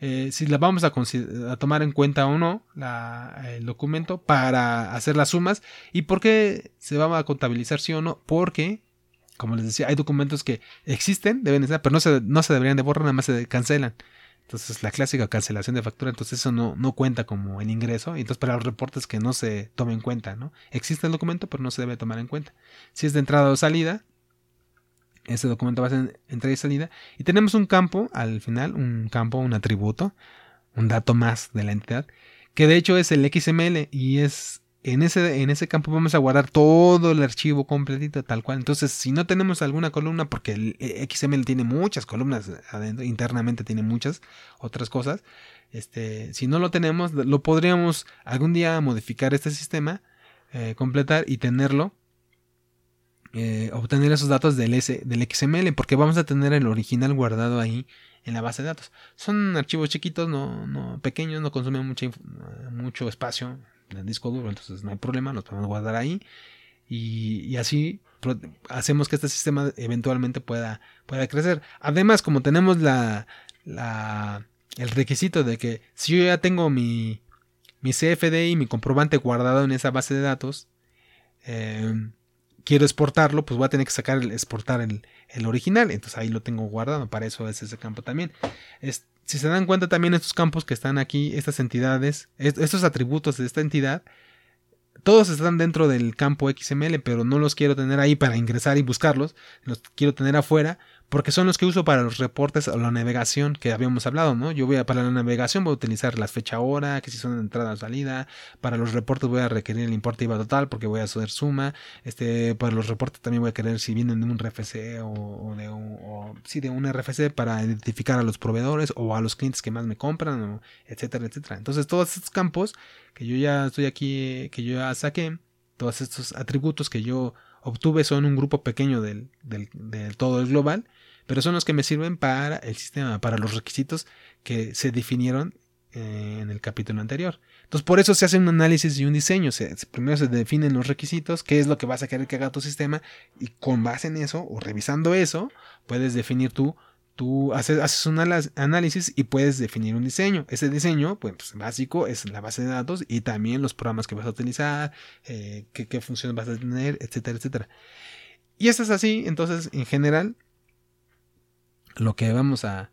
Eh, si la vamos a, a, tomar en cuenta o no el documento para hacer las sumas y por qué se va a contabilizar sí o no, porque como les decía, hay documentos que existen, deben estar, pero no se, no se deberían de borrar, nada más se cancelan. Entonces, la clásica cancelación de factura, entonces eso no, no cuenta como el ingreso. Y entonces, para los reportes que no se tomen en cuenta, ¿no? Existe el documento, pero no se debe tomar en cuenta. Si es de entrada o salida, Ese documento base en entrada y salida. Y tenemos un campo al final, un campo, un atributo, un dato más de la entidad, que de hecho es el XML y es en ese, en ese campo vamos a guardar todo el archivo completito tal cual. Entonces, si no tenemos alguna columna, porque el XML tiene muchas columnas adentro, internamente tiene muchas otras cosas, este, si no lo tenemos, lo podríamos algún día modificar este sistema, eh, completar y tenerlo eh, obtener esos datos del, S, del XML, porque vamos a tener el original guardado ahí en la base de datos. Son archivos chiquitos, no, no pequeños, no consumen mucho, mucho espacio en el disco duro, entonces no hay problema, los podemos guardar ahí y, así hacemos que este sistema eventualmente pueda, pueda crecer. Además, como tenemos la, el requisito de que si yo ya tengo mi, mi CFD y mi comprobante guardado en esa base de datos, eh, quiero exportarlo, pues voy a tener que sacar el exportar el, el, original. Entonces ahí lo tengo guardado. Para eso es ese campo también. Si se dan cuenta también estos campos que están aquí, estas entidades, estos atributos de esta entidad, todos están dentro del campo XML, pero no los quiero tener ahí para ingresar y buscarlos. Los quiero tener afuera porque son los que uso para los reportes o la navegación que habíamos hablado, ¿no? Yo voy a, para la navegación voy a utilizar la fecha hora, que si son entrada o salida, para los reportes voy a requerir el importe IVA total porque voy a hacer suma, este, para los reportes también voy a querer si vienen de un RFC o, de un, o, sí, de un RFC para identificar a los proveedores o a los clientes que más me compran, etcétera, etcétera. Entonces todos estos campos que yo ya estoy aquí, que yo ya saqué, todos estos atributos que yo obtuve son un grupo pequeño del, del todo el global pero son los que me sirven para el sistema, para los requisitos que se definieron eh, en el capítulo anterior. Entonces, por eso se hace un análisis y un diseño. primero se definen los requisitos, qué es lo que vas a querer que haga tu sistema, y con base en eso, o revisando eso, puedes definir tú, tú haces, un análisis y puedes definir un diseño. Ese diseño, pues, básico, es la base de datos y también los programas que vas a utilizar, eh, qué, qué funciones vas a tener, etcétera, etcétera. Y esto es así, entonces, en general, lo que vamos a,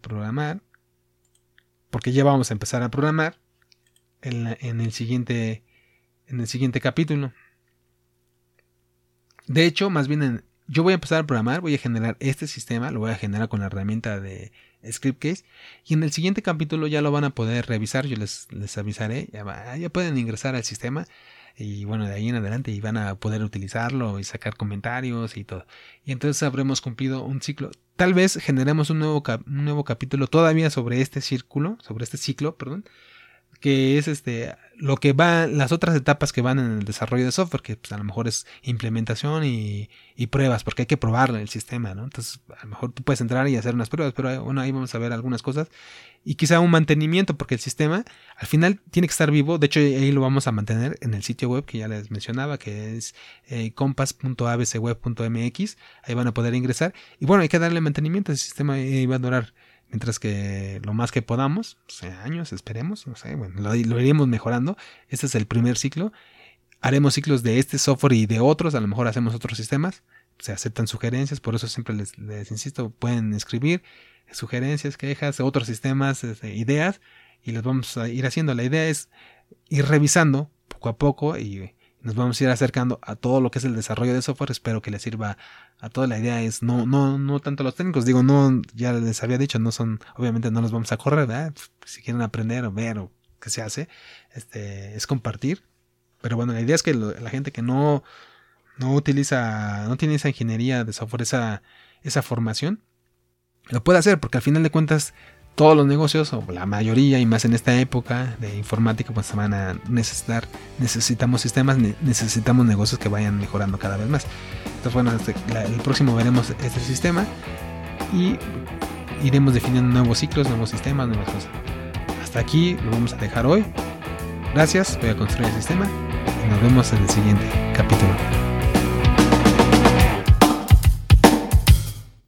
programar, porque ya vamos a empezar a programar en, el siguiente, en el siguiente capítulo. De hecho, más bien yo voy a empezar a programar, voy a generar este sistema, lo voy a generar con la herramienta de Scriptcase y en el siguiente capítulo ya lo van a poder revisar, yo les, les avisaré, ya pueden ingresar al sistema y bueno, de ahí en adelante y van a poder utilizarlo y sacar comentarios y todo. Y entonces habremos cumplido un ciclo. Tal vez generemos un nuevo, un nuevo capítulo todavía sobre este círculo, sobre este ciclo, perdón, que es este lo que va las otras etapas que van en el desarrollo de software que pues, a lo mejor es implementación y, y, pruebas porque hay que probar el sistema no entonces a lo mejor tú puedes entrar y hacer unas pruebas pero bueno ahí vamos a ver algunas cosas. Y quizá un mantenimiento porque el sistema al final tiene que estar vivo. De hecho ahí lo vamos a mantener en el sitio web que ya les mencionaba que es eh, compass.abcweb.mx ahí van a poder ingresar. Y bueno hay que darle mantenimiento. El sistema ahí va a durar mientras que lo más que podamos, años, esperemos, no sé, bueno, lo, iremos mejorando. Este es el primer ciclo. Haremos ciclos de este software y de otros, a lo mejor hacemos otros sistemas. Se aceptan sugerencias, por eso siempre les, insisto, pueden escribir sugerencias, quejas, otros sistemas, este, ideas, y los vamos a ir haciendo. La idea es ir revisando poco a poco y nos vamos a ir acercando a todo lo que es el desarrollo de software. Espero que les sirva a toda la idea. Es no, no, no tanto los técnicos. Digo, no, ya les había dicho, no son, obviamente no los vamos a correr, ¿verdad? Si quieren aprender o ver o qué se hace, este, es compartir. Pero bueno, la idea es que la gente que no, no utiliza, no tiene esa ingeniería de software, esa, esa formación, lo puede hacer, porque al final de cuentas todos los negocios, o la mayoría, y más en esta época de informática, pues se van a necesitar, necesitamos sistemas, necesitamos negocios que vayan mejorando cada vez más. Entonces, bueno, este, el próximo veremos este sistema y iremos definiendo nuevos ciclos, nuevos sistemas, nuevas cosas. Hasta aquí lo vamos a dejar hoy. Gracias, voy a construir el sistema y nos vemos en el siguiente capítulo.